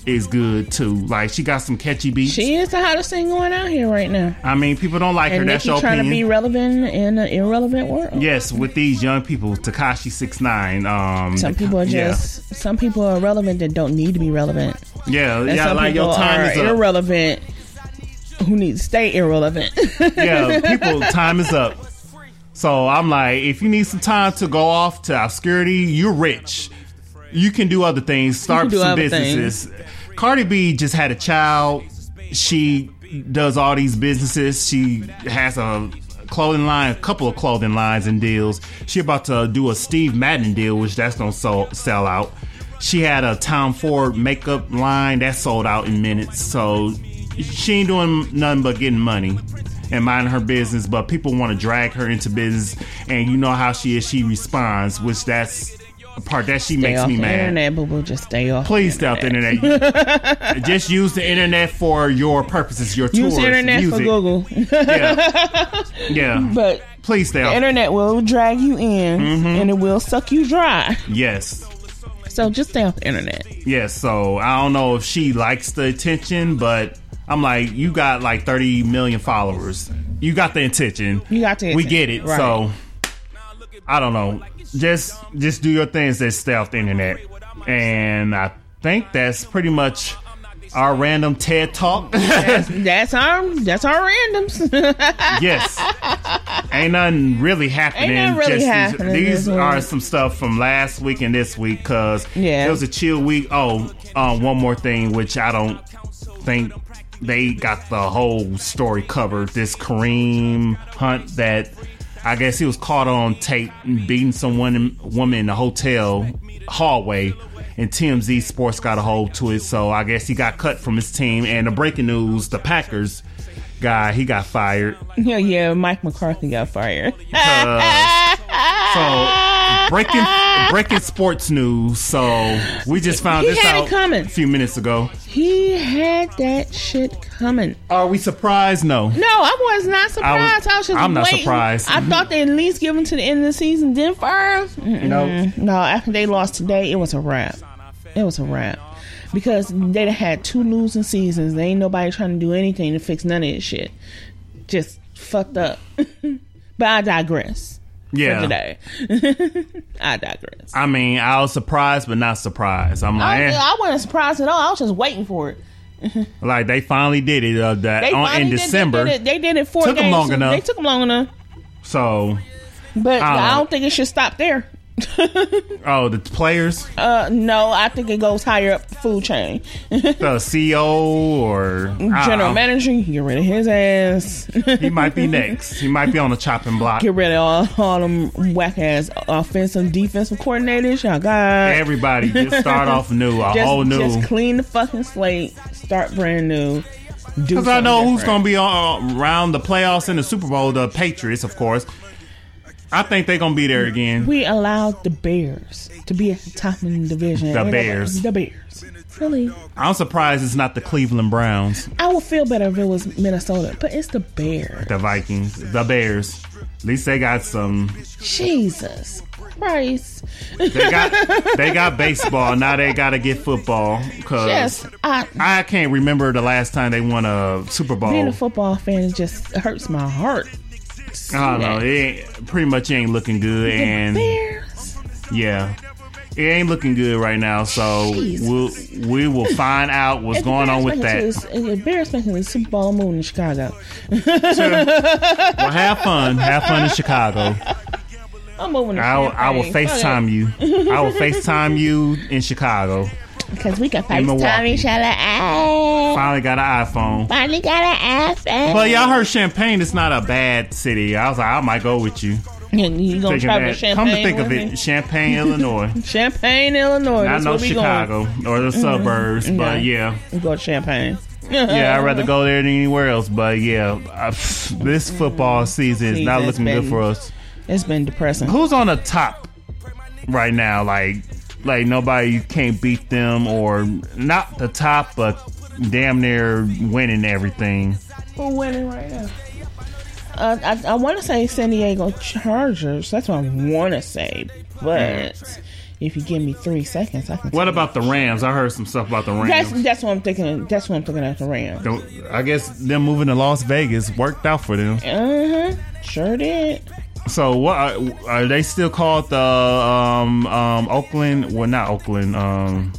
[SPEAKER 2] is good too. Like she got some catchy beats.
[SPEAKER 1] She is the hottest thing going out here right now.
[SPEAKER 2] I mean, people don't like her.
[SPEAKER 1] And
[SPEAKER 2] That's your
[SPEAKER 1] trying to be relevant in an irrelevant world.
[SPEAKER 2] yes, with these young people, Tekashi six nine. Um,
[SPEAKER 1] Some people are
[SPEAKER 2] yeah.
[SPEAKER 1] just some people are relevant that don't need to be relevant.
[SPEAKER 2] yeah,
[SPEAKER 1] And
[SPEAKER 2] yeah. Like your time is up.
[SPEAKER 1] irrelevant who needs to stay irrelevant.
[SPEAKER 2] yeah, people, time is up. So I'm like, if you need some time to go off to obscurity, you're rich. You can do other things. Start some businesses. Cardi B just had a child. She does all these businesses. She has a clothing line, a couple of clothing lines and deals. She about to do a Steve Madden deal, which that's gonna sell, sell out. She had a Tom Ford makeup line that sold out in minutes. So she ain't doing nothing but getting money and minding her business. But people want to drag her into business, and you know how she is. She responds, which that's part that she makes me
[SPEAKER 1] the
[SPEAKER 2] mad.
[SPEAKER 1] internet, but we'll just stay off.
[SPEAKER 2] Please stay off the internet. Just use the internet for your purposes, your
[SPEAKER 1] Use
[SPEAKER 2] tours,
[SPEAKER 1] the internet
[SPEAKER 2] music.
[SPEAKER 1] for Google,
[SPEAKER 2] Yeah, yeah.
[SPEAKER 1] but
[SPEAKER 2] Please stay
[SPEAKER 1] the
[SPEAKER 2] off.
[SPEAKER 1] internet will drag you in
[SPEAKER 2] Mm-hmm.
[SPEAKER 1] and it will suck you dry.
[SPEAKER 2] Yes,
[SPEAKER 1] So just stay off the internet.
[SPEAKER 2] yes. So I don't know if she likes the attention, but I'm like, you got like 30 million followers. You got the attention.
[SPEAKER 1] You got the
[SPEAKER 2] We get it.
[SPEAKER 1] right.
[SPEAKER 2] So I don't know. Just just do your things that stay off the internet. And I think that's pretty much our random TED talk.
[SPEAKER 1] That's our that's our randoms.
[SPEAKER 2] yes. Ain't nothing really happening.
[SPEAKER 1] Ain't nothing really
[SPEAKER 2] Just these-
[SPEAKER 1] happening
[SPEAKER 2] These,
[SPEAKER 1] this
[SPEAKER 2] are some stuff from last week and this week because
[SPEAKER 1] Yeah.
[SPEAKER 2] it was a chill week. Oh, um, one more thing, which I don't think they got the whole story covered. This Kareem Hunt that I guess he was caught on tape beating some woman, woman in the hotel hallway. And TMZ Sports got a hold to it, so I guess he got cut from his team. And the breaking news: the Packers guy, he got fired.
[SPEAKER 1] yeah, yeah. Mike McCarthy got fired.
[SPEAKER 2] So breaking breaking sports news. So we just found
[SPEAKER 1] He
[SPEAKER 2] this out
[SPEAKER 1] coming.
[SPEAKER 2] a few minutes ago.
[SPEAKER 1] he had that shit coming.
[SPEAKER 2] Are we surprised? No.
[SPEAKER 1] No, I was not surprised. I was, just
[SPEAKER 2] I'm not surprised.
[SPEAKER 1] I thought they at least give him to the end of the season, then fire. him.
[SPEAKER 2] No.
[SPEAKER 1] No, after they lost today, it was a wrap. It was a wrap. Because they had two losing seasons. There ain't nobody trying to do anything to fix none of this shit. Just fucked up. but I digress
[SPEAKER 2] Yeah.
[SPEAKER 1] today. I digress.
[SPEAKER 2] I mean, I was surprised, but not surprised. I'm like,
[SPEAKER 1] I,
[SPEAKER 2] eh.
[SPEAKER 1] I wasn't surprised at all. I was just waiting for it.
[SPEAKER 2] like they finally did it. Uh, that
[SPEAKER 1] They
[SPEAKER 2] on, in
[SPEAKER 1] did-
[SPEAKER 2] December.
[SPEAKER 1] They did it, they did it four
[SPEAKER 2] Took
[SPEAKER 1] games.
[SPEAKER 2] long enough.
[SPEAKER 1] They took them long enough.
[SPEAKER 2] So
[SPEAKER 1] But
[SPEAKER 2] I don't
[SPEAKER 1] I don't think it should stop there.
[SPEAKER 2] oh, the players,
[SPEAKER 1] Uh, no, I think it goes higher up the food chain.
[SPEAKER 2] the CEO or
[SPEAKER 1] General manager, you get rid of his ass.
[SPEAKER 2] He might be next. He might be on the chopping block.
[SPEAKER 1] get rid of all, all them whack ass offensive, defensive coordinators. Y'all got
[SPEAKER 2] Everybody just start off new, a
[SPEAKER 1] just,
[SPEAKER 2] whole new.
[SPEAKER 1] just clean the fucking slate, start brand new.
[SPEAKER 2] Because I know who's going to be on, around the playoffs in the Super Bowl. The Patriots, of course. I think they're to be there again.
[SPEAKER 1] We allowed the Bears to be at the top of the division.
[SPEAKER 2] The Bears.
[SPEAKER 1] The Bears. Really?
[SPEAKER 2] I'm surprised it's not the Cleveland Browns,
[SPEAKER 1] I would feel better if it was Minnesota, but it's the Bears.
[SPEAKER 2] the Vikings, the Bears. At least they got some.
[SPEAKER 1] Jesus Christ.
[SPEAKER 2] They got they got baseball. Now they got to get football. Cause
[SPEAKER 1] Yes, I,
[SPEAKER 2] I can't remember the last time they won a Super Bowl.
[SPEAKER 1] being a football fan just hurts my heart.
[SPEAKER 2] I don't know. It ain't, pretty much ain't looking good, and
[SPEAKER 1] Bears.
[SPEAKER 2] yeah, it ain't looking good right now. So we'll we will find out what's going on with that.
[SPEAKER 1] the- Bears making the Super Bowl move in Chicago.
[SPEAKER 2] Well, have fun. Have fun in Chicago.
[SPEAKER 1] I'm moving
[SPEAKER 2] I will, I will FaceTime you. I will FaceTime you in Chicago.
[SPEAKER 1] Because we can. FaceTime each other. Ah,
[SPEAKER 2] Finally got an iPhone.
[SPEAKER 1] Finally got an iPhone.
[SPEAKER 2] But y'all heard Champaign is not a bad city. I was like, I might go with you.
[SPEAKER 1] And you gonna travel Champaign?
[SPEAKER 2] Come to think of it? Champaign, Illinois.
[SPEAKER 1] Champaign, Illinois.
[SPEAKER 2] Not
[SPEAKER 1] That's
[SPEAKER 2] no
[SPEAKER 1] where we
[SPEAKER 2] Chicago or the suburbs, but yeah.
[SPEAKER 1] going. We go to Champaign.
[SPEAKER 2] Yeah, I'd rather go there than anywhere else. But yeah, I, this football season is not looking good for us.
[SPEAKER 1] It's been depressing.
[SPEAKER 2] Who's on the top right now? Like, like nobody you can't beat them, or not the top, but damn near winning everything.
[SPEAKER 1] Who winning right now? Uh, I, I want to say San Diego Chargers. That's what I want to say. But if you give me three seconds, I can.
[SPEAKER 2] What about the Rams? I heard some stuff about the
[SPEAKER 1] you. That's
[SPEAKER 2] Rams.
[SPEAKER 1] that's what I'm thinking. That's what I'm thinking of the Rams.
[SPEAKER 2] Don't- I guess them moving to Las Vegas worked out for them.
[SPEAKER 1] Uh huh. Sure did.
[SPEAKER 2] So what are, are they still called the um um Oakland? Well, not Oakland. Um,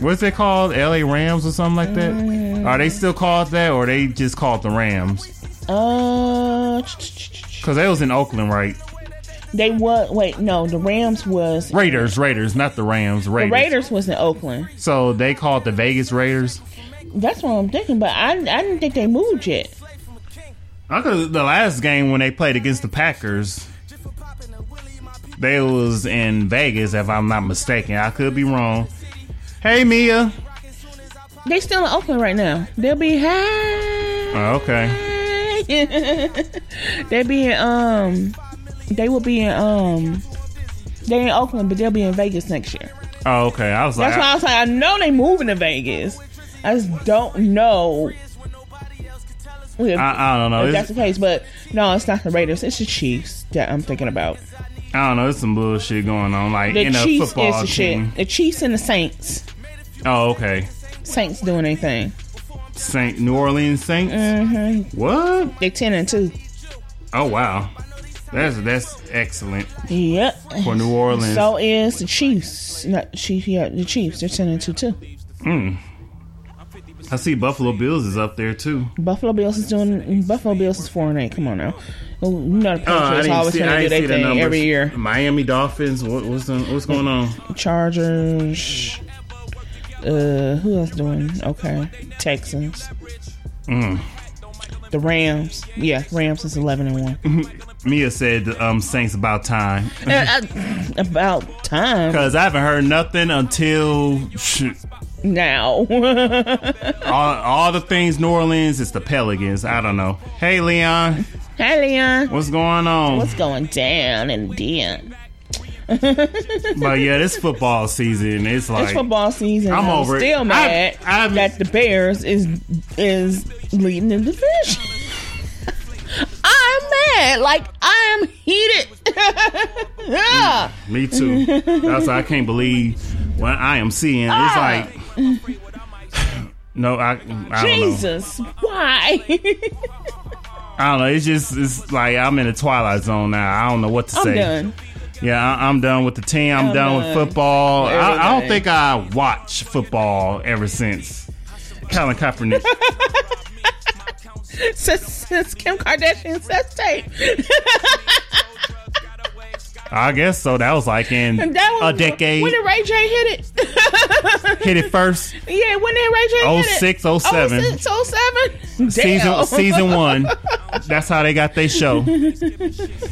[SPEAKER 2] what's it called? L.A. Rams or something like that? Are they still called that, or they just called the Rams?
[SPEAKER 1] Uh,
[SPEAKER 2] Because they was in Oakland, right?
[SPEAKER 1] they was wait no the Rams was
[SPEAKER 2] Raiders, Raiders, not the Rams.
[SPEAKER 1] the
[SPEAKER 2] Raiders.
[SPEAKER 1] Raiders was in Oakland.
[SPEAKER 2] So they called the Vegas Raiders.
[SPEAKER 1] That's what I'm thinking. But I I didn't think they moved yet.
[SPEAKER 2] I could the last game when they played against the Packers. They was in Vegas, if I'm not mistaken. I could be wrong. Hey Mia.
[SPEAKER 1] They still in Oakland right now. They'll be high.
[SPEAKER 2] Oh, okay.
[SPEAKER 1] they'll be in um they will be in um they in Oakland, but they'll be in Vegas next year.
[SPEAKER 2] Oh, okay. I was
[SPEAKER 1] That's why I was like, I know they moving to Vegas. I just don't know.
[SPEAKER 2] I, I don't know.
[SPEAKER 1] if that's the case, but no, it's not the Raiders. It's the Chiefs that I'm thinking about.
[SPEAKER 2] I don't know. There's some bullshit going on, like
[SPEAKER 1] The
[SPEAKER 2] in a
[SPEAKER 1] Chiefs is
[SPEAKER 2] football
[SPEAKER 1] the
[SPEAKER 2] team.
[SPEAKER 1] shit. The Chiefs and the Saints.
[SPEAKER 2] Oh, okay.
[SPEAKER 1] Saints doing anything.
[SPEAKER 2] Saint New Orleans Saints.
[SPEAKER 1] Mm-hmm.
[SPEAKER 2] What?
[SPEAKER 1] They ten and two.
[SPEAKER 2] Oh wow. That's that's excellent
[SPEAKER 1] Yep.
[SPEAKER 2] for New Orleans.
[SPEAKER 1] So is the Chiefs. Not Chiefs. Yeah, the Chiefs. They're ten and two too.
[SPEAKER 2] I see Buffalo Bills is up there too.
[SPEAKER 1] Buffalo Bills is doing. Buffalo Bills is four and eight. Come on now. Well, You know the
[SPEAKER 2] Oh, I
[SPEAKER 1] Patriots always
[SPEAKER 2] see,
[SPEAKER 1] trying to do their thing
[SPEAKER 2] numbers.
[SPEAKER 1] every year.
[SPEAKER 2] Miami Dolphins. What, what's the, what's going on?
[SPEAKER 1] Chargers. Uh, who else doing okay? Texans.
[SPEAKER 2] Mm.
[SPEAKER 1] The Rams. Yeah, Rams is eleven and one.
[SPEAKER 2] Mia said um, Saints about time
[SPEAKER 1] Uh, uh, About time
[SPEAKER 2] because I haven't heard nothing until shoot,
[SPEAKER 1] now.
[SPEAKER 2] all, all the things New Orleans. It's the Pelicans. I don't know. Hey Leon,
[SPEAKER 1] Hey, Leon.
[SPEAKER 2] what's going on?
[SPEAKER 1] What's going down in Den?
[SPEAKER 2] but yeah, this football season. It's like
[SPEAKER 1] It's football season.
[SPEAKER 2] I'm
[SPEAKER 1] I'm,
[SPEAKER 2] over it.
[SPEAKER 1] still
[SPEAKER 2] I-
[SPEAKER 1] mad
[SPEAKER 2] I'm-
[SPEAKER 1] that the Bears is is leading the division. I'm mad. Like I am heated. yeah.
[SPEAKER 2] Me too. That's why I can't believe what I am seeing. It's
[SPEAKER 1] Ah.
[SPEAKER 2] like no, I, I don't know.
[SPEAKER 1] Jesus. Why?
[SPEAKER 2] I don't know. It's just it's like I'm in the twilight zone now. I don't know what to
[SPEAKER 1] I'm
[SPEAKER 2] say.
[SPEAKER 1] done.
[SPEAKER 2] Yeah, I, I'm done with the team. I'm,
[SPEAKER 1] I'm
[SPEAKER 2] done,
[SPEAKER 1] done.
[SPEAKER 2] with football. I, I don't think I watch football ever since Colin Kaepernick.
[SPEAKER 1] Since, since Kim Kardashian sex tape.
[SPEAKER 2] I guess so. That was like in
[SPEAKER 1] That was
[SPEAKER 2] a decade.
[SPEAKER 1] When did Ray J hit it?
[SPEAKER 2] Hit it first.
[SPEAKER 1] yeah, when did Ray J hit it?
[SPEAKER 2] 06, 07.
[SPEAKER 1] 06, 07?
[SPEAKER 2] Season season one. That's how they got their show.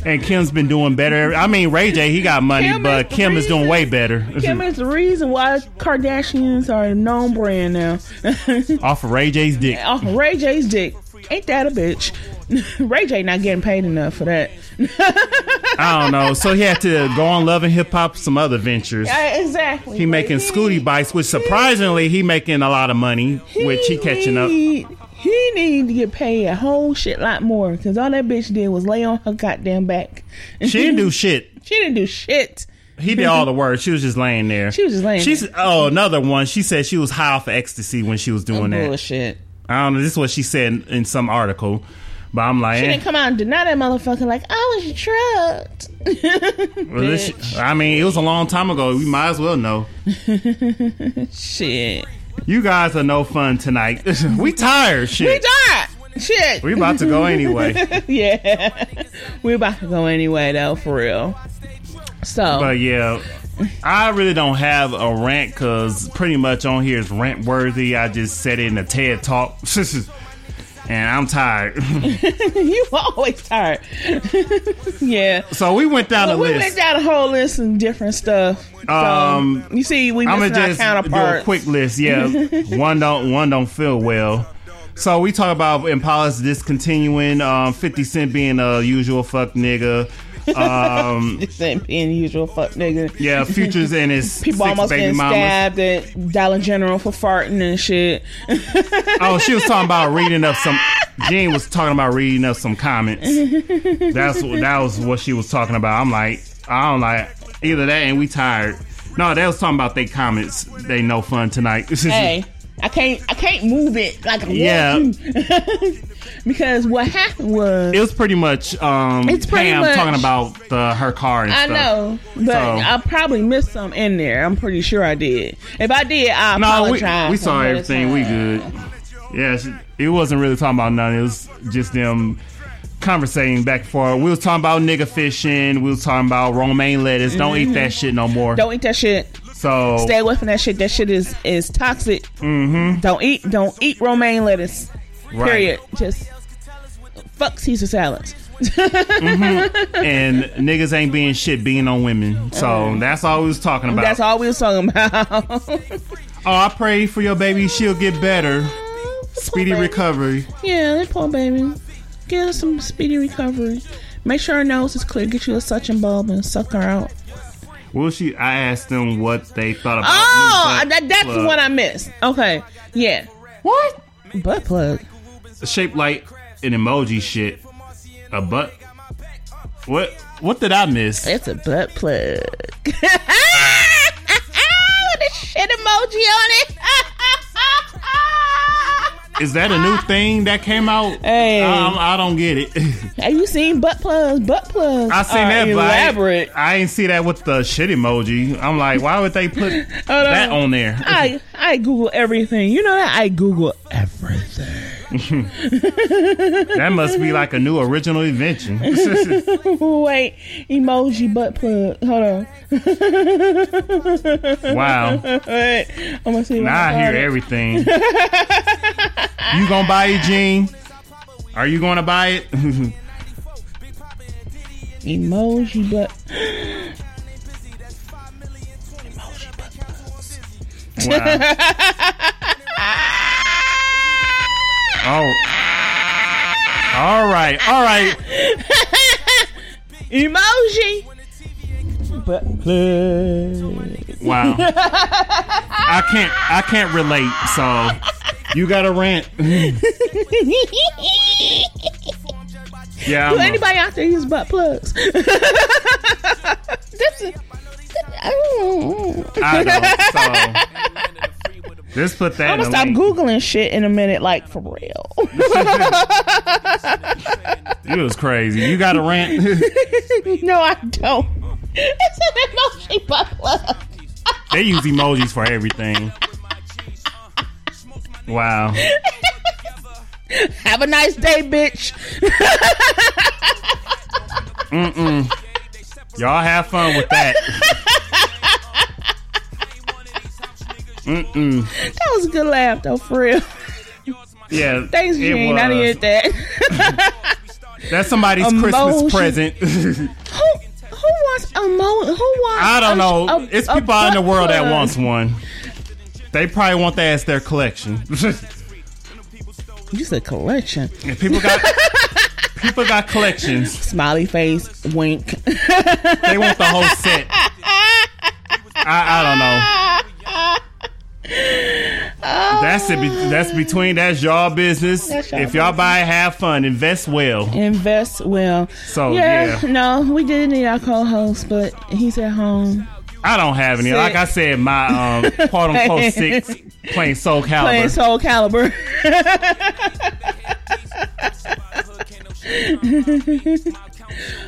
[SPEAKER 2] And Kim's been doing better. I mean, Ray J, he got money,
[SPEAKER 1] Kim
[SPEAKER 2] but
[SPEAKER 1] is
[SPEAKER 2] Kim is doing way better.
[SPEAKER 1] Kim is the reason why Kardashians are a known brand now.
[SPEAKER 2] Off of Ray J's dick.
[SPEAKER 1] Off of Ray J's dick. Ain't that a bitch? Ray J not getting paid enough for that.
[SPEAKER 2] I don't know. So he had to go on Love and Hip Hop, some other ventures.
[SPEAKER 1] Yeah, exactly.
[SPEAKER 2] He making Scooty Bites, which surprisingly he making a lot of money, which he catching up.
[SPEAKER 1] He need to get paid a whole shit lot more because all that bitch did was lay on her goddamn back.
[SPEAKER 2] She didn't do shit.
[SPEAKER 1] She didn't do shit.
[SPEAKER 2] He did all the work. She was just laying there.
[SPEAKER 1] She was just laying
[SPEAKER 2] She's
[SPEAKER 1] there.
[SPEAKER 2] oh another one. She said she was high off of ecstasy when she was doing that.
[SPEAKER 1] Bullshit.
[SPEAKER 2] I don't know. This is what she said in, in some article, but I'm like,
[SPEAKER 1] She
[SPEAKER 2] eh.
[SPEAKER 1] didn't come out and deny that motherfucker like I was drugged.
[SPEAKER 2] Well, this- I mean, it was a long time ago. We might as well know.
[SPEAKER 1] shit.
[SPEAKER 2] You guys are no fun tonight. we tired. Shit.
[SPEAKER 1] We died. Shit.
[SPEAKER 2] We about to go anyway.
[SPEAKER 1] yeah. we about to go anyway though, for real. So
[SPEAKER 2] But yeah, I really don't have a rant because pretty much on here is rant worthy. I just said it in a TED talk, and I'm tired.
[SPEAKER 1] you always tired. yeah.
[SPEAKER 2] so we went down
[SPEAKER 1] Well,
[SPEAKER 2] the
[SPEAKER 1] we
[SPEAKER 2] list.
[SPEAKER 1] went down a whole list of different stuff. So,
[SPEAKER 2] Um,
[SPEAKER 1] you see, we
[SPEAKER 2] I'm
[SPEAKER 1] missing
[SPEAKER 2] gonna
[SPEAKER 1] our
[SPEAKER 2] just do a
[SPEAKER 1] counterparts.
[SPEAKER 2] quick list. Yeah, one don't one don't feel well. So we talk about Impala's discontinuing. Um, Fifty Cent being a usual fuck nigga. Um,
[SPEAKER 1] This ain't being usual fuck nigga.
[SPEAKER 2] yeah, Futures and his
[SPEAKER 1] People almost getting
[SPEAKER 2] mamas.
[SPEAKER 1] stabbed at Dollar General for farting and shit.
[SPEAKER 2] Oh, she was talking about reading up some. Jean was talking about reading up some comments. That's what that was what she was talking about. I'm like, I don't like either that and we tired. No, they was talking about they comments. They no fun tonight.
[SPEAKER 1] hey, I can't, I can't move it like I
[SPEAKER 2] Yeah.
[SPEAKER 1] want to. because what happened was,
[SPEAKER 2] It was pretty much um
[SPEAKER 1] It's pretty
[SPEAKER 2] Pam
[SPEAKER 1] much-
[SPEAKER 2] talking about the, her car and
[SPEAKER 1] I
[SPEAKER 2] stuff.
[SPEAKER 1] know, but
[SPEAKER 2] So-
[SPEAKER 1] I probably missed some in there. I'm pretty sure I did. If I did, I
[SPEAKER 2] No, we,
[SPEAKER 1] apologize.
[SPEAKER 2] we saw
[SPEAKER 1] ahead of
[SPEAKER 2] everything. We good. Yeah, she- it wasn't really talking about nothing. It was just them conversating back and forth. We was talking about nigga fishing. We was talking about romaine lettuce. Don't eat that shit no more.
[SPEAKER 1] Mm-hmm. Don't eat that shit.
[SPEAKER 2] So
[SPEAKER 1] Stay away from that shit. That shit is is toxic. Mm-hmm. Don't eat. Don't eat romaine lettuce.
[SPEAKER 2] Right.
[SPEAKER 1] Period. Just fuck Caesar salads.
[SPEAKER 2] and niggas ain't being shit being on women. So that's all we was talking about.
[SPEAKER 1] That's all we was talking about.
[SPEAKER 2] Oh, I pray for your baby. She'll get better. Speedy recovery.
[SPEAKER 1] yeah, that poor baby. Get her some speedy recovery. Make sure her nose is clear. Get you a suction bulb and suck her out.
[SPEAKER 2] Well, she. I asked them what they thought about.
[SPEAKER 1] Oh,
[SPEAKER 2] new
[SPEAKER 1] that, that's
[SPEAKER 2] plug.
[SPEAKER 1] what I missed. Okay, yeah.
[SPEAKER 2] What?
[SPEAKER 1] Butt plug.
[SPEAKER 2] Shaped like an emoji. Shit. A butt. What? What did I miss?
[SPEAKER 1] It's a butt plug. With a shit emoji on it.
[SPEAKER 2] Is that a new thing that came out?
[SPEAKER 1] Hey.
[SPEAKER 2] Um, I don't get it.
[SPEAKER 1] Have you seen butt plugs? Butt plugs.
[SPEAKER 2] I seen that, but I,
[SPEAKER 1] elaborate.
[SPEAKER 2] I ain't see that with the shit emoji. I'm like, why would they put that on there?
[SPEAKER 1] I I Google everything. You know that I Google everything.
[SPEAKER 2] that must be like a new original invention.
[SPEAKER 1] Wait, emoji butt plug. Hold on.
[SPEAKER 2] wow.
[SPEAKER 1] Wait, I'm gonna see.
[SPEAKER 2] Now I hear everything. You gonna buy it, Gene? Are you gonna buy it?
[SPEAKER 1] Emoji but emoji butt plugs.
[SPEAKER 2] wow. Oh. All right. All right.
[SPEAKER 1] Emoji. Butt plug.
[SPEAKER 2] Wow. I can't. I can't relate. So you got a rant. Yeah.
[SPEAKER 1] Do
[SPEAKER 2] I'm a-
[SPEAKER 1] anybody out there use butt plugs? this is. I'm
[SPEAKER 2] I don't. So just put that.
[SPEAKER 1] i gonna
[SPEAKER 2] in
[SPEAKER 1] stop
[SPEAKER 2] link.
[SPEAKER 1] googling shit in a minute, like for real.
[SPEAKER 2] It was crazy. You got a rant.
[SPEAKER 1] no, I don't. It's an emoji plug.
[SPEAKER 2] they use emojis for everything. Wow.
[SPEAKER 1] Have a nice day, bitch. Mm-mm.
[SPEAKER 2] Y'all have fun with that. Mm-mm.
[SPEAKER 1] That was a good laugh, though, for real.
[SPEAKER 2] Yeah.
[SPEAKER 1] Thanks, Gene. I didn't that.
[SPEAKER 2] That's somebody's
[SPEAKER 1] Emotion.
[SPEAKER 2] Christmas present.
[SPEAKER 1] Who wants a mo? Who wants?
[SPEAKER 2] I don't know.
[SPEAKER 1] a-
[SPEAKER 2] it's
[SPEAKER 1] a
[SPEAKER 2] people out in the world that wants one. They probably want that as their collection.
[SPEAKER 1] You said collection.
[SPEAKER 2] And people got people got collections.
[SPEAKER 1] Smiley face, wink.
[SPEAKER 2] They want the whole set. I, I don't That's it. be- That's between that's y'all business.
[SPEAKER 1] That's
[SPEAKER 2] if y'all buy, it, have fun, invest well.
[SPEAKER 1] Invest well.
[SPEAKER 2] So,
[SPEAKER 1] yeah,
[SPEAKER 2] yeah.
[SPEAKER 1] no, we did need our co-host, but he's at home
[SPEAKER 2] I don't have any.
[SPEAKER 1] Sick.
[SPEAKER 2] Like I said, my um, quote unquote six playing Soul Calibur.
[SPEAKER 1] playing Soul Calibur.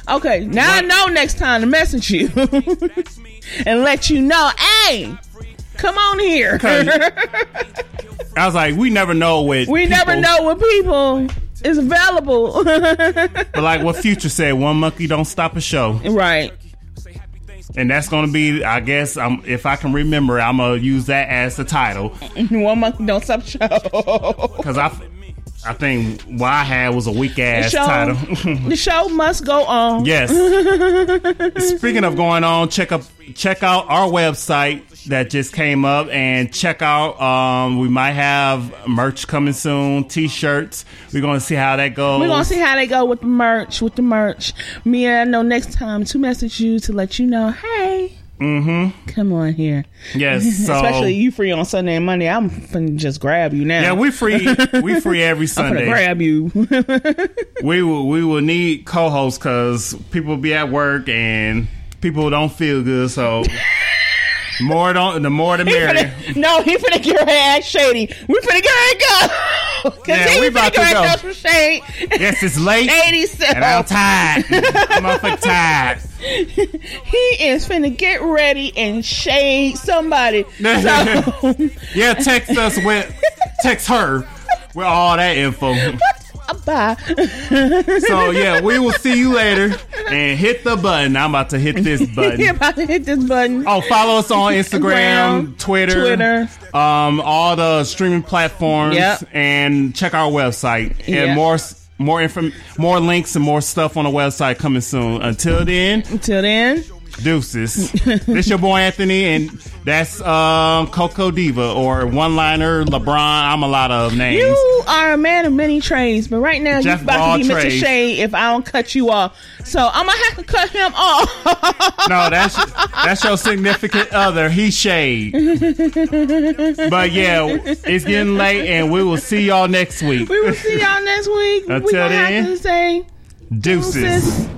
[SPEAKER 1] okay, now I know next time to message you and let you know, hey, come on here.
[SPEAKER 2] I was like, we never know what
[SPEAKER 1] we never know what people is available.
[SPEAKER 2] But like what Future said, one monkey don't stop a show,
[SPEAKER 1] right.
[SPEAKER 2] and that's gonna be, I guess, um, if I can remember, I'm gonna use that as the title
[SPEAKER 1] One monkey don't stop show.
[SPEAKER 2] because I, I think what I had was a weak ass
[SPEAKER 1] show-
[SPEAKER 2] title.
[SPEAKER 1] the show must go on.
[SPEAKER 2] yes. Speaking of going on, check up, check out our website that just came up, and check out. Um, we might have merch coming soon, t-shirts. We're gonna see how that goes.
[SPEAKER 1] We're gonna see how they go with the merch. With the merch, me and I know next time to message you to let you know, hey,
[SPEAKER 2] Mm-hmm.
[SPEAKER 1] come on here.
[SPEAKER 2] Yes. So
[SPEAKER 1] Especially you free on Sunday and Monday. I'm finna just grab you now.
[SPEAKER 2] Yeah, we free. We free every
[SPEAKER 1] I'm
[SPEAKER 2] Sunday.
[SPEAKER 1] grab you.
[SPEAKER 2] we will we will need co-hosts because people be at work and people don't feel good. So more don't the more the merrier.
[SPEAKER 1] no, he finna get her ass shady. We finna get her go.
[SPEAKER 2] Yeah, we about to go.
[SPEAKER 1] shade.
[SPEAKER 2] Yes, it's late
[SPEAKER 1] Shady self.
[SPEAKER 2] and I'm tired. I'm motherfucking tired.
[SPEAKER 1] He is finna get ready and shade somebody. So
[SPEAKER 2] Yeah, text us with text her with all that info.
[SPEAKER 1] Bye.
[SPEAKER 2] So yeah, we will see you later and hit the button. I'm about to hit this button.
[SPEAKER 1] about to hit this button.
[SPEAKER 2] Oh, follow us on Instagram,
[SPEAKER 1] Instagram,
[SPEAKER 2] Twitter,
[SPEAKER 1] Twitter.
[SPEAKER 2] um, all the streaming platforms,
[SPEAKER 1] Yep.
[SPEAKER 2] and check our website and
[SPEAKER 1] Yep.
[SPEAKER 2] more more inform more links and more stuff on the website coming soon. Until then,
[SPEAKER 1] Until then,
[SPEAKER 2] deuces. this your boy Anthony, and that's um, Coco Diva or one liner LeBron. I'm a lot of names.
[SPEAKER 1] you are a man of many trades, but right now
[SPEAKER 2] Jeff
[SPEAKER 1] you're about to be Mr. Shade if I don't cut you off. So I'm gonna have to cut him off.
[SPEAKER 2] No, that's that's your significant other. He shade. But yeah, it's getting late, and we will see y'all next week.
[SPEAKER 1] we will see y'all next week. we
[SPEAKER 2] Until
[SPEAKER 1] gonna
[SPEAKER 2] then,
[SPEAKER 1] have to say
[SPEAKER 2] Deuces.
[SPEAKER 1] deuces.